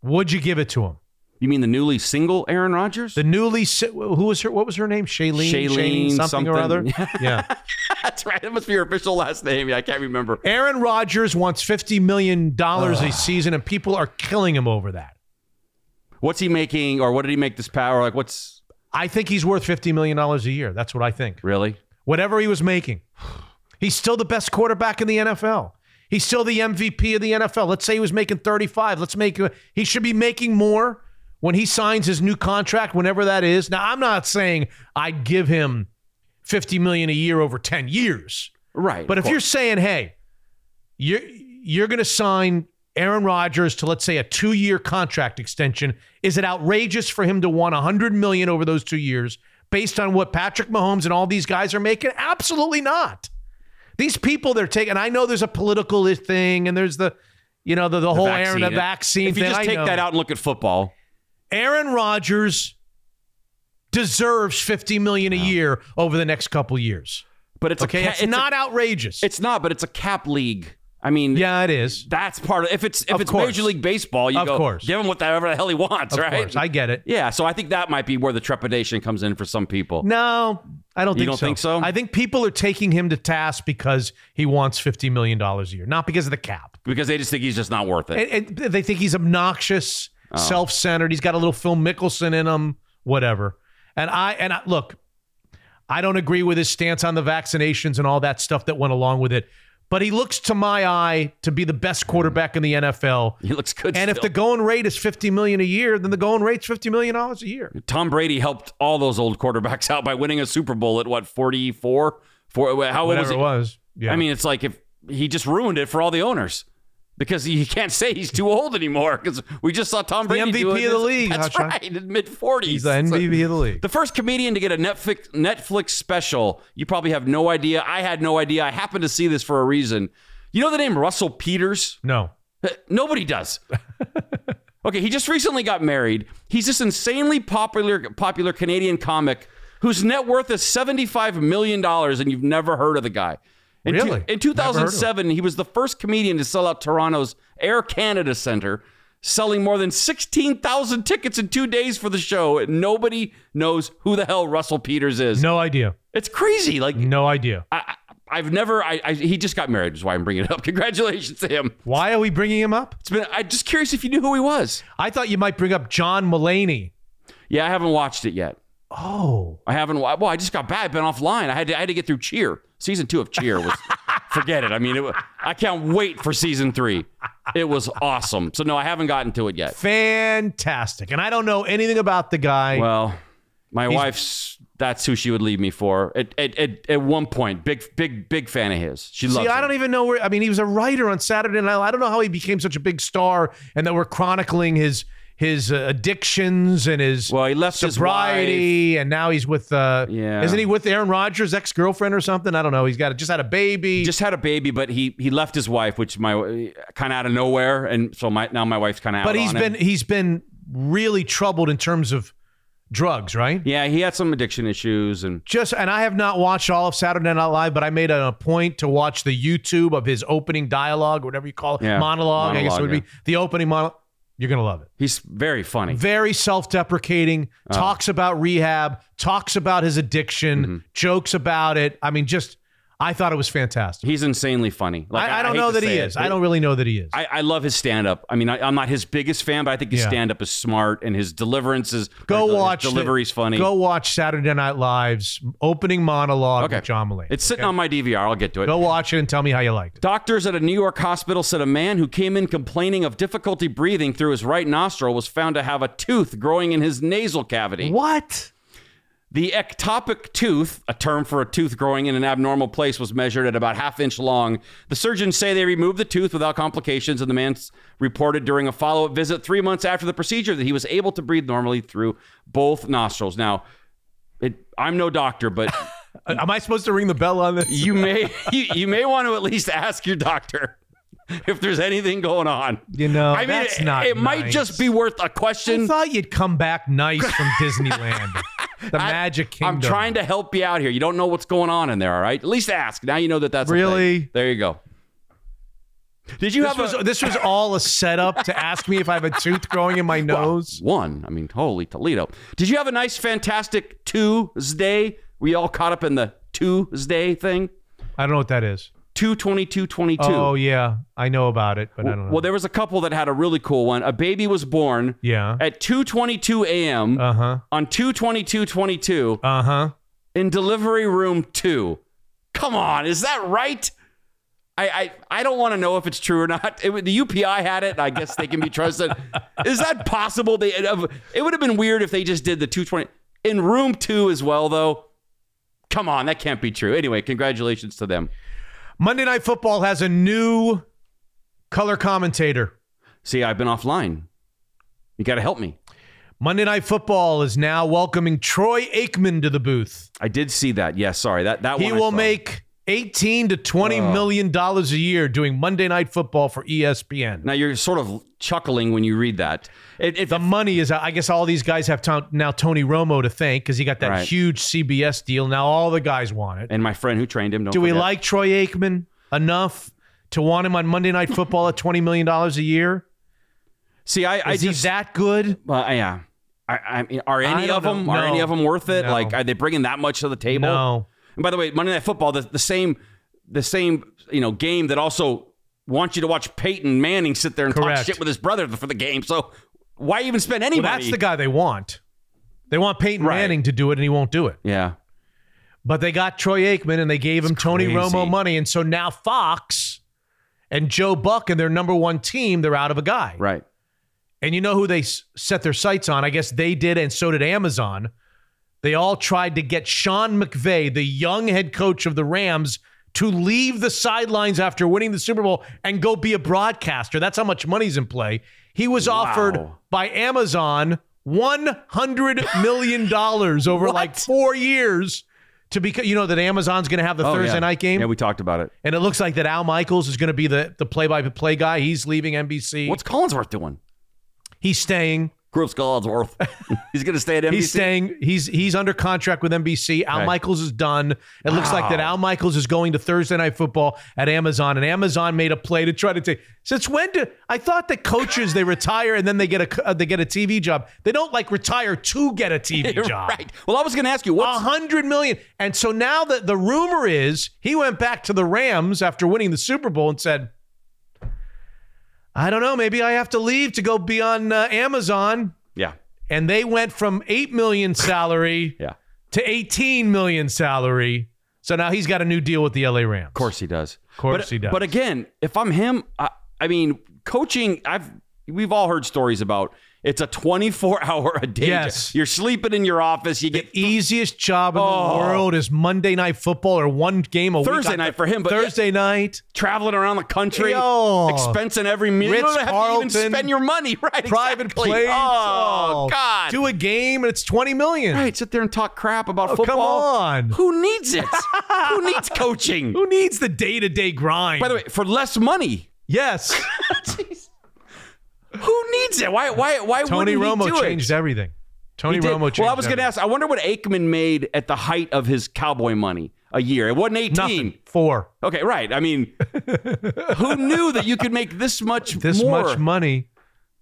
Would you give it to him? You mean the newly single Aaron Rodgers? The newly si- who was her? What was her name? Shailene. Shailene something, or other. yeah. That's right. That must be her official last name. Yeah, I can't remember. Aaron Rodgers wants fifty million dollars a season, and people are killing him over that. What's he making, or what did he make this power? Like, what's I think he's worth fifty million dollars a year. That's what I think. really? Whatever he was making, he's still the best quarterback in the NFL. He's still the MVP of the NFL. Let's say he was making thirty-five. Let's make he should be making more when he signs his new contract, whenever that is. Now, I'm not saying I'd give him fifty million a year over ten years. Right. But if you're saying, hey, you're you're going to sign Aaron Rodgers to let's say a two-year contract extension, is it outrageous for him to want 100 million over those 2 years based on what Patrick Mahomes and all these guys are making? Absolutely not. These people they're taking I know there's a political thing and there's the you know the, the, whole Aaron the vaccine If you thing. just take that out and look at football, Aaron Rodgers deserves 50 million a year over the next couple years. but it's Okay, a ca- it's not outrageous. It's not, but it's a cap league. I mean, yeah, it is. That's part of if it's if Of it's course. Major League Baseball, you Of go course. give him whatever the hell he wants, Of right? course, I get it. Yeah, so I think that might be where the trepidation comes in for some people. No, I don't You think don't so. think so? I think people are taking him to task because he wants $50 million a year, not because of the cap. Because they just think he's just not worth it. And- and they think he's obnoxious, Oh. self-centered. He's got a little Phil Mickelson in him, whatever. And I and I, look, I don't agree with his stance on the vaccinations and all that stuff that went along with it. But he looks to my eye to be the best quarterback in the NFL. He looks good. And if the going rate is 50 million a year, then the going rate's 50 million dollars a year. Tom Brady helped all those old quarterbacks out by winning a Super Bowl at what 44? Four, how old was Whatever he? it was. Yeah. I mean, it's like if he just ruined it for all the owners because you can't say he's too old anymore because we just saw Tom Brady do MVP of the league, That's Hotshot. right, in mid 40s. He's the MVP of the league. The first comedian to get a Netflix Netflix special. You probably have no idea. I had no idea. I happened to see this for a reason. You know the name Russell Peters? No. Uh, nobody does. okay, he just recently got married. He's this insanely popular popular Canadian comic whose net worth is $75 million and you've never heard of the guy. In, two- Really? in Never heard of him. 2007, he was the first comedian to sell out Toronto's Air Canada Center, selling more than 16,000 tickets in two days for the show. And nobody knows who the hell Russell Peters is. No idea. It's crazy. Like, No idea. I, I've never, I, I, he just got married, is why I'm bringing it up. Congratulations to him. Why are we bringing him up? It's been, I'm just curious if you knew who he was. I thought you might bring up John Mulaney. Yeah, I haven't watched it yet. Oh. I haven't. Well, I just got back, been offline. I had to. I had to get through Cheer. Season two of Cheer was. forget it. I mean, it, I can't wait for season three. It was awesome. So no, I haven't gotten to it yet. Fantastic. And I don't know anything about the guy. Well, my He's- wife's. That's who she would leave me for. At, at, at, at one point, big big big fan of his. She loves. See, I him. don't even know where. I mean, he was a writer on Saturday Night. Live. I don't know how he became such a big star, and that we're chronicling his his uh, addictions and his Well, he left his sobriety, and now he's with. Uh, Yeah. isn't he with Aaron Rodgers' ex girlfriend or something? I don't know. He's got just had a baby. Just had a baby, but he he left his wife, which my kind of out of nowhere, and so my now my wife's kind of. but he's been Him. he's been really troubled in terms of drugs, right? Yeah, he had some addiction issues, and just and I have not watched all of Saturday Night Live, but I made a point to watch the YouTube of his opening dialogue, whatever you call it, Yeah, monologue. I guess it would monologue, be the opening monologue. You're gonna love it. he's very funny. Very self-deprecating. Oh. Talks about rehab. Talks about his addiction. Mm-hmm. Jokes about it. I mean, just I thought it was fantastic. He's insanely funny. Like, I, I don't hate know that he is. it. I don't really know that he is. I, I love his stand up. I mean, I, I'm not his biggest fan, but I think his Yeah. stand up is smart and his deliverance is Go his watch the- delivery's funny. Go watch Saturday Night Live's opening monologue Okay. with John Mulaney. it's sitting on my DVR. I'll get to it. Go watch it and tell me how you liked it. Doctors at a New York hospital said a man who came in complaining of difficulty breathing through his right nostril was found to have a tooth growing in his nasal cavity. What? The ectopic tooth, a term for a tooth growing in an abnormal place, was measured at about half inch long. The surgeons say they removed the tooth without complications, and the man reported during a follow up visit three months after the procedure that he was able to breathe normally through both nostrils. Now, it, I'm no doctor, but Am I supposed to ring the bell on this? you may you, you may want to at least ask your doctor if there's anything going on. You know, I mean, that's it, not it might just be worth a question. I thought you'd come back nice from Disneyland, the I- Magic Kingdom. I'm trying to help you out here. You don't know what's going on in there, all right? At least ask. Now you know that that's. Really? There you go. Did you this have was, a, this was all a setup to ask me if I have a tooth growing in my nose? one? I mean, holy Toledo! Did you have a nice, fantastic Tuesday? We all caught up in the Tuesday thing? I don't know what that is. Two twenty two twenty two. Oh yeah, I know about it, but I don't know. Well, there was a couple that had a really cool one. A baby was born yeah. at 2:22 a.m. Uh huh. on 2:22:22 Uh huh. in delivery room 2. Come on, is that right? I I, I don't want to know if it's true or not. It, the UPI had it. I guess they can be trusted. is that possible? They it would have been weird if they just did the 220 in room 2 as well though. Come on, that can't be true. Anyway, congratulations to them. Monday Night Football has a new color commentator. See, I've been offline. You got to help me. Monday Night Football is now welcoming Troy Aikman to the booth. I did see that. Yes, sorry. That that He will make 18 to 20 Oh. million dollars a year doing Monday Night Football for ESPN. Now you're sort of chuckling when you read that. It, it, the money is, I guess, all these guys have to, now Tony Romo to thank because he got that Right. huge CBS deal. Now all the guys want it. and my friend who trained him. Don't Do we like Troy Aikman enough to want him on Monday Night Football at 20 million dollars a year? See, I, I Is just he that good? Well, yeah. I, I mean, are any of them know. are any of them worth it? No. Like, are they bringing that much to the table? No. And by the way, Monday Night Football, the, the same, the same, you know, game that also wants you to watch Peyton Manning sit there and Correct. talk shit with his brother for the game. So why even spend any Well, money? that's the guy they want. They want Peyton Right. Manning to do it, and he won't do it. Yeah. But they got Troy Aikman and they gave him Tony crazy. Romo money. And so now Fox and Joe Buck and their number one team, they're out of a guy. Right. And you know who they set their sights on? I guess they did, and so did Amazon. They all tried to get Sean McVay, the young head coach of the Rams, to leave the sidelines after winning the Super Bowl and go be a broadcaster. That's how much money's in play. He was offered by Amazon $100 million over like four years to become, you know, that Amazon's going to have the Oh, Thursday yeah. night game. Yeah, we talked about it. and it looks like that Al Michaels is going to be the, the play-by-play guy. He's leaving NBC. What's Collinsworth doing? He's staying. Cris Collinsworth. He's going to stay at NBC. He's staying. He's he's under contract with NBC. Al Right. Michaels is done. It looks like that Al Michaels is going to Thursday Night Football at Amazon, and Amazon made a play to try to take. Since when do I thought that coaches they retire and then they get a uh, they get a TV job? They don't like retire to get a TV job. right. Well, I was going to ask you what A hundred million. And so now that the rumor is he went back to the Rams after winning the Super Bowl and said, I don't know, maybe I have to leave to go be on uh, Amazon. yeah. And they went from 8 million salary Yeah. to 18 million salary. So now he's got a new deal with the LA Rams. Of course he does. Of course but, he does. But again, if I'm him, I, I mean, coaching. I've we've all heard stories about. It's a 24 hour a day. Yes. job. You're sleeping in your office. You get Easiest job in Oh. the world is Monday Night Football or one game a week. Thursday night for him, but Thursday night. traveling around the country, Yo. expensing every meal. You don't have to even spend your money, right? Private exactly. planes. Oh, God. Do a game and it's 20 million. Right, sit there and talk crap about Oh, football. come on. Who needs it? Who needs coaching? Who needs the day to day grind? By the way, for less money. yes. Who needs it? Why? Why? Why Tony wouldn't he Romo do changed it? everything. Tony He did. Romo changed Well, I was going to everything. ask. I wonder what Aikman made at the height of his cowboy money a year. It wasn't eighteen. Nothing. Four. Okay, right. I mean, who knew that you could make this much This more? much money.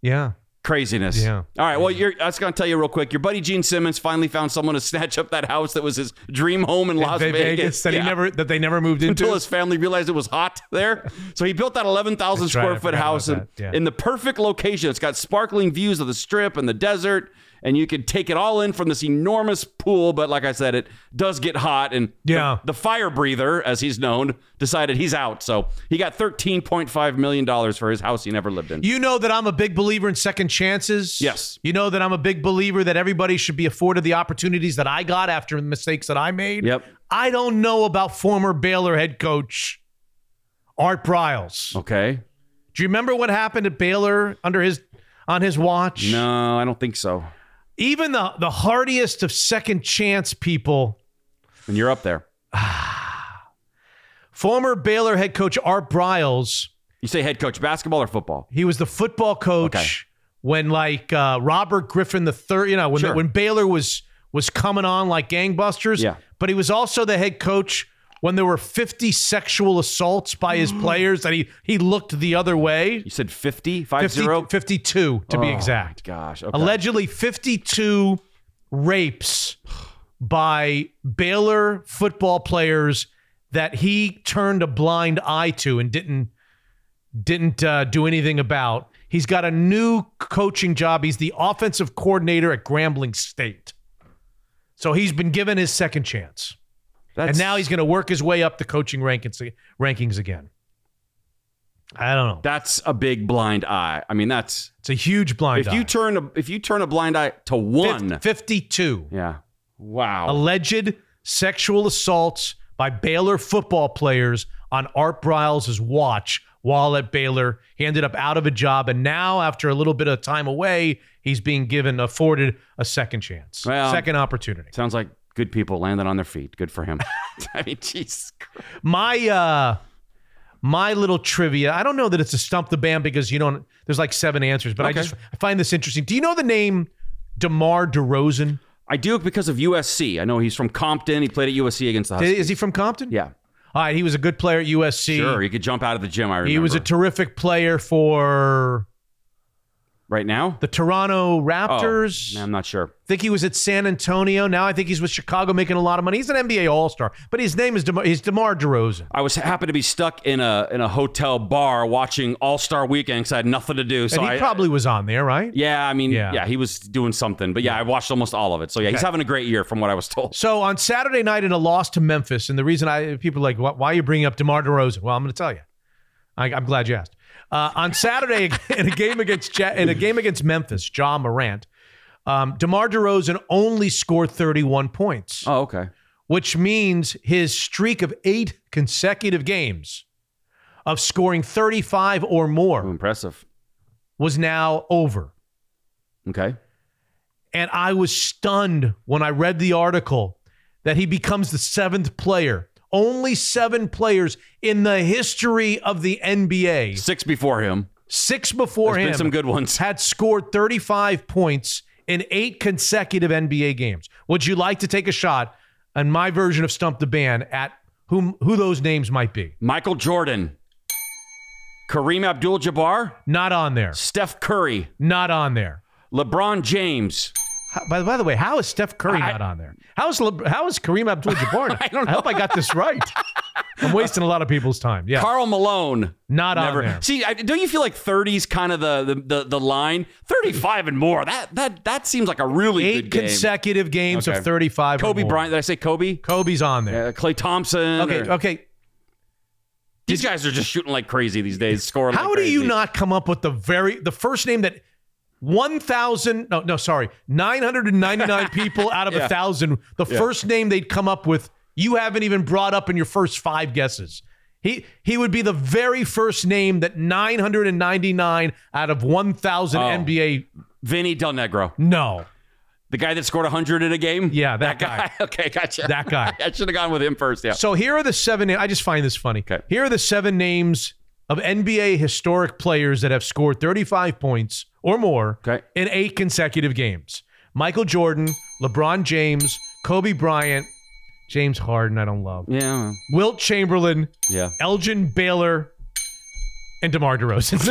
Yeah. Craziness. Yeah. All right. Well, you're, I was going to tell you real quick. Your buddy Gene Simmons finally found someone to snatch up that house that was his dream home in Las Ve- Vegas. that Yeah. he never that they never moved into. until his family realized it was hot there. So he built that 11,000 That's right, square foot house in, yeah. in the perfect location. It's got sparkling views of the strip and the desert. And you can take it all in from this enormous pool. But like I said, it does get hot. And the- Yeah. the, fire breather, as he's known, decided he's out. So he got $13.5 million for his house he never lived in. You know that I'm a big believer in second chances. Yes. You know that I'm a big believer that everybody should be afforded the opportunities that I got after the mistakes that I made. Yep. I don't know about former Baylor head coach Art Briles. Okay. Do you remember what happened at Baylor under his on his watch? No, I don't think so. Even the the hardiest of second chance people, And you're up there. former Baylor head coach Art Briles, You say head coach, basketball or football? he was the football coach Okay. when like uh, Robert Griffin the third, you know, when Sure. when Baylor was was coming on like gangbusters. Yeah. But he was also the head coach when there were 50 sexual assaults by his players that he he looked the other way. You said 50, 5 50 0? 52 to be Oh, exact. Gosh. Okay. Allegedly 52 rapes by Baylor football players that he turned a blind eye to and didn't didn't uh, do anything about. He's got a new coaching job. He's the offensive coordinator at Grambling State. So he's been given his second chance. That's- and now he's going to work his way up the coaching rankings rankings again. I don't know. That's a big blind eye. I mean, that's It's a huge blind if eye. you turn a if you turn a blind eye to one, 52 yeah, wow, alleged sexual assaults by Baylor football players on Art Briles' watch while at Baylor. He ended up out of a job, and now, after a little bit of time away, he's being given afforded a second chance, Well, second opportunity. sounds like good people landed on their feet. Good for him. I mean, jeez. My uh my little trivia. I don't know that it's a stump the band because you don't. There's like seven answers, but I just I find this interesting. Do you know the name DeMar DeRozan? I do because of USC. I know he's from Compton. He played at USC against the Huskies. Is he from Compton? Yeah, All right, he was a good player at USC. sure. He could jump out of the gym. I remember. He was a terrific player for right now. the Toronto Raptors. Oh, I'm not sure. I think he was at San Antonio. Now I think he's with Chicago making a lot of money. He's an NBA All Star, but his name is DeMar, he's DeMar DeRozan. I was happened to be stuck in a in a hotel bar watching All Star Weekend because I had nothing to do. So and he I, probably was on there, right? yeah, I mean, Yeah. yeah. he was doing something. But yeah, I watched almost all of it. So yeah, he's having a great year from what I was told. So on Saturday night in a loss to Memphis, and the reason I people are like, why, why are you bringing up DeMar DeRozan? Well, I'm going to tell you. I, I'm glad you asked. Uh, on Saturday in a game against Ja- in a game against Memphis, John Morant, um, DeMar DeRozan only scored 31 points, Oh, okay. which means his streak of eight consecutive games of scoring 35 or more impressive. was now over. Okay. And I was stunned when I read the article that he becomes the seventh player, only seven players in the history of the NBA, Six before him. six before There's him, been some good ones. had scored 35 points in eight consecutive NBA games. Would you like to take a shot on my version of Stump the Band at whom who those names might be? Michael Jordan, Kareem Abdul-Jabbar, Not on there. Steph Curry, Not on there. LeBron James. How- by, by the way, how is Steph Curry I- not on there? How is Le- how is Kareem Abdul-Jabbar? I don't I hope I got this right. I'm wasting a lot of people's time. Yeah, Karl Malone. not on Never. there. See, I, don't you feel like 30's kind of the, the the the line? 35 and more. That that that seems like a really Eight good game. consecutive games Okay. of 35. or Kobe more. Bryant. Did I say Kobe? Kobe's on there. Uh, Klay Thompson. okay, or- okay. These guys are just shooting like crazy these days, scoring. How like do you not come up with the very the first name that 1,000 no no sorry 999 people out of a Yeah. thousand the Yeah. first name they'd come up with you haven't even brought up in your first five guesses. He he would be the very first name that 999 out of 1,000 Oh. NBA Vinny Del Negro, no the guy that scored 100 in a game? Yeah, that guy. okay, gotcha. That guy. I should have gone with him first. Yeah. So here are the seven. I just find this funny. Okay. Here are the seven names of NBA historic players that have scored 35 points or more Okay. in eight consecutive games. Michael Jordan, LeBron James, Kobe Bryant, James Harden. I don't love. Yeah. Wilt Chamberlain, Yeah. Elgin Baylor, and DeMar DeRozan.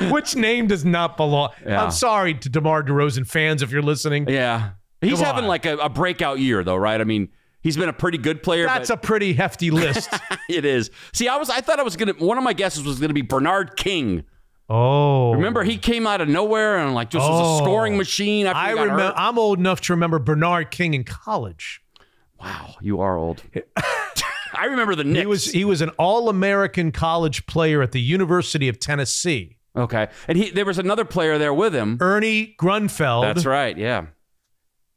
Which name does not belong? Yeah. I'm sorry to DeMar DeRozan fans if you're listening. Yeah. He's Come having on. like a, a breakout year though, right? I mean, he's been a pretty good player. That's a pretty hefty list. it is. See, I was I thought I was gonna one of my guesses was gonna be Bernard King. Oh. Remember he came out of nowhere and like just was Oh. a scoring oh. machine after I he got remember. hurt. I'm old enough to remember Bernard King in college. Wow, you are old. I remember the Knicks. He was he was an All-American college player at the University of Tennessee. okay, and he there was another player there with him. Ernie Grunfeld. That's right. Yeah.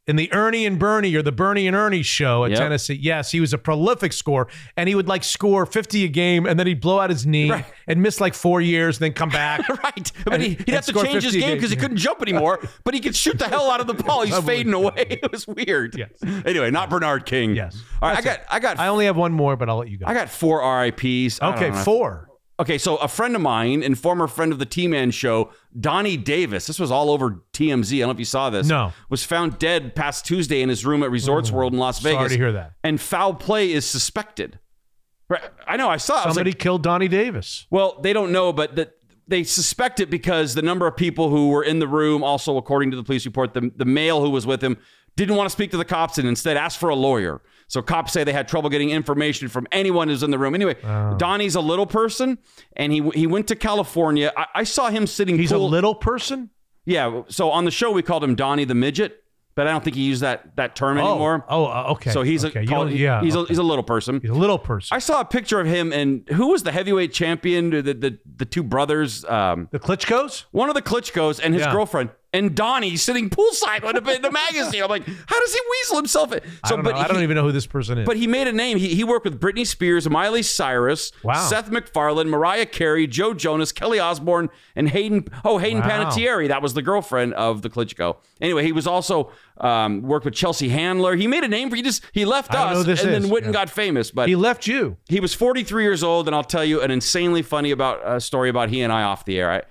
In the Ernie and Bernie or the Bernie and Ernie show at Yep. Tennessee. Yes, he was a prolific scorer, and he would like score 50 a game, and then he'd blow out his knee Right. and miss like four years, and then come back. Right, but he, he'd have to change his game because he couldn't jump anymore. but he could shoot the hell out of the ball. He's fading away. It was weird. Yes. Anyway, not Bernard King. Yes. All right, I That's got, I got, I only have one more, but I'll let you go. I got four RIPS. Okay, four. Okay, so a friend of mine and former friend of the T Man show, Donnie Davis, this was all over TMZ. I don't know if you saw this. No. Was found dead past Tuesday in his room at Resorts mm-hmm. World in Las Sorry Vegas. to hear that. And foul play is suspected. Right. I know, I saw. I Somebody like, killed Donnie Davis. well, they don't know, but that they suspect it because the number of people who were in the room, also according to the police report, the, the male who was with him didn't want to speak to the cops and instead asked for a lawyer. So cops say they had trouble getting information from anyone who's in the room. Anyway, Donnie's a little person, and he he went to California. I, I saw him sitting. He's pool- a little person? Yeah. So on the show we called him Donnie the midget, but I don't think he used that that term Oh, anymore. oh, uh, okay, So he's okay. a called- yeah, He's a he's a little person. He's a little person. I saw a picture of him and who was the heavyweight champion? The the, the two brothers. Um, the Klitschko's. One of the Klitschko's and his Yeah. girlfriend and Donnie sitting poolside in the, in the magazine. I'm like, how does he weasel himself in? I don't, know. I don't even know who this person is. But he made a name. He, he worked with Britney Spears, Miley Cyrus, Wow. Seth MacFarlane, Mariah Carey, Joe Jonas, Kelly Osbourne, and Hayden. Oh, Hayden Wow. Panettiere. That was the girlfriend of the Klitschko. Anyway, he was also um, worked with Chelsea Handler. He made a name for he just he left us and is. then went and got famous. But he left you. he was 43 years old, and I'll tell you an insanely funny about uh, story about he and I off the air. I,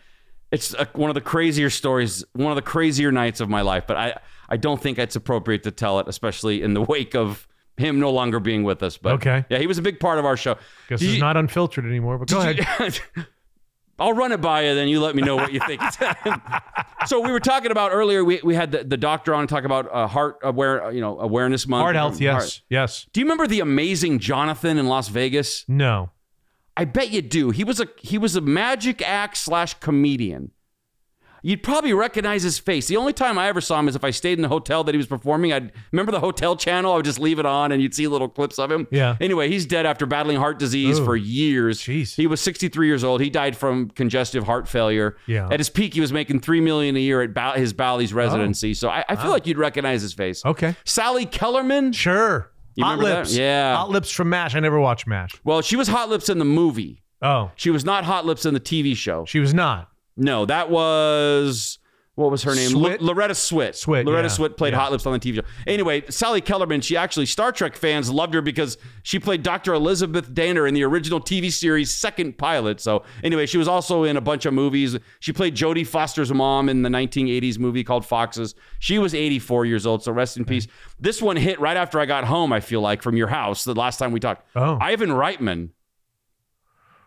it's uh one of the crazier stories, one of the crazier nights of my life. But I, I don't think it's appropriate to tell it, especially in the wake of him no longer being with us. But Okay. yeah, he was a big part of our show. Guess Did it's you- not unfiltered anymore. But go ahead. you- I'll run it by you, then you let me know what you think. so we were talking about earlier. We, we had the, the doctor on to talk about uh, heart aware, you know, awareness month. Heart health. Yes. Yes. Do you remember the amazing Jonathan in Las Vegas? No. I bet you do. He was a he was a magic act slash comedian. You'd probably recognize his face. The only time I ever saw him is if I stayed in the hotel that he was performing. I'd remember the hotel channel. I would just leave it on, and you'd see little clips of him. Yeah. Anyway, he's dead after battling heart disease Ooh. for years. Jeez. He was 63 years old. He died from congestive heart failure. Yeah. At his peak, he was making three million a year at ba- his Bally's oh. residency. So I, I feel like you'd recognize his face. Okay. Sally Kellerman. Sure. You Hot remember that? lips. Yeah. Hot lips from Mash. I never watched Mash. Well, she was Hot Lips in the movie. Oh, She was not Hot Lips in the TV show. she was not. No, that was what was her name? Swit? Lo- Loretta Swit. Swit, Loretta yeah. Swit played Yeah. Hot Lips on the TV show. Anyway, Sally Kellerman, she actually Star Trek fans loved her because she played Dr. Elizabeth Dehner in the original TV series second pilot. So anyway, she was also in a bunch of movies. She played Jodie Foster's mom in the 1980s movie called Foxes. She was 84 years old, so rest in peace. This one hit right after I got home, I feel like, from your house the last time we talked. Oh. Ivan Reitman.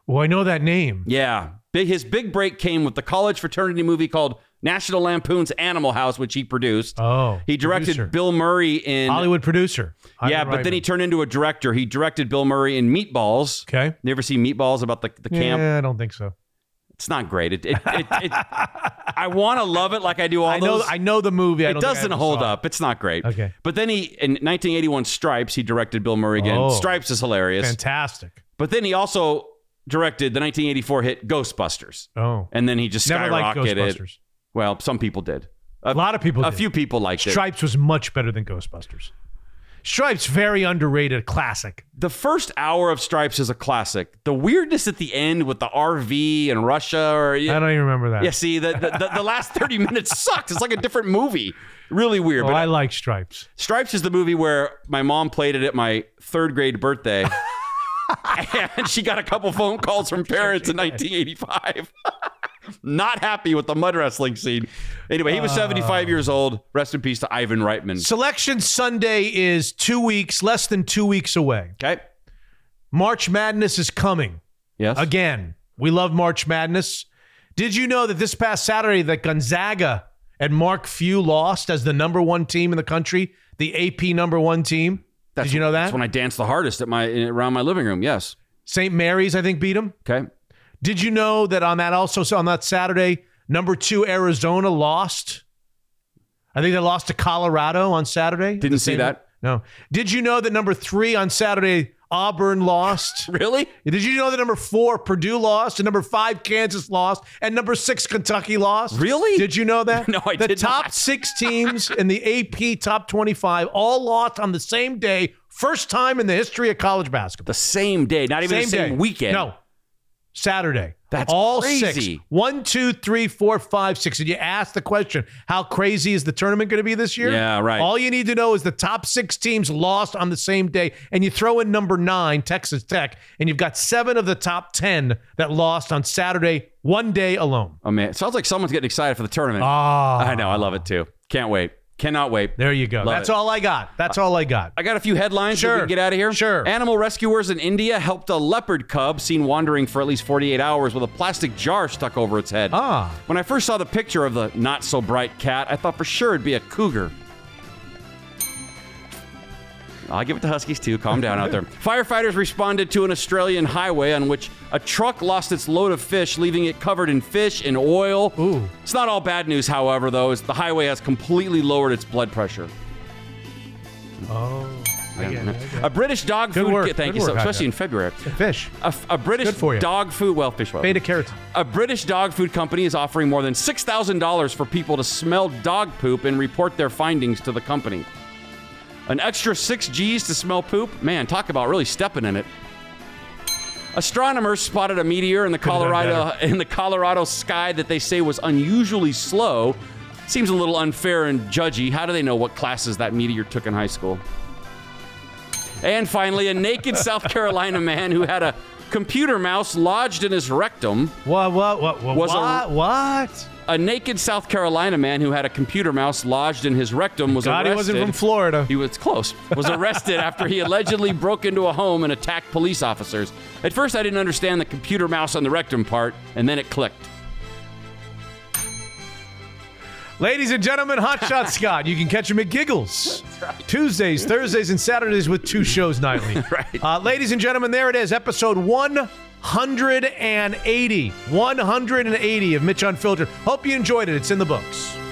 Well, I know that name. Yeah. His big break came with the college fraternity movie called National Lampoon's Animal House, which he produced. Oh, He directed producer. Bill Murray in. Hollywood producer. yeah, but then he turned into a director. He directed Bill Murray in Meatballs. Okay. You ever see Meatballs about the, the camp? Yeah, I don't think so. It's not great. It, it, it, it- I want to love it like I do all I know. those. I know the movie. I it doesn't hold up. It's not great. Okay. But then he, in 1981 Stripes, he directed Bill Murray again. Oh. Stripes is hilarious. Fantastic. But then he also directed the 1984 hit Ghostbusters. Oh, And then he just Never skyrocketed. Well, some people did. A, a lot of people. a did. few people liked it. Stripes was much better than Ghostbusters. Stripes very underrated, classic. The first hour of Stripes is a classic. The weirdness at the end with the RV and Russia, or I don't even remember that. yeah, see the, the the the last 30 minutes sucked. It's like a different movie. Really weird. Oh, but I like Stripes. Stripes is the movie where my mom played it at my third grade birthday. and she got a couple phone calls from parents in 1985. Not happy with the mud wrestling scene. Anyway, he was 75 years old. Rest in peace to Ivan Reitman. Selection Sunday is two weeks, less than two weeks away. Okay. March Madness is coming. Yes. Again, we love March Madness. Did you know that this past Saturday that Gonzaga and Mark Few lost as the number one team in the country, the AP number one team? Did you know that? That's when I danced the hardest at my around my living room. Yes. St. Mary's, I think, beat them. Okay. Did you know that on that also on that Saturday, number two Arizona lost? I think they lost to Colorado on Saturday. Didn't see that. No. Did you know that number three on Saturday Auburn lost? Really? Did you know that number four Purdue lost and number five Kansas lost and number six Kentucky lost? Really? Did you know that? No, I the did The top not. six teams in the AP top twenty-five all lost on the same day. First time in the history of college basketball. The same day, not even the same day. weekend. No, Saturday. That's all crazy. six. One, two, three, four, five, six. And you ask the question, how crazy is the tournament going to be this year? Yeah, right. All you need to know is the top six teams lost on the same day, and you throw in number nine, Texas Tech, and you've got seven of the top ten that lost on Saturday, one day alone. Oh man, it sounds like someone's getting excited for the tournament. Ah. I know, I love it too. Can't wait. Cannot wait. There you go. Love That's it. all I got. That's all I got. I got a few headlines. so we Sure. can get out of here. Sure. Animal rescuers in India helped a leopard cub seen wandering for at least 48 hours with a plastic jar stuck over its head. Ah. When I first saw the picture of the not so bright cat, I thought for sure it'd be a cougar. I'll give it to Huskies too. Calm down out there. Firefighters responded to an Australian highway on which a truck lost its load of fish, leaving it covered in fish and oil. Ooh. It's not all bad news, however, though, as the highway has completely lowered its blood pressure. Oh. I get it, get it. A British dog Good food. work, Thank good you, so, work, especially in February. Fish. A, a British Good for you. dog food. Well, fish. Beta carotene. A British dog food company is offering more than six thousand dollars for people to smell dog poop and report their findings to the company. An extra six G's to smell poop. Man, talk about really stepping in it. Astronomers spotted a meteor in the Colorado in the Colorado sky that they say was unusually slow. Seems a little unfair and judgy. How do they know what classes that meteor took in high school? And finally, a naked South Carolina man who had a computer mouse lodged in his rectum. What? What? What? What? Was a- what? A naked South Carolina man who had a computer mouse lodged in his rectum was God, arrested. he wasn't from Florida. He was close. Was arrested after he allegedly broke into a home and attacked police officers. At first, I didn't understand the computer mouse on the rectum part, and then it clicked. Ladies and gentlemen, Hotshot Scott. You can catch him at Giggles. Tuesdays, Thursdays, and Saturdays with two shows nightly. right. Uh, ladies and gentlemen, there it is, episode 180. 180 of Mitch Unfiltered. Hope you enjoyed it. It's in the books.